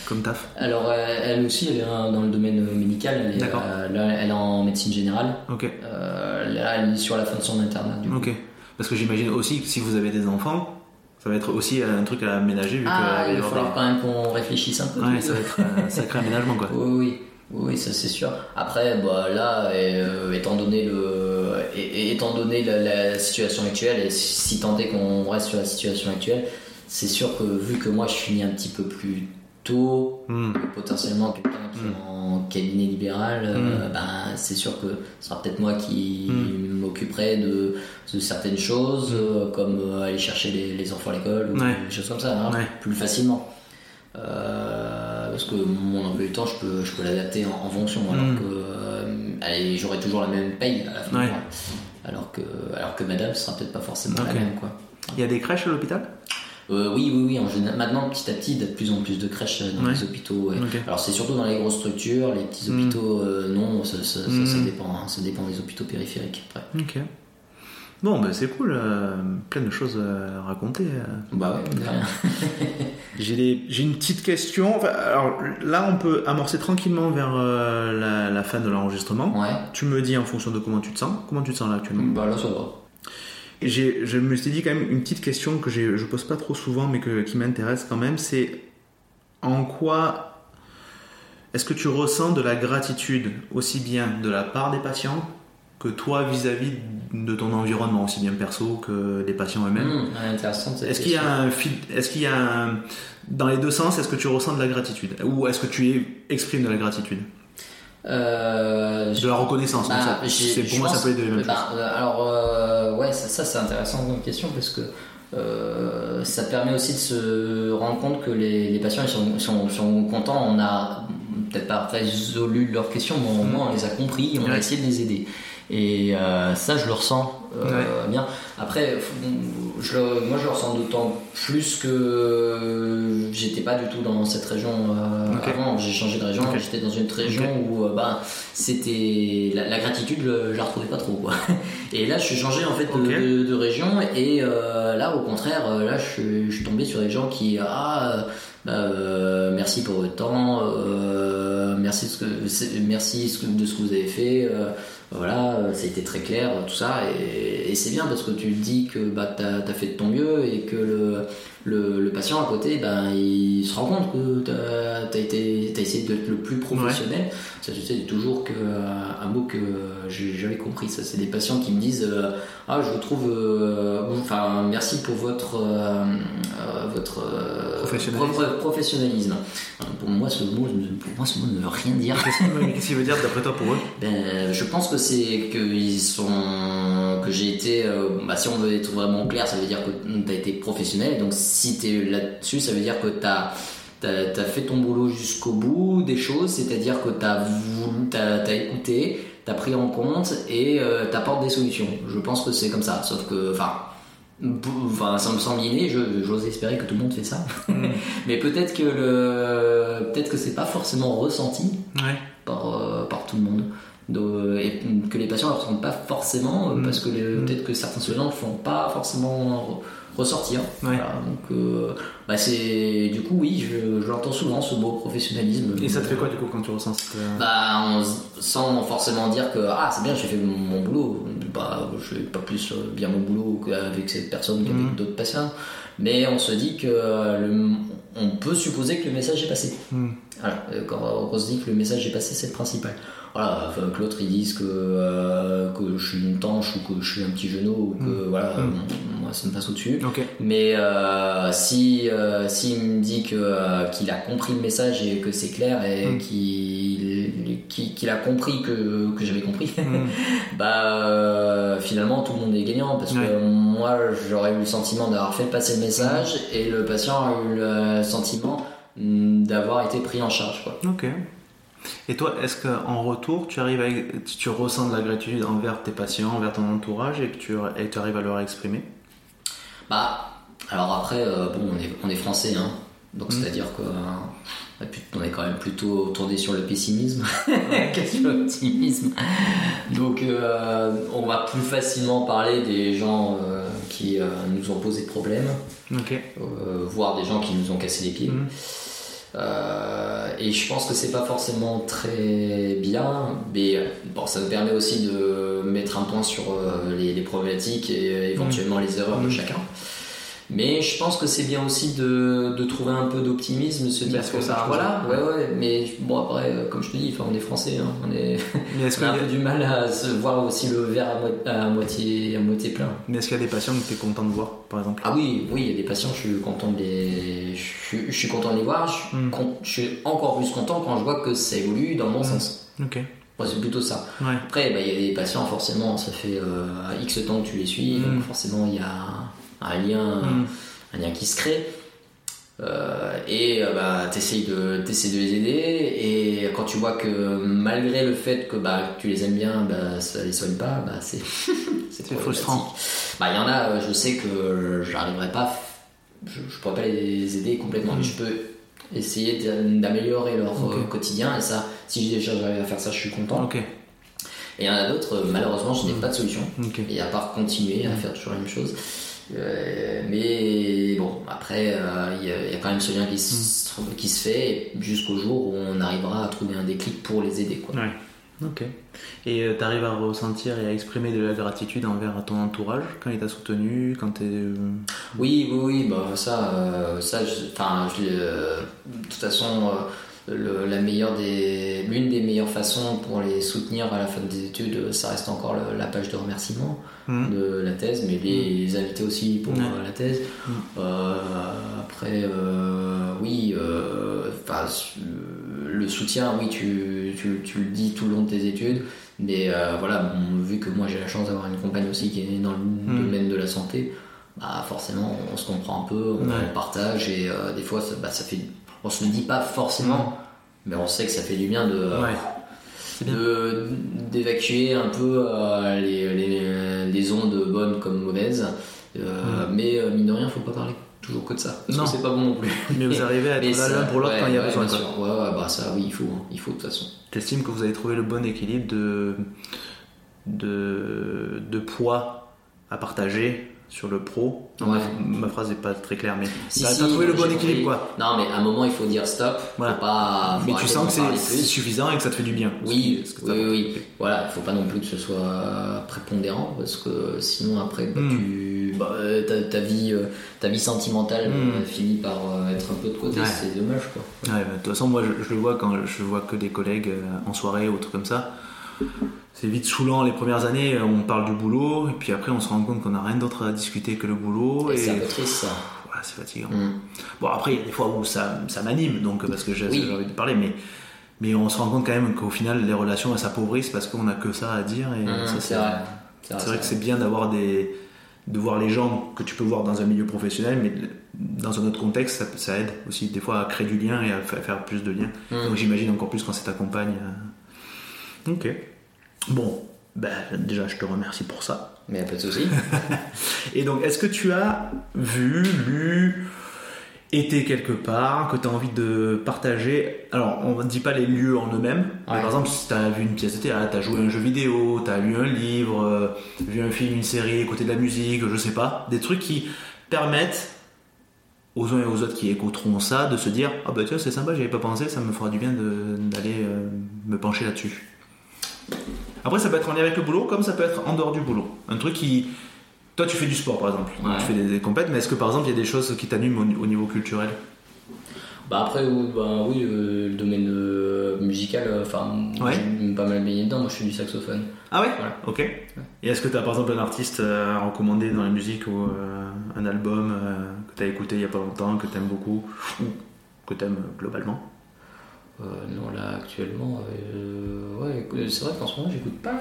Comme taf Alors, euh, elle aussi, elle est dans le domaine médical. Elle est, euh, là, elle est en médecine générale. Ok, Euh, là, elle est sur la fin de son internat. Du coup. ok. Parce que j'imagine aussi que si vous avez des enfants, ça va être aussi un truc à aménager vu Ah, il va falloir quand même qu'on réfléchisse un peu. Ouais, ça va être un sacré aménagement quoi. Oui, oui, oui, ça c'est sûr. Après, bah, là, euh, étant donné le, et- et étant donné la, la situation actuelle, et si tant est qu'on reste sur la situation actuelle, c'est sûr que vu que moi je finis un petit peu plus tôt, Hmm. que potentiellement quelqu'un qui est en cabinet libéral, euh, ben, c'est sûr que ce sera peut-être moi qui Mm. m'occuperai de, de certaines choses, euh, comme euh, aller chercher les, les enfants à l'école ou Ouais. des choses comme ça, hein, Ouais. plus facilement. Euh, parce que mon emploi du temps, je peux, je peux l'adapter en, en fonction, alors Mm. que euh, j'aurai toujours la même paye à la fin Ouais. Alors que, alors que madame, ce sera peut-être pas forcément la même. Quoi. Il y a des crèches à l'hôpital? Euh, oui, oui, oui. En général, maintenant, petit à petit, il y a de plus en plus de crèches euh, dans Ouais. les hôpitaux. ouais. Alors, c'est surtout dans les grosses structures, les petits Mm. hôpitaux, euh, non, ça, ça, ça- Mm. ça dépend. hein. ça dépend des hôpitaux périphériques. Après. Ok. Bon, bah, c'est cool, euh, plein de choses à raconter. euh. Bah ouais, de rien. J'ai des- j'ai une petite question. Enfin, alors là, on peut amorcer tranquillement vers euh, la, la fin de l'enregistrement. Ouais. Tu me dis en fonction de comment tu te sens. Comment tu te sens là actuellement? Bah là, ça va. Je me suis dit quand même une petite question que je pose pas trop souvent, mais que, qui m'intéresse quand même. C'est en quoi est-ce que tu ressens de la gratitude aussi bien de la part des patients que toi vis-à-vis de ton environnement, aussi bien perso que des patients eux-mêmes? Intéressant. cette Est-ce qu'il y a un fil, est-ce qu'il y a un, dans les deux sens, est-ce que tu ressens de la gratitude? Ou est-ce que tu es- exprimes de la gratitude, Euh, de la reconnaissance Bah, ça- c'est- Pour moi, ça peut être de la même bah, euh, Alors, euh, ouais, ça, ça, c'est intéressant comme question parce que euh, ça permet aussi de se rendre compte que les, les patients ils sont, sont, sont contents. On a peut-être pas résolu leurs questions, mais au moins on les a compris, on a essayé de les aider. Et ça, je le ressens bien. Après, je, moi, je le ressens d'autant plus que j'étais pas du tout dans cette région euh, avant. J'ai changé de région, j'étais dans une région où euh, bah, c'était la, la gratitude, le- je la retrouvais pas trop. Quoi. Et là, je suis changé en fait de, Ok. de- de région et euh, là, au contraire, euh, là, je, suis- je suis tombé sur des gens qui ah bah, merci pour votre temps, euh, merci de ce que merci de ce que vous avez fait. Voilà, euh, ça a été très clair, tout ça, et, c'est bien parce que tu dis que bah, tu as, fait de ton mieux et que le, le, le patient à côté, ben, il se rend compte que tu as, essayé d'être le plus professionnel. Ça, je sais toujours que, un mot que j'ai- j'avais compris, ça, c'est des patients qui me disent euh, Ah, je vous trouve, euh, enfin, merci pour votre, euh, votre Professionnalisme. pro- professionnalisme. Pour moi, ce mot, pour moi, ce mot ne veut rien dire. Qu'est-ce qu'il veut dire d'après toi pour eux? Ben, je pense que c'est qu'ils sont que j'ai été bah, si on veut être vraiment clair ça veut dire que tu as été professionnel donc si tu es là-dessus ça veut dire que tu as as, fait ton boulot jusqu'au bout des choses c'est-à-dire que tu as, as, écouté tu as pris en compte et euh, tu apportes des solutions je pense que c'est comme ça sauf que enfin Enfin, ça me semble inné, j'ose espérer que tout le monde fait ça. Mais peut-être que le, peut-être que c'est pas forcément ressenti Ouais. par, euh, par tout le monde. De- et que les patients ne ressentent pas forcément, euh, Mm. parce que Mm. peut-être que certains soignants ne le font pas forcément re- ressortir. Ouais. Voilà, donc, euh, bah c'est, du coup, oui, je, je l'entends souvent, ce mot professionnalisme. Et ça te fait quoi du coup quand tu ressens cette. euh, Bah, on sans forcément dire que ah c'est bien j'ai fait mon, mon boulot bah je fais pas plus bien mon boulot qu'avec cette personne qu'avec Mhm. d'autres patients mais on se dit que le- on peut supposer que le message est passé voilà, quand on se dit que le message est passé c'est le principal voilà enfin, que l'autre il dise que, euh, que je suis une tanche ou que je suis un petit genou ou que voilà Mhm. euh, moi ça me passe au dessus Ok. mais euh, si euh, s'il me dit que euh, qu'il a compris le message et que c'est clair et Mm. qu'il qu'il a compris que, que j'avais compris, bah euh, finalement tout le monde est gagnant parce que moi j'aurais eu le sentiment d'avoir fait passer le message et le patient a eu le sentiment mm, d'avoir été pris en charge quoi. Ok. Et toi, est-ce qu'en retour, tu arrives à, tu, ressens de la gratitude envers tes patients, envers ton entourage et que tu, et tu arrives à leur exprimer? Bah, alors après, euh, bon, on est, on est français, hein. Donc Mm. c'est-à-dire que euh, on est quand même plutôt tourné sur le pessimisme que sur l'optimisme. Donc euh, on va plus facilement parler des gens euh, qui nous ont posé problème, Ok. euh, voire des gens qui nous ont cassé les pieds. Mhm. Euh, et je pense que c'est pas forcément très bien, mais euh, bon, ça nous permet aussi de mettre un point sur euh, les, les problématiques et éventuellement les erreurs de Mhm. chacun. Mais je pense que c'est bien aussi de, de trouver un peu d'optimisme, se dire que ça bah, voilà, ouais, ouais, mais bon après, euh, comme je te dis, enfin, on est français, hein, on, est, Mais est-ce on a un peu du mal à se voir aussi le verre à, mo- à moitié, à moitié plein. mais est-ce qu'il y a des patients que tu es content de voir, par exemple? Ah oui, oui, il y a des patients, je suis content de les, je suis, je suis content de les voir. Je suis, Mm. con- je suis encore plus content quand je vois que ça évolue dans le bon Mm. sens. Ok. C'est plutôt ça. Ouais. Après, bah, il y a des patients, forcément, ça fait euh, X temps que tu les suis, Mm. donc forcément, il y a un lien, Hmm. un lien qui se crée. Euh, et euh, bah, t'essayes de, t'essayes de les aider, et quand tu vois que malgré le fait que bah, tu les aimes bien, bah, ça les soigne pas, bah, c'est c'est frustrant. Bah, il y en a, euh, je sais que j'arriverai pas, je, je pourrais pas les aider complètement, Mm. mais je peux essayer d'a- d'améliorer leur quotidien, et ça, si déjà j'arrive à faire ça, je suis content. Et il y en a d'autres, malheureusement, je n'ai pas de solution. Et à part continuer à faire toujours la même chose. Euh, mais bon, après, euh, il y, a- il y a quand même ce lien qui se, qui se fait jusqu'au jour où on arrivera à trouver un déclic pour les aider. Quoi. Ouais. Ok. Et tu arrives à ressentir et à exprimer de la gratitude envers ton entourage quand il t'a soutenu, quand t'es. euh, Oui, oui, oui, bah, ça, euh, ça enfin, je- euh, de toute façon, euh, le- la meilleure des, l'une des meilleures façons pour les soutenir à la fin des études, ça reste encore le- la page de remerciement Mhm. de la thèse, mais les, inviter aussi pour euh, la thèse. Mhm. Euh, après, euh, oui, euh, euh, le soutien, oui, tu, tu, tu le dis tout le long de tes études. Mais euh, voilà, bon, vu que moi j'ai la chance d'avoir une compagne aussi qui est dans le domaine de la santé, bah forcément on se comprend un peu, on Ouais. partage et euh, des fois ça, bah, ça fait. On se le dit pas forcément, mais on sait que ça fait du bien de. Ouais. De- d'évacuer un peu euh, les, les, les ondes bonnes comme mauvaises. Euh, Mais euh, mine de rien, faut pas parler toujours que de ça. Parce Non. c'est pas bon non plus. Mais vous arrivez à Mais être l'un pour l'autre ouais, quand il y a ouais, besoin. bien sûr. Ouais, ouais, bah ça, oui, il faut, hein. il faut de toute façon. T'estimes que vous avez trouvé le bon équilibre de, de, de poids à partager sur le pro. Non, Ouais. ma, ma phrase n'est pas très claire, mais Si, t'as trouvé le bon équilibre quoi. Non, mais à un moment, il faut dire stop. Voilà. Faut pas. faut Mais tu sens que c'est- suffisant et que ça te fait du bien. Oui, Parce que ça- oui, oui. Voilà, il faut pas non plus que ce soit prépondérant parce que sinon après bah, Mm. tu, bah, euh, ta, ta vie, euh, ta vie sentimentale Mm. euh, finit par euh, être un peu de côté. Ouais. C'est dommage quoi. Ouais, bah, de toute façon, moi je, je le vois quand je vois que des collègues euh, en soirée ou trucs comme ça. C'est vite saoulant les premières années, on parle du boulot, et puis après on se rend compte qu'on n'a rien d'autre à discuter que le boulot, Et et c'est un peu triste ça. voilà, c'est fatigant. Mm. Bon, après, il y a des fois où ça, ça m'anime, donc parce que j'ai Oui. envie de parler, mais, mais on se rend compte quand même qu'au final, les relations elles s'appauvrissent parce qu'on n'a que ça à dire. Et Mm, ça, c'est vrai. C'est vrai que c'est bien d'avoir des de voir les gens que tu peux voir dans un milieu professionnel, mais dans un autre contexte, ça, ça aide aussi des fois à créer du lien et à fa- faire plus de liens. Mm. Donc j'imagine encore plus quand c'est ta compagne. Ok. Bon, Ben, déjà, je te remercie pour ça. Mais pas de souci. Et donc, est-ce que tu as vu, lu, été quelque part, que tu as envie de partager? Alors, on ne dit pas les lieux en eux-mêmes. mais Ouais. Par exemple, si tu as vu une pièce de théâtre, tu as joué à un jeu vidéo, tu as lu un livre, euh, vu un film, une série, écouté de la musique, je sais pas. Des trucs qui permettent aux uns et aux autres qui écouteront ça de se dire Ah bah tiens, c'est sympa, j'y avais pas pensé, ça me fera du bien de- d'aller euh, me pencher là-dessus. Après, ça peut être en lien avec le boulot, comme ça peut être en dehors du boulot. Un truc qui. Toi, tu fais du sport par exemple, Ouais. tu fais des, des compètes, mais est-ce que par exemple, il y a des choses qui t'animent au, au niveau culturel? Bah après, oui, bah, oui euh, le domaine euh, musical, euh, enfin, Ouais. j'ai pas mal baigné dedans. Moi, je fais du saxophone. Ah ouais? Voilà. Ok. Et est-ce que tu as par exemple un artiste à recommander dans la musique ou un album que tu as écouté il y a pas longtemps, que tu aimes beaucoup, ou que tu aimes globalement? Non, là, actuellement, euh, ouais, euh, c'est vrai qu'en ce moment, j'écoute pas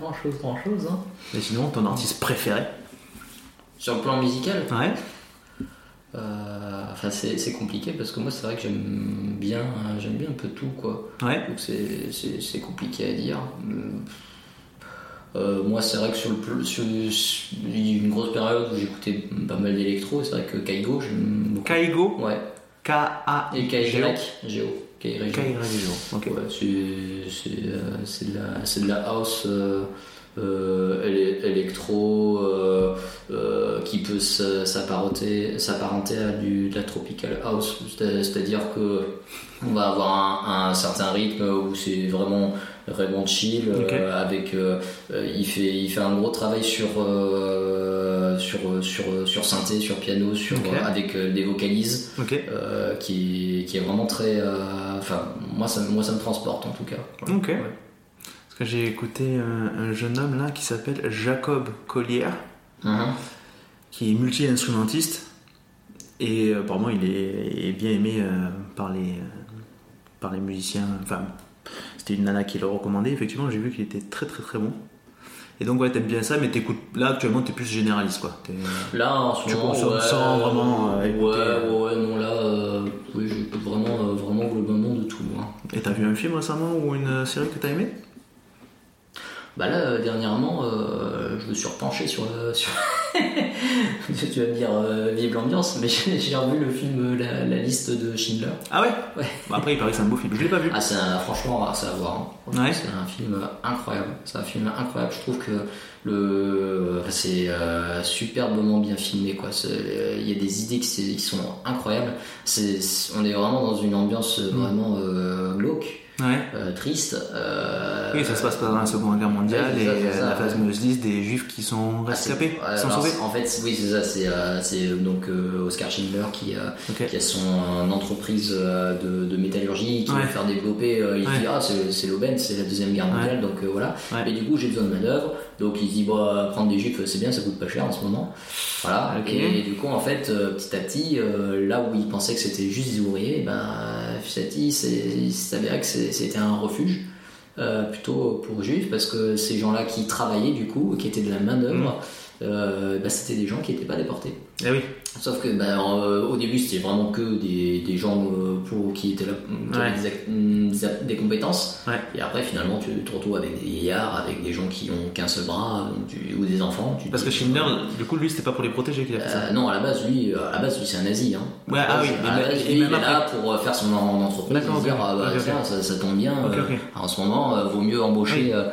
grand chose, grand chose. Hein. Et sinon, ton artiste préféré Sur le plan musical, Ouais. euh, enfin, c'est c'est compliqué parce que moi, c'est vrai que j'aime bien, hein, j'aime bien un peu tout, quoi. Ouais. Donc c'est- compliqué à dire. Euh, moi, c'est vrai que sur le sur, une grosse période où j'écoutais pas mal d'électro. C'est vrai que Kaigo, j'aime beaucoup. Kaigo? Ouais. K-A Et Kaigo, Géo. Kaigo. Kaigo. Ok. C'est euh, c'est de la c'est de la house euh, euh, électro euh, euh, qui peut s'apparenter s'apparenter à du, de la tropical house C'est- c'est-à-dire que on va avoir un, un certain rythme où c'est vraiment vraiment chill euh, avec euh, il fait il fait un gros travail sur euh, sur sur sur synthé sur piano sur avec des vocalises qui, qui est vraiment très. Enfin, moi ça, moi ça me transporte en tout cas. Ok. Ouais. Parce que j'ai écouté un, un jeune homme là qui s'appelle Jacob Collier, Mhm. qui est multi-instrumentiste. Et euh, apparemment, il est, est bien aimé euh, par, les, euh, par les musiciens. Enfin, c'était une nana qui le recommandait. Effectivement, j'ai vu qu'il était très très très bon. Et donc, ouais, t'aimes bien ça, mais t'écoutes. Là, actuellement, t'es plus généraliste quoi. T'es- Là en ce Tu moment. consommes ouais, sans vraiment, euh, ouais, écouter, ouais, ouais, non, là, euh, oui, j'écoute vraiment, euh, vraiment globalement de tout. hein. Et t'as vu un film récemment ou une série que t'as aimé Bah là, euh, dernièrement, euh, je me suis repenché sur. euh, sur... tu vas me dire, euh, vive l'ambiance, mais j'ai revu le film euh, la, la liste de Schindler. Ah ouais? Ouais. Après, il paraît que c'est un beau film. Je l'ai pas vu. Ah, c'est un- franchement, c'est à voir. hein. Ouais. C'est un film incroyable. C'est un film incroyable. Je trouve que le, c'est superbement bien filmé. Quoi. Il y a des idées qui, qui sont incroyables. C'est, on est vraiment dans une ambiance Mm. vraiment glauque, Ouais. euh, triste. euh, Oui, ça se passe pendant la Seconde Guerre mondiale et ça, euh, ça, la fameuse liste des juifs qui sont ah, rescapés, ouais, qui sont alors, sauvés. En fait, oui, c'est ça. C'est, donc Oscar Schindler qui, qui a son entreprise de, de métallurgie qui Ouais. veut faire développer. il dit ah c'est, l'aubaine, c'est la deuxième guerre mondiale, donc voilà. Et du coup j'ai besoin de main d'œuvre, donc il dit bah prendre des juifs c'est bien, ça coûte pas cher en ce moment. Voilà. Et du coup en fait petit à petit, là où il pensait que c'était juste des ouvriers, ben petit à petit c'est- il s'avérait que c'est- c'était un refuge. euh, plutôt pour juifs parce que ces gens-là qui travaillaient du coup qui étaient de la main d'œuvre euh, bah, c'était des gens qui n'étaient pas déportés Eh oui. Sauf que ben, euh, au début c'était vraiment que des, des gens euh, pour, qui étaient là, qui Ouais. avaient des, ac- mm, des compétences. Ouais. Et après finalement tu te retrouves avec des vieillards, avec des gens qui ont qu'un seul bras tu- ou des enfants. tu Parce que Schindler, du coup, lui, c'était pas pour les protéger qu'il a fait ça. euh, non, à la base, lui, euh, à la base, lui, c'est un nazi. Hein. Ouais, ah oui, à la base, lui, il est là pour euh, faire son en- entreprise, dire, ok. ah, bah, ça, ça tombe bien. Euh, en ce moment, euh, vaut mieux embaucher euh, euh,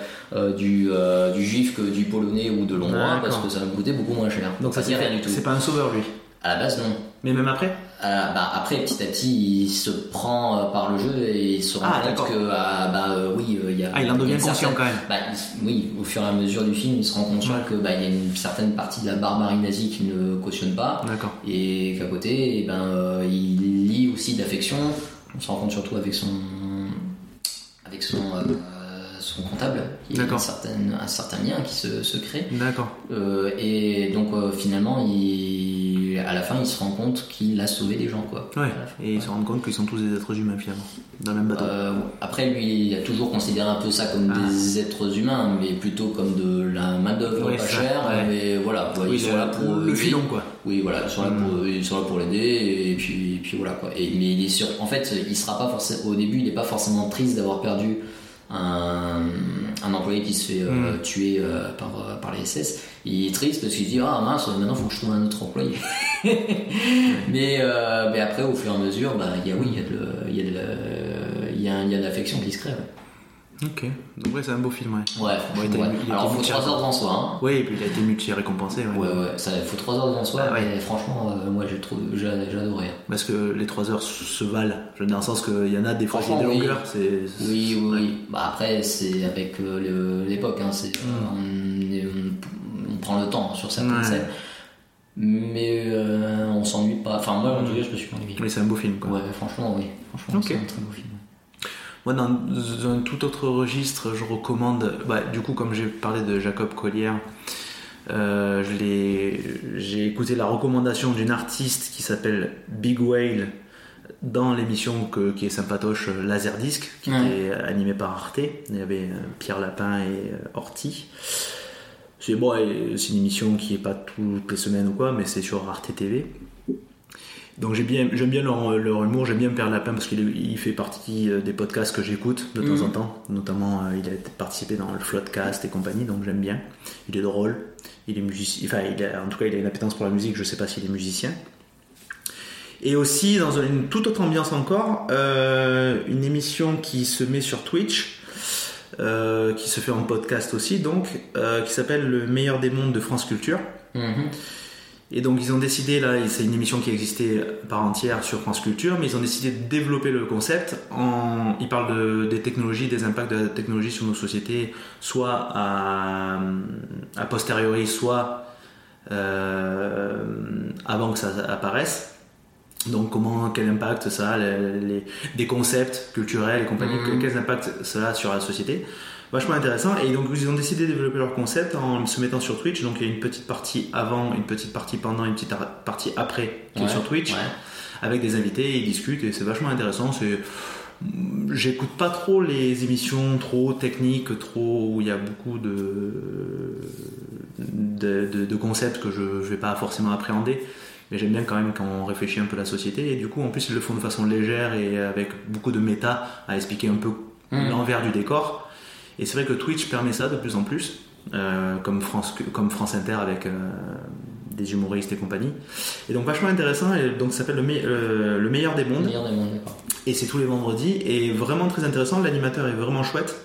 du, euh, du juif que du polonais ou de l'hongrois parce que ça va me coûter beaucoup moins cher. Donc, ça, c'est dit rien du tout. c'est pas un sauveur, lui. À la base, non. Mais même après Euh, bah, après, petit à petit, il se prend euh, par le jeu et il se rend Ah, compte que, ah, bah, euh, oui, euh, il y a. Ah, il en devient une conscient certaine- quand même. Bah, il- oui, au fur et à mesure du film, il se rend conscient Ouais. que bah, il y a une certaine partie de la barbarie nazie qu'il ne cautionne pas et qu'à côté, eh ben, euh, il lie aussi d'affection. On se rend compte surtout avec son, avec son, euh, son comptable, a D'accord. une certaine, un certain lien qui se, se crée. D'accord. Euh, et donc euh, finalement, il, à la fin, il se rend compte qu'il a sauvé des gens, quoi. Ouais. Fin, Et ils se rendent compte qu'ils sont tous des êtres humains, finalement. Dans le même bateau. euh, après, lui, il a toujours considéré un peu ça comme Ah. des êtres humains, mais plutôt comme de la main-d'œuvre pas chère. Mais voilà, oui, ils sont là pour. le filon, quoi. Oui, voilà, ils sont là pour, ils sont là pour l'aider, et puis, et puis voilà quoi. Et, mais il est sûr, en fait, il sera pas forcément, au début, il n'est pas forcément triste d'avoir perdu un, un employé qui se fait euh, Mm. tuer euh, par, euh, par les SS, il est triste parce qu'il se dit Ah mince, maintenant faut que je trouve un autre employé. mais, euh, mais après, au fur et à mesure, bah, il y a, oui, il y a de, il y a de, il a, un- il qui se crée. Ouais, Ok, donc ouais, c'est un beau film, ouais. ouais, Ouais, t'as- ouais. il Alors, été faut multi- 3 heures devant soi. Hein. Oui, et puis il a été multi-récompensé, ouais. Ouais, ouais, ça il faut 3 heures devant soi, Ah ouais. mais franchement, euh, moi j'ai trouvé- j'ai j'ai adoré. hein. Parce que les 3 heures se valent. Dans le sens qu'il y en a des fois qui des Franchement, oui. longueurs, c'est. Oui, oui, oui. Bah, après, c'est avec euh, l'époque, hein, c'est, Mm. on, est- on- on prend le temps sur certaines scènes. Mais euh, on s'ennuie pas. Enfin, moi, en tout cas, je me suis pas ennuyé. Oui, c'est un beau film, quoi. Ouais, franchement, oui. Franchement, c'est un très beau film. Moi, dans un tout autre registre, je recommande. Bah, du coup, comme j'ai parlé de Jacob Collier, euh, j'ai écouté la recommandation d'une artiste qui s'appelle Big Whale dans l'émission que- qui est sympatoche euh, Laserdisc, qui Ouais. était animée par Arte. Il y avait euh, Pierre Lapin et euh, Horty. C'est bon, et c'est une émission qui est pas toutes les semaines ou quoi, mais c'est sur Arte TV. Donc j'ai bien, j'aime bien leur, leur humour, j'aime bien Pierre Lapin parce qu'il il fait partie euh, des podcasts que j'écoute de temps Mhm. en temps. Notamment, euh, il a participé dans le Floodcast et compagnie, donc j'aime bien. Il est drôle, il est musicien, enfin, il a- en tout cas, il a une appétence pour la musique. Je sais pas s'il est musicien. Et aussi dans une toute autre ambiance encore, euh, une émission qui se met sur Twitch, euh, qui se fait en podcast aussi, donc, qui s'appelle Le meilleur des mondes de France Culture. Mhm. Et donc ils ont décidé, là, c'est une émission qui existait par entière sur France Culture, mais ils ont décidé de développer le concept. En, ils parlent de, des technologies, des impacts de la technologie sur nos sociétés, soit à, à posteriori, soit euh, avant que ça apparaisse. Donc comment, quel impact ça a, les, les- des concepts culturels et compagnie, Mhm. quels impacts ça a sur la société. Vachement intéressant. Et donc ils ont décidé de développer leur concept en se mettant sur Twitch. Donc il y a une petite partie avant, une petite partie pendant, une petite ar- partie après qui est sur Twitch ouais. avec des invités. Ils discutent et c'est vachement intéressant. C'est J'écoute pas trop les émissions trop techniques, trop où il y a beaucoup de, de, de- de concepts que je, vais pas forcément appréhender. Mais j'aime bien quand même quand on réfléchit un peu la société. Et du coup, en plus, ils le font de façon légère et avec beaucoup de méta à expliquer un peu Mm. l'envers du décor. Et c'est vrai que Twitch permet ça de plus en plus, euh, comme, France, comme France Inter avec euh, des humoristes et compagnie. Et donc vachement intéressant, et donc ça s'appelle le, me- euh, le meilleur des mondes. Meilleur des mondes, d'accord. Et c'est tous les vendredis, et vraiment très intéressant, l'animateur est vraiment chouette.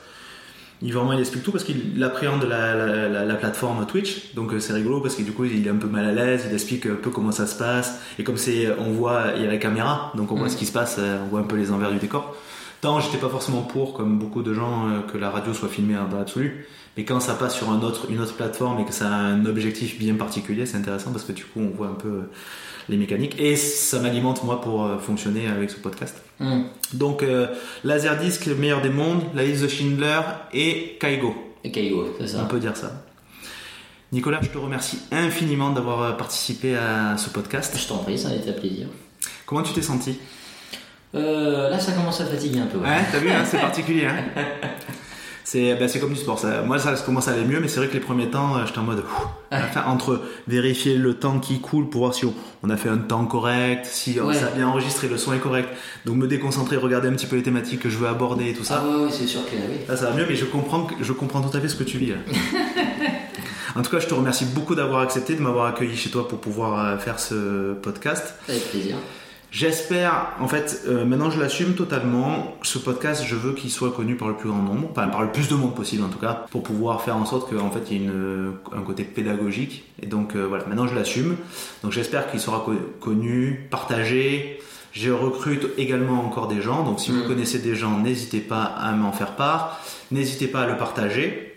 Il vraiment il explique tout parce qu'il appréhende la, la, la- la plateforme Twitch, donc c'est rigolo parce que du coup il est un peu mal à l'aise, il explique un peu comment ça se passe, et comme c'est, on voit, il y a la caméra, donc on voit Mm. ce qui se passe, on voit un peu les envers du décor. Tant j'étais pas forcément pour, comme beaucoup de gens, euh, que la radio soit filmée dans l'absolu, mais quand ça passe sur un autre, une autre plateforme et que ça a un objectif bien particulier, c'est intéressant parce que du coup on voit un peu euh, les mécaniques, et ça m'alimente moi pour euh, fonctionner avec ce podcast. Mm. Donc, euh, Laserdisc, le meilleur des mondes, la liste de Schindler et Kaigo. Et Kaigo, c'est On ça. peut dire ça. Nicolas, je te remercie infiniment d'avoir participé à ce podcast. Je t'en prie, ça a été un plaisir. Comment tu t'es senti? Euh, là, ça commence à fatiguer un peu. ouais. Ouais, t'as vu, hein, c'est particulier. Hein c'est ben, comme du sport. Ça, moi, ça commence à aller mieux, mais c'est vrai que les premiers temps, euh, j'étais en mode. ouf. Enfin, entre vérifier le temps qui coule pour voir si on, on a fait un temps correct, si Ouais. ça a bien enregistré, le son est correct. Donc, me déconcentrer, regarder un petit peu les thématiques que je veux aborder et tout ça. Ah ouais, ouais, c'est sûr que oui. Là, ça va mieux, mais je comprends, je comprends tout à fait ce que tu vis. Là. en tout cas, je te remercie beaucoup d'avoir accepté de m'avoir accueilli chez toi pour pouvoir euh, faire ce podcast. Avec plaisir. J'espère, en fait, euh, maintenant je l'assume totalement. Ce podcast, je veux qu'il soit connu par le plus grand nombre, enfin par le plus de monde possible en tout cas, pour pouvoir faire en sorte qu'en fait il y ait une, un côté pédagogique. Et donc euh, voilà, maintenant je l'assume. Donc j'espère qu'il sera co- connu, partagé. Je recrute également encore des gens, donc si vous Mhm. connaissez des gens, n'hésitez pas à m'en faire part. N'hésitez pas à le partager.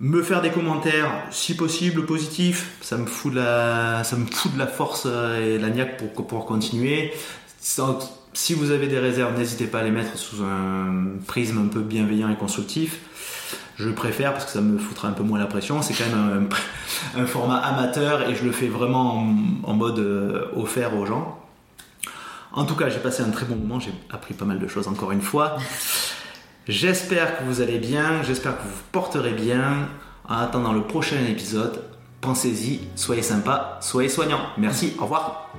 Me faire des commentaires, si possible positifs, ça me fout de la, ça me fout de la force euh, et de la niaque pour, pour continuer. Si vous avez des réserves, n'hésitez pas à les mettre sous un prisme un peu bienveillant et constructif. Je préfère parce que ça me foutra un peu moins la pression. C'est quand même un, format amateur et je le fais vraiment en, en mode euh, offert aux gens. En tout cas, j'ai passé un très bon moment. J'ai appris pas mal de choses encore une fois. J'espère que vous allez bien, j'espère que vous vous porterez bien. En attendant le prochain épisode, pensez-y, soyez sympa, soyez soignants. Merci, au revoir.